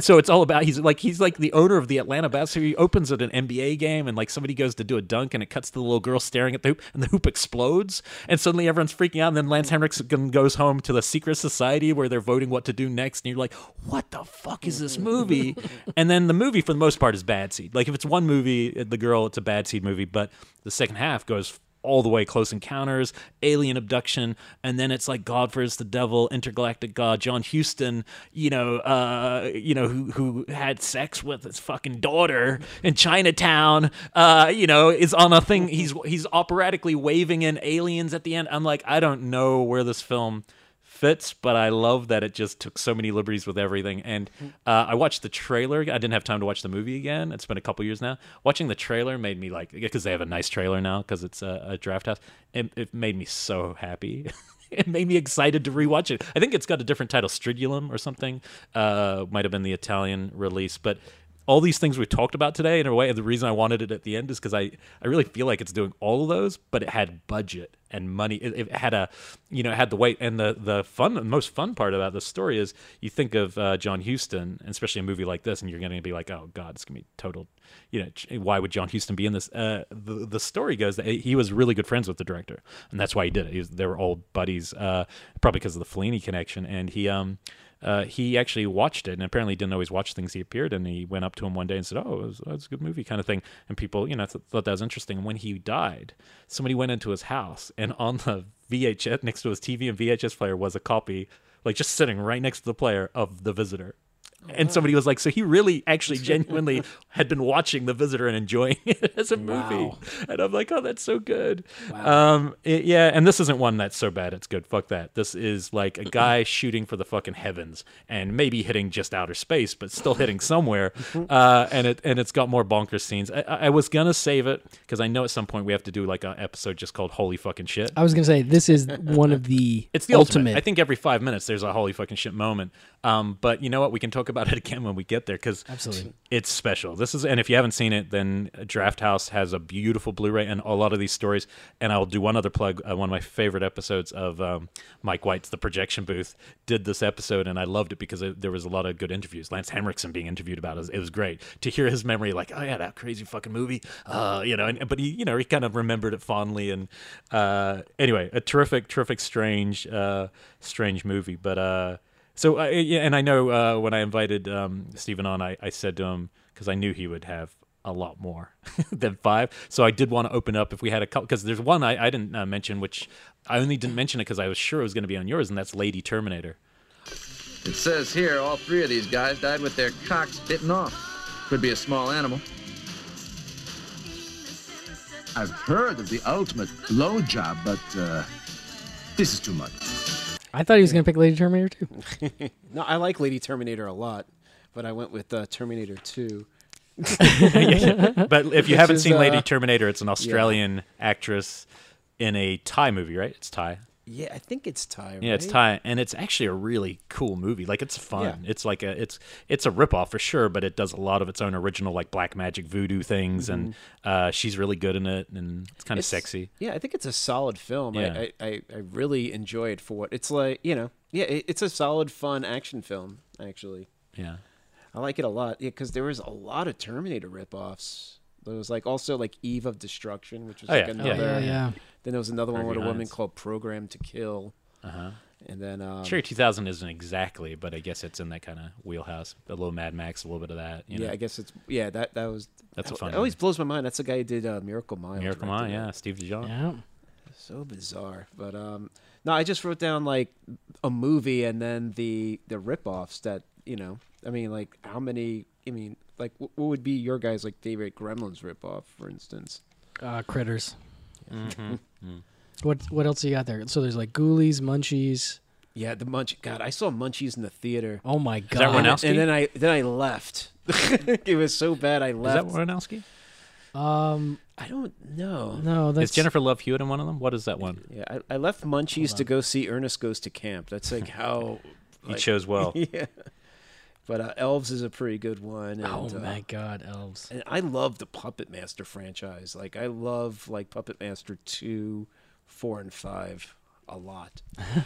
So it's all about he's like he's like the owner of the Atlanta Bass. So he opens at an NBA game and like somebody goes to do a dunk and it cuts to the little girl staring at the hoop and the hoop explodes and suddenly everyone's freaking out and then Lance Henriksen goes home to the secret society where they're voting what to do next and you're like what the fuck is this movie? [laughs] and then the movie for the most part is bad seed. Like if it's one movie, the girl it's a bad seed movie, but the second half goes all the way close encounters alien abduction and then it's like god versus the devil intergalactic god john huston you know uh you know who who had sex with his fucking daughter in chinatown uh you know is on a thing. He's he's operatically waving in aliens at the end. I'm like i don't know where this film fits, but I love that it just took so many liberties with everything. And uh, I watched the trailer. I didn't have time to watch the movie again. It's been a couple years now. Watching the trailer made me like because they have a nice trailer now because it's a, a draft house. It, it made me so happy. [laughs] it made me excited to rewatch it. I think it's got a different title, Stridulum or something. Uh, might have been the Italian release, but all these things we talked about today in a way the reason i wanted it at the end is because I, I really feel like it's doing all of those but it had budget and money. It, it had a you know had the weight. And the the fun the most fun part about the story is you think of uh, john huston especially a movie like this and you're going to be like oh god it's going to be total you know why would john huston be in this? Uh, the, the story goes that he was really good friends with the director and that's why he did it. He was, they were old buddies uh, probably because of the fellini connection and he um uh, he actually watched it and apparently didn't always watch things he appeared in. He went up to him one day and said, "Oh, it was, that's a good movie," kind of thing. And people, you know, th- thought that was interesting. And when he died, somebody went into his house, and on the VHS next to his TV and VHS player was a copy, like just sitting right next to the player of The Visitor. And somebody was like, so he really, actually, [laughs] genuinely had been watching The Visitor and enjoying it [laughs] as a movie. Wow. And I'm like, oh, that's so good. Um, it- yeah, and this isn't one that's so bad it's good. Fuck that. This is like a guy shooting for the fucking heavens and maybe hitting just outer space, but still hitting somewhere. [laughs] Uh, and it and it's got more bonkers scenes. I, I was gonna save it because I know at some point we have to do like an episode just called "Holy Fucking Shit." I was gonna say this is one of the It's the ultimate. I think every five minutes there's a holy fucking shit moment. Um, but you know what? We can talk about it again when we get there because Absolutely. it's special. This is, and if you haven't seen it, then Drafthouse has a beautiful Blu-ray and a lot of these stories. And I'll do one other plug. Uh, one of my favorite episodes of um, Mike White's The Projection Booth did this episode, and I loved it because it, there was a lot of good interviews. Lance Henriksen being interviewed about it, it was great to hear his memory. Like, oh yeah, that crazy fucking movie. Uh, you know, and, but he, you know, he kind of remembered it fondly. And uh, anyway, a terrific, terrific, strange, uh, strange movie. But uh, so, uh, yeah, and I know uh, when I invited um, Stephen on, I, I said to him because I knew he would have a lot more [laughs] than five. So I did want to open up if we had a couple because there's one I, I didn't uh, mention, which I only didn't mention it because I was sure it was going to be on yours, and that's Lady Terminator. It says here all three of these guys died with their cocks bitten off. Could be a small animal. I've heard of the ultimate blowjob, but uh, this is too much. I thought he was gonna pick Lady Terminator too. [laughs] no, I like Lady Terminator a lot, but I went with uh, Terminator 2. [laughs] but if you Which haven't is, seen Lady uh, Terminator, it's an yeah. Australian actress in a Thai movie, right? It's Thai. Yeah, I think it's Thai. Yeah, it's right? Thai, and it's actually a really cool movie. Like it's fun. Yeah. It's like a it's it's a ripoff for sure, but it does a lot of its own original like black magic voodoo things, and uh, she's really good in it, and it's kind of sexy. Yeah, I think it's a solid film. Yeah. I, I, I, really enjoy it for what it's like. You know, yeah, it, it's a solid, fun action film. Actually, Yeah. I like it a lot. Yeah, because there was a lot of Terminator ripoffs. There was like also like Eve of Destruction, which was Oh, like yeah. Yeah, another. yeah, yeah. Then there was another one with a woman called Program to Kill. Uh huh. And then um, Cherry 2000 isn't exactly, but I guess it's in that kind of wheelhouse. A little Mad Max, a little bit of that. You yeah, know? I guess it's yeah that that was That's a it fun always blows my mind. That's the guy who did uh, Miracle Mile. Miracle Mile, yeah, Steve DeJong. Yeah. So bizarre, but um, no, I just wrote down like a movie and then the the ripoffs that you know. I mean, like how many? I mean, like what, what would be your guys' like favorite Gremlins ripoff, for instance? Uh, critters. Mhm. What what else you got there? So there's like Ghoulies, Munchies. Yeah, the Munch. God, I saw Munchies in the theater. Oh my that god! And, Aronofsky? and then I then I left. [laughs] it was so bad I left. Is that left. Um, I don't know. no, that's Is Jennifer Love Hewitt in one of them? What is that one? Yeah, I, I left Munchies to go see Ernest Goes to Camp. That's like [laughs] how He like- chose well. [laughs] yeah. But uh, Elves is a pretty good one. And, Oh uh, my god, elves! And I love the Puppet Master franchise. Like I love like Puppet Master two, four, and five a lot. [laughs]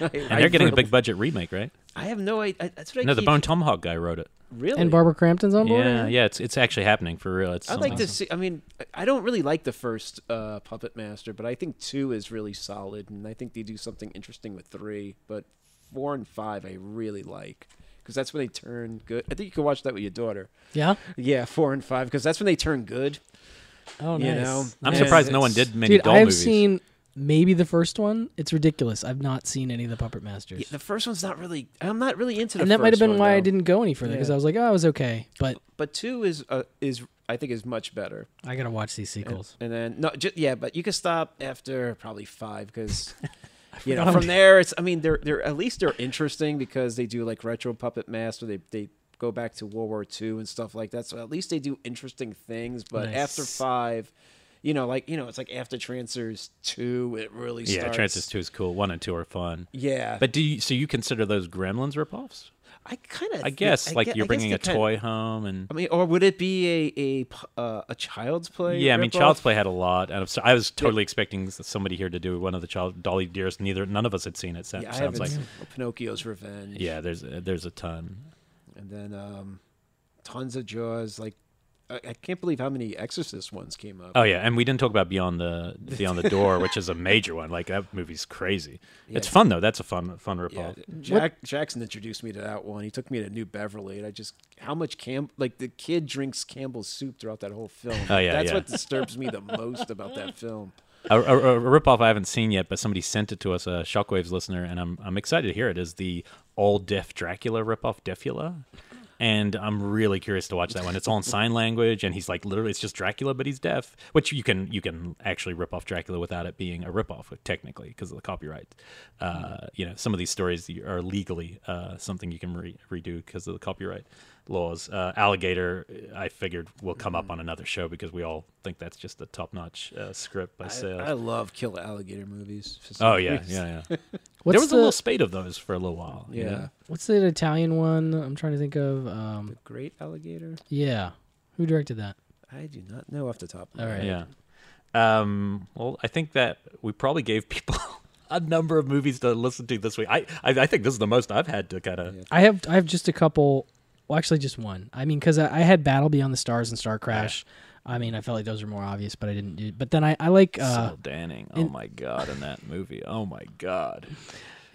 And they're getting a big budget remake, right? I have no idea. That's what I No, the Bone Tomahawk guy wrote it. Really? And Barbara Crampton's on board. Yeah, yeah, it's it's actually happening for real. It's I'd like to see. I mean, I- I don't really like the first uh, Puppet Master, but I think two is really solid, and I think they do something interesting with three. But four and five, I really like because that's when they turn good. I think you can watch that with your daughter. Yeah? Yeah, four and five because that's when they turn good. Oh, You nice. know? I'm And surprised no one did many Dude, doll I have movies. seen maybe the first one. It's ridiculous. I've not seen any of the Puppet Masters. Yeah, the first one's not really. I'm not really into the. and that might have been one, why I didn't go any further because Yeah. I was like, oh, it was okay, but But two is uh, is I think is much better. I gotta watch these sequels. And then no, ju- yeah, but you can stop after probably five because [laughs] you know, [laughs] from there, it's. I mean, they're they're at least they're interesting because they do like retro puppet masks, or they they go back to World War II and stuff like that. So at least they do interesting things. But after five, you know, like you know, it's like after Transfers two, it really Yeah, starts. Transformers Two is cool. One and two are fun. Yeah. but do you so you consider those Gremlins ripoffs? I kind of. I guess like you're bringing a toy home and. I mean, or would it be a a uh, a Child's Play? Yeah, I mean, ripoff? Child's Play had a lot, and I was totally expecting somebody here to do one of the Child Dolly Dearest. Neither, none of us had seen it. So, Yeah, I sounds like, Pinocchio's Revenge. yeah, there's uh, there's a ton. and then um, tons of Jaws. Like, I, I can't believe how many Exorcist ones came up. Oh yeah, and we didn't talk about Beyond the Beyond the Door, which is a major one. Like that movie's crazy. It's fun though. That's a fun fun Yeah, ripoff. Jack Jackson introduced me to that one. He took me to New Beverly, and I just how much Cam like the kid drinks Campbell's soup throughout that whole film. Oh, yeah, that's yeah. what disturbs me the most about that film. a, a, a ripoff I haven't seen yet, but somebody sent it to us, a Shockwaves listener, and I'm I'm excited to hear it. Is the all deaf Dracula ripoff Deafula? And I'm really curious to watch that one. It's all in sign language, and he's like literally it's just Dracula, but he's deaf. Which you can you can actually rip off Dracula without it being a ripoff, technically, because of the copyright. Uh, you know, some of these stories are legally uh, something you can re- redo because of the copyright laws. Uh, Alligator, I figured will come up on another show because we all think that's just a top notch uh, script by I, Sayles. I love kill alligator movies. Oh yeah, reason. yeah, [laughs] yeah. there What's was a little spate of those for a little while. you Yeah. know? What's the Italian one? I'm trying to think of. Um, Great alligator. yeah, who directed that? I do not know off the top. Of my All right. head. Yeah. Um, well, I think that we probably gave people [laughs] a number of movies to listen to this week. I, I, I think this is the most I've had to kind of. I have I have just a couple. Well, actually, just one. I mean, because I, I had Battle Beyond the Stars and Star Crash. I mean, I felt like those were more obvious, but I didn't do. But then I, I like uh, Sybil Danning. Oh in- my god, in that movie. Oh my god.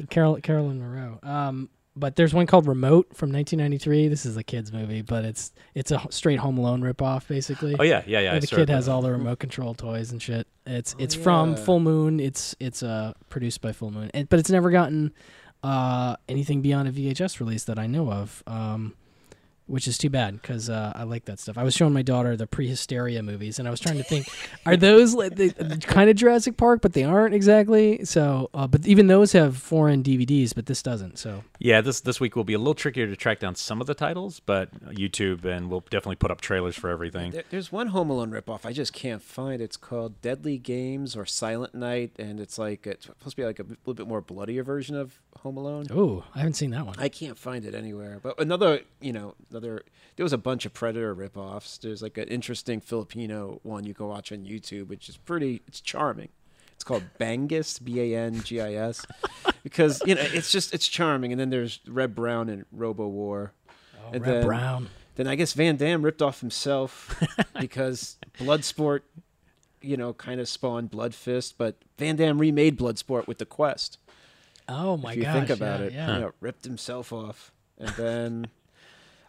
Carol Caroline Munro. Um, but there's one called Remote from 1993. This is a kids movie, but it's it's a straight Home Alone ripoff, basically. Oh, yeah, yeah, yeah, Where the kid it. has all the remote control toys and shit. It's it's yeah. from Full Moon. It's it's uh produced by Full Moon, and, but it's never gotten uh anything beyond a VHS release that I know of. Um, which is too bad because uh, I like that stuff. I was showing my daughter the Prehysteria movies, and I was trying to think, [laughs] are those like the, kind of Jurassic Park, but they aren't exactly. So, uh, but even those have foreign DVDs, but this doesn't. So, Yeah, this this week will be a little trickier to track down some of the titles, but YouTube and we'll definitely put up trailers for everything. There, there's one Home Alone ripoff I just can't find. It's called Deadly Games or Silent Night, and it's like it's supposed to be like a little bit more bloodier version of Home Alone. oh, I haven't seen that one. I can't find it anywhere. But another, you know, another. There was a bunch of Predator ripoffs. There's like an interesting Filipino one you can watch on YouTube, which is pretty. It's charming. It's called Bangis, B A N G I S, [laughs] because you know it's just it's charming. And then there's Red Brown and Robo War. Oh, and Red then, Brown. Then I guess Van Damme ripped off himself [laughs] because Bloodsport, you know, kind of spawned Blood Fist, but Van Damme remade Bloodsport with the Quest Oh my god! if you gosh! think about yeah, it. yeah. You know, ripped himself off. And then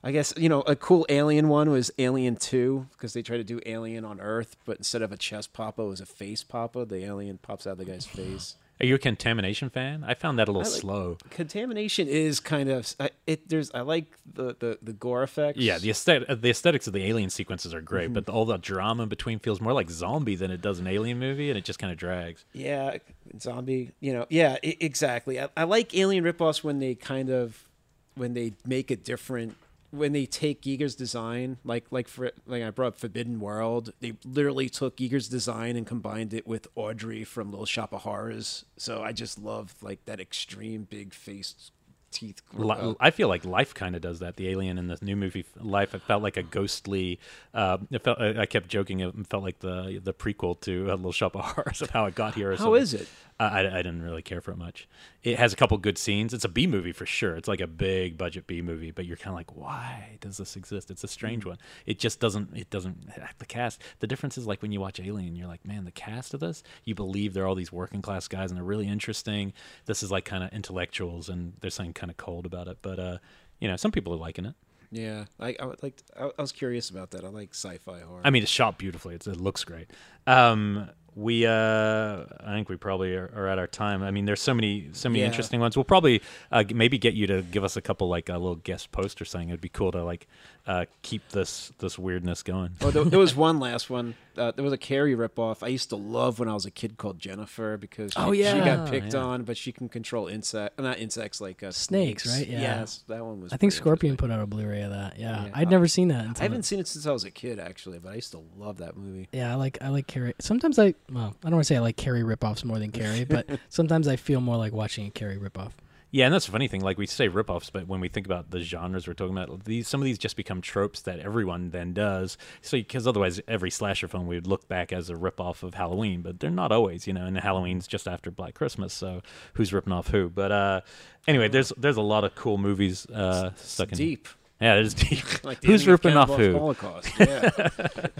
I guess, you know, a cool alien one was Alien 2 because they tried to do Alien on Earth, but instead of a chest papa, it was a face papa. The alien pops out of the guy's [sighs] face. Are you a contamination fan? I found that a little like- slow. Contamination is kind of I, it. There's I like the, the, the gore effects. Yeah, the aesthetic, the aesthetics of the alien sequences are great, Mhm. but the, all the drama in between feels more like zombie than it does an alien movie, and it just kind of drags. Yeah, zombie. You know, yeah, I- exactly. I, I like alien ripoffs when they kind of when they make a different when they take Giger's design, like like for like I brought up Forbidden World, they literally took Giger's design and combined it with Audrey from Little Shop of Horrors. So I just love like that extreme big faced teeth. Li- uh, I feel like Life kind of does that. The alien in the new movie Life, it felt like a ghostly. Uh, it felt. I I kept joking. It felt like the the prequel to a Little Shop of Horrors of how it got here. Or How something. is it? I, I, didn't really care for it much. It has a couple good scenes. It's a B movie for sure. It's like a big budget B movie, but you're kind of like, why does this exist? It's a strange one. It just doesn't. It doesn't. The cast. The difference is like when you watch Alien, you're like, man, the cast of this. You believe they're all these working class guys and they're really interesting. This is like kind of intellectuals and there's something kind of cold about it. But uh, you know, some people are liking it. yeah, I I like I, I was curious about that. I like sci-fi horror. I mean, it's shot beautifully. It's, it looks great. Um, we, uh, I think we probably are, are at our time. I mean, there's so many, so many Yeah. interesting ones. We'll probably uh, maybe get you to give us a couple, like a little guest post or something. It'd be cool to like uh, keep this this weirdness going. Oh, there, there was [laughs] one last one. Uh, there was a Carrie ripoff. I used to love when I was a kid called Jennifer because she, Oh, she got picked Yeah. on, but she can control insect, not insects like uh, Snakes, snakes, right? Yeah. Yes, that one was. I think Scorpion put out a Blu-ray of that. Yeah, Yeah. I'd never seen that. Until I haven't seen it since I was a kid, actually, but I used to love that movie. Yeah, I like I like Carrie. Sometimes I well, I don't want to say I like Carrie ripoffs more than [laughs] Carrie, but sometimes I feel more like watching a Carrie ripoff. Yeah, and that's the funny thing. Like we say ripoffs, but when we think about the genres we're talking about, these some of these just become tropes that everyone then does. So because otherwise, every slasher film we would look back as a ripoff of Halloween, but they're not always, you know. And Halloween's just after Black Christmas, so who's ripping off who? But uh, anyway, there's there's a lot of cool movies uh, stuck in deep. Yeah, deep. [laughs] Like who's ripping off who? Holocaust, yeah. [laughs]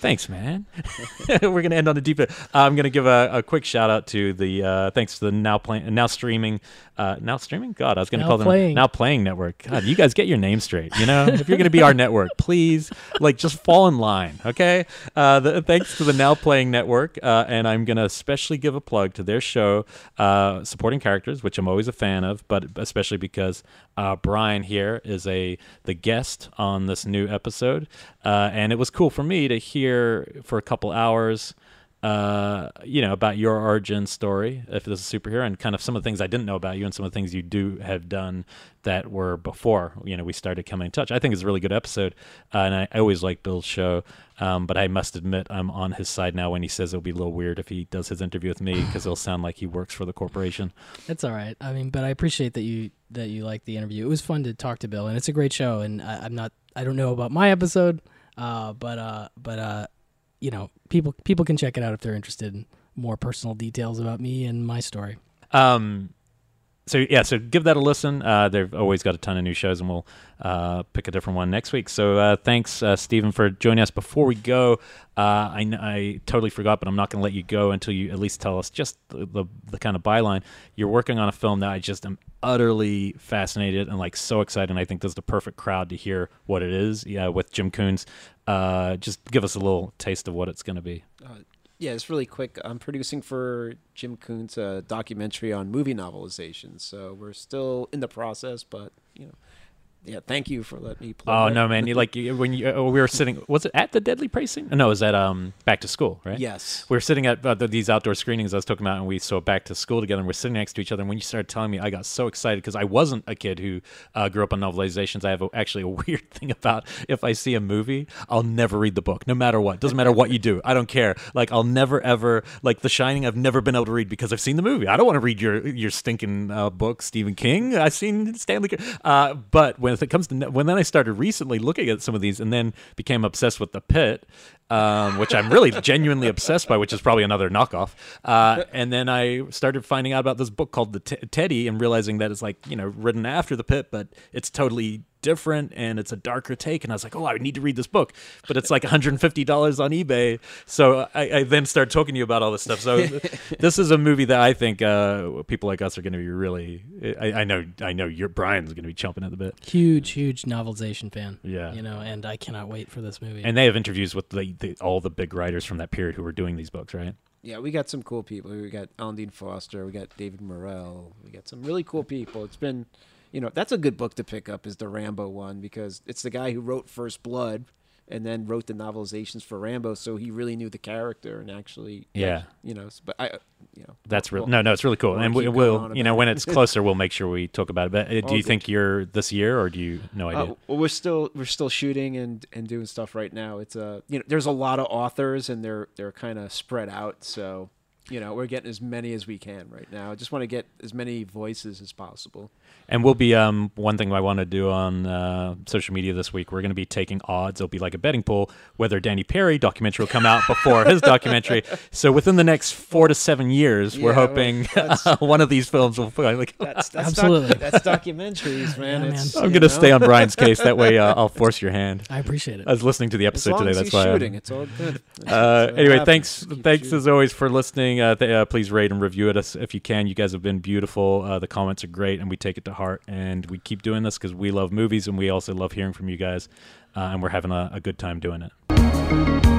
thanks, man. [laughs] We're gonna end on a deep. I'm gonna give a, a quick shout out to the uh, thanks to the now playing now streaming uh, now streaming. God, I was gonna Now call them playing. now playing network. God, you guys get your name straight. You know, if you're gonna be our network, please like just fall in line, okay? Uh, the, thanks to the now playing network, uh, and I'm gonna especially give a plug to their show, uh, supporting characters, which I'm always a fan of, but especially because uh, Brian here is a the guest on this new episode, uh, and it was cool for me to hear for a couple hours. Uh, you know about your origin story, if this is a superhero, and kind of some of the things I didn't know about you, and some of the things you do have done that were before you know we started coming in touch. I think it's a really good episode, uh, and I, I always like Bill's show. Um, but I must admit, I'm on his side now when he says it'll be a little weird if he does his interview with me because it'll sound like he works for the corporation. It's all right. I mean, but I appreciate that you that you liked the interview. It was fun to talk to Bill, and it's a great show. And I, I'm not, I don't know about my episode, uh, but uh, but uh, you know, people people can check it out if they're interested in more personal details about me and my story. Um, so yeah, so give that a listen. Uh, they've always got a ton of new shows, and we'll uh, pick a different one next week. So uh, thanks, uh, Stephen, for joining us. Before we go, uh, I, I totally forgot, but I'm not going to let you go until you at least tell us just the, the the kind of byline. You're working on a film that I just am utterly fascinated and like so excited. And I think this is the perfect crowd to hear what it is. Yeah, with Jim Coons. Uh, just give us a little taste of what it's going to be. Yeah, it's really quick. I'm producing for Jim Coon's uh, documentary on movie novelizations, so we're still in the process. But you know, yeah, thank you for letting me play. Oh no, man! You like you- when you, uh, we were sitting. Was it at the Deadly Pricing? No, it was at um Back to School, right? Yes. We were sitting at uh, the, these outdoor screenings I was talking about, and we saw Back to School together. and We're sitting next to each other. And when you started telling me, I got so excited because I wasn't a kid who uh, grew up on novelizations. I have a, actually a [laughs] weird thing about if I see a movie, I'll never read the book, no matter what. Doesn't matter what you do. I don't care. Like I'll never ever like The Shining. I've never been able to read because I've seen the movie. I don't want to read your your stinking uh, book, Stephen King. I've seen Stanley. Uh, but when it comes to when then I started recently looking at some of these and then became obsessed with The Pit, um, which I'm really [laughs] genuinely obsessed by, which is probably another knockoff. Uh, and then I started finding out about this book called The T- Teddy and realizing that it's like you know written after The Pit, but it's totally different and it's a darker take. And I was like, oh, I need to read this book, but it's like 150 dollars on eBay. So I, I then start talking to you about all this stuff. So [laughs] this is a movie that I think uh, people like us are going to be really. I, I know, I know, your Brian's going to be chomping at the bit. Huge, huge novelization fan. Yeah. you know, and I cannot wait for this movie. And they have interviews with the, the, all the big writers from that period who were doing these books, right? Yeah, we got some cool people. We got Alan Dean Foster. We got David Morrell. We got some really cool people. It's been, you know, that's a good book to pick up is the Rambo one because it's the guy who wrote First Blood and then wrote the novelizations for Rambo, so he really knew the character and actually, Yeah. you know. But I, you know, That's real. we'll- No, no, it's really cool, and we, we'll, you know, when it's [laughs] closer, we'll make sure we talk about it. But uh, do you good. think you're this year, or do you no idea? Uh, well, we're still we're still shooting and, and doing stuff right now. It's a you know there's a lot of authors and they're they're kind of spread out. So you know we're getting as many as we can right now. I just want to get as many voices as possible. And we'll be um one thing I want to do on uh, social media this week. We're going to be taking odds. It'll be like a betting pool whether Danny Perry documentary will come out before his documentary. [laughs] So within the next four to seven years, we're Yeah, well, hoping [laughs] that's- one of these films will like. That's, that's Absolutely. Doc, that's documentaries, man. [laughs] Yeah, man. I'm going to stay on Brian's case. That way, uh, I'll force your hand. I appreciate it. I was listening to the As episode long today. as That's he's why. I'm- shooting, it's all good. Uh, it anyway, happens. thanks, Keep thanks shooting. as always for listening. Uh, th- uh, please rate and review it us if you can. You guys have been beautiful. Uh, the comments are great, and we take it to heart. And we keep doing this because we love movies, and we also love hearing from you guys. Uh, and we're having a, a good time doing it.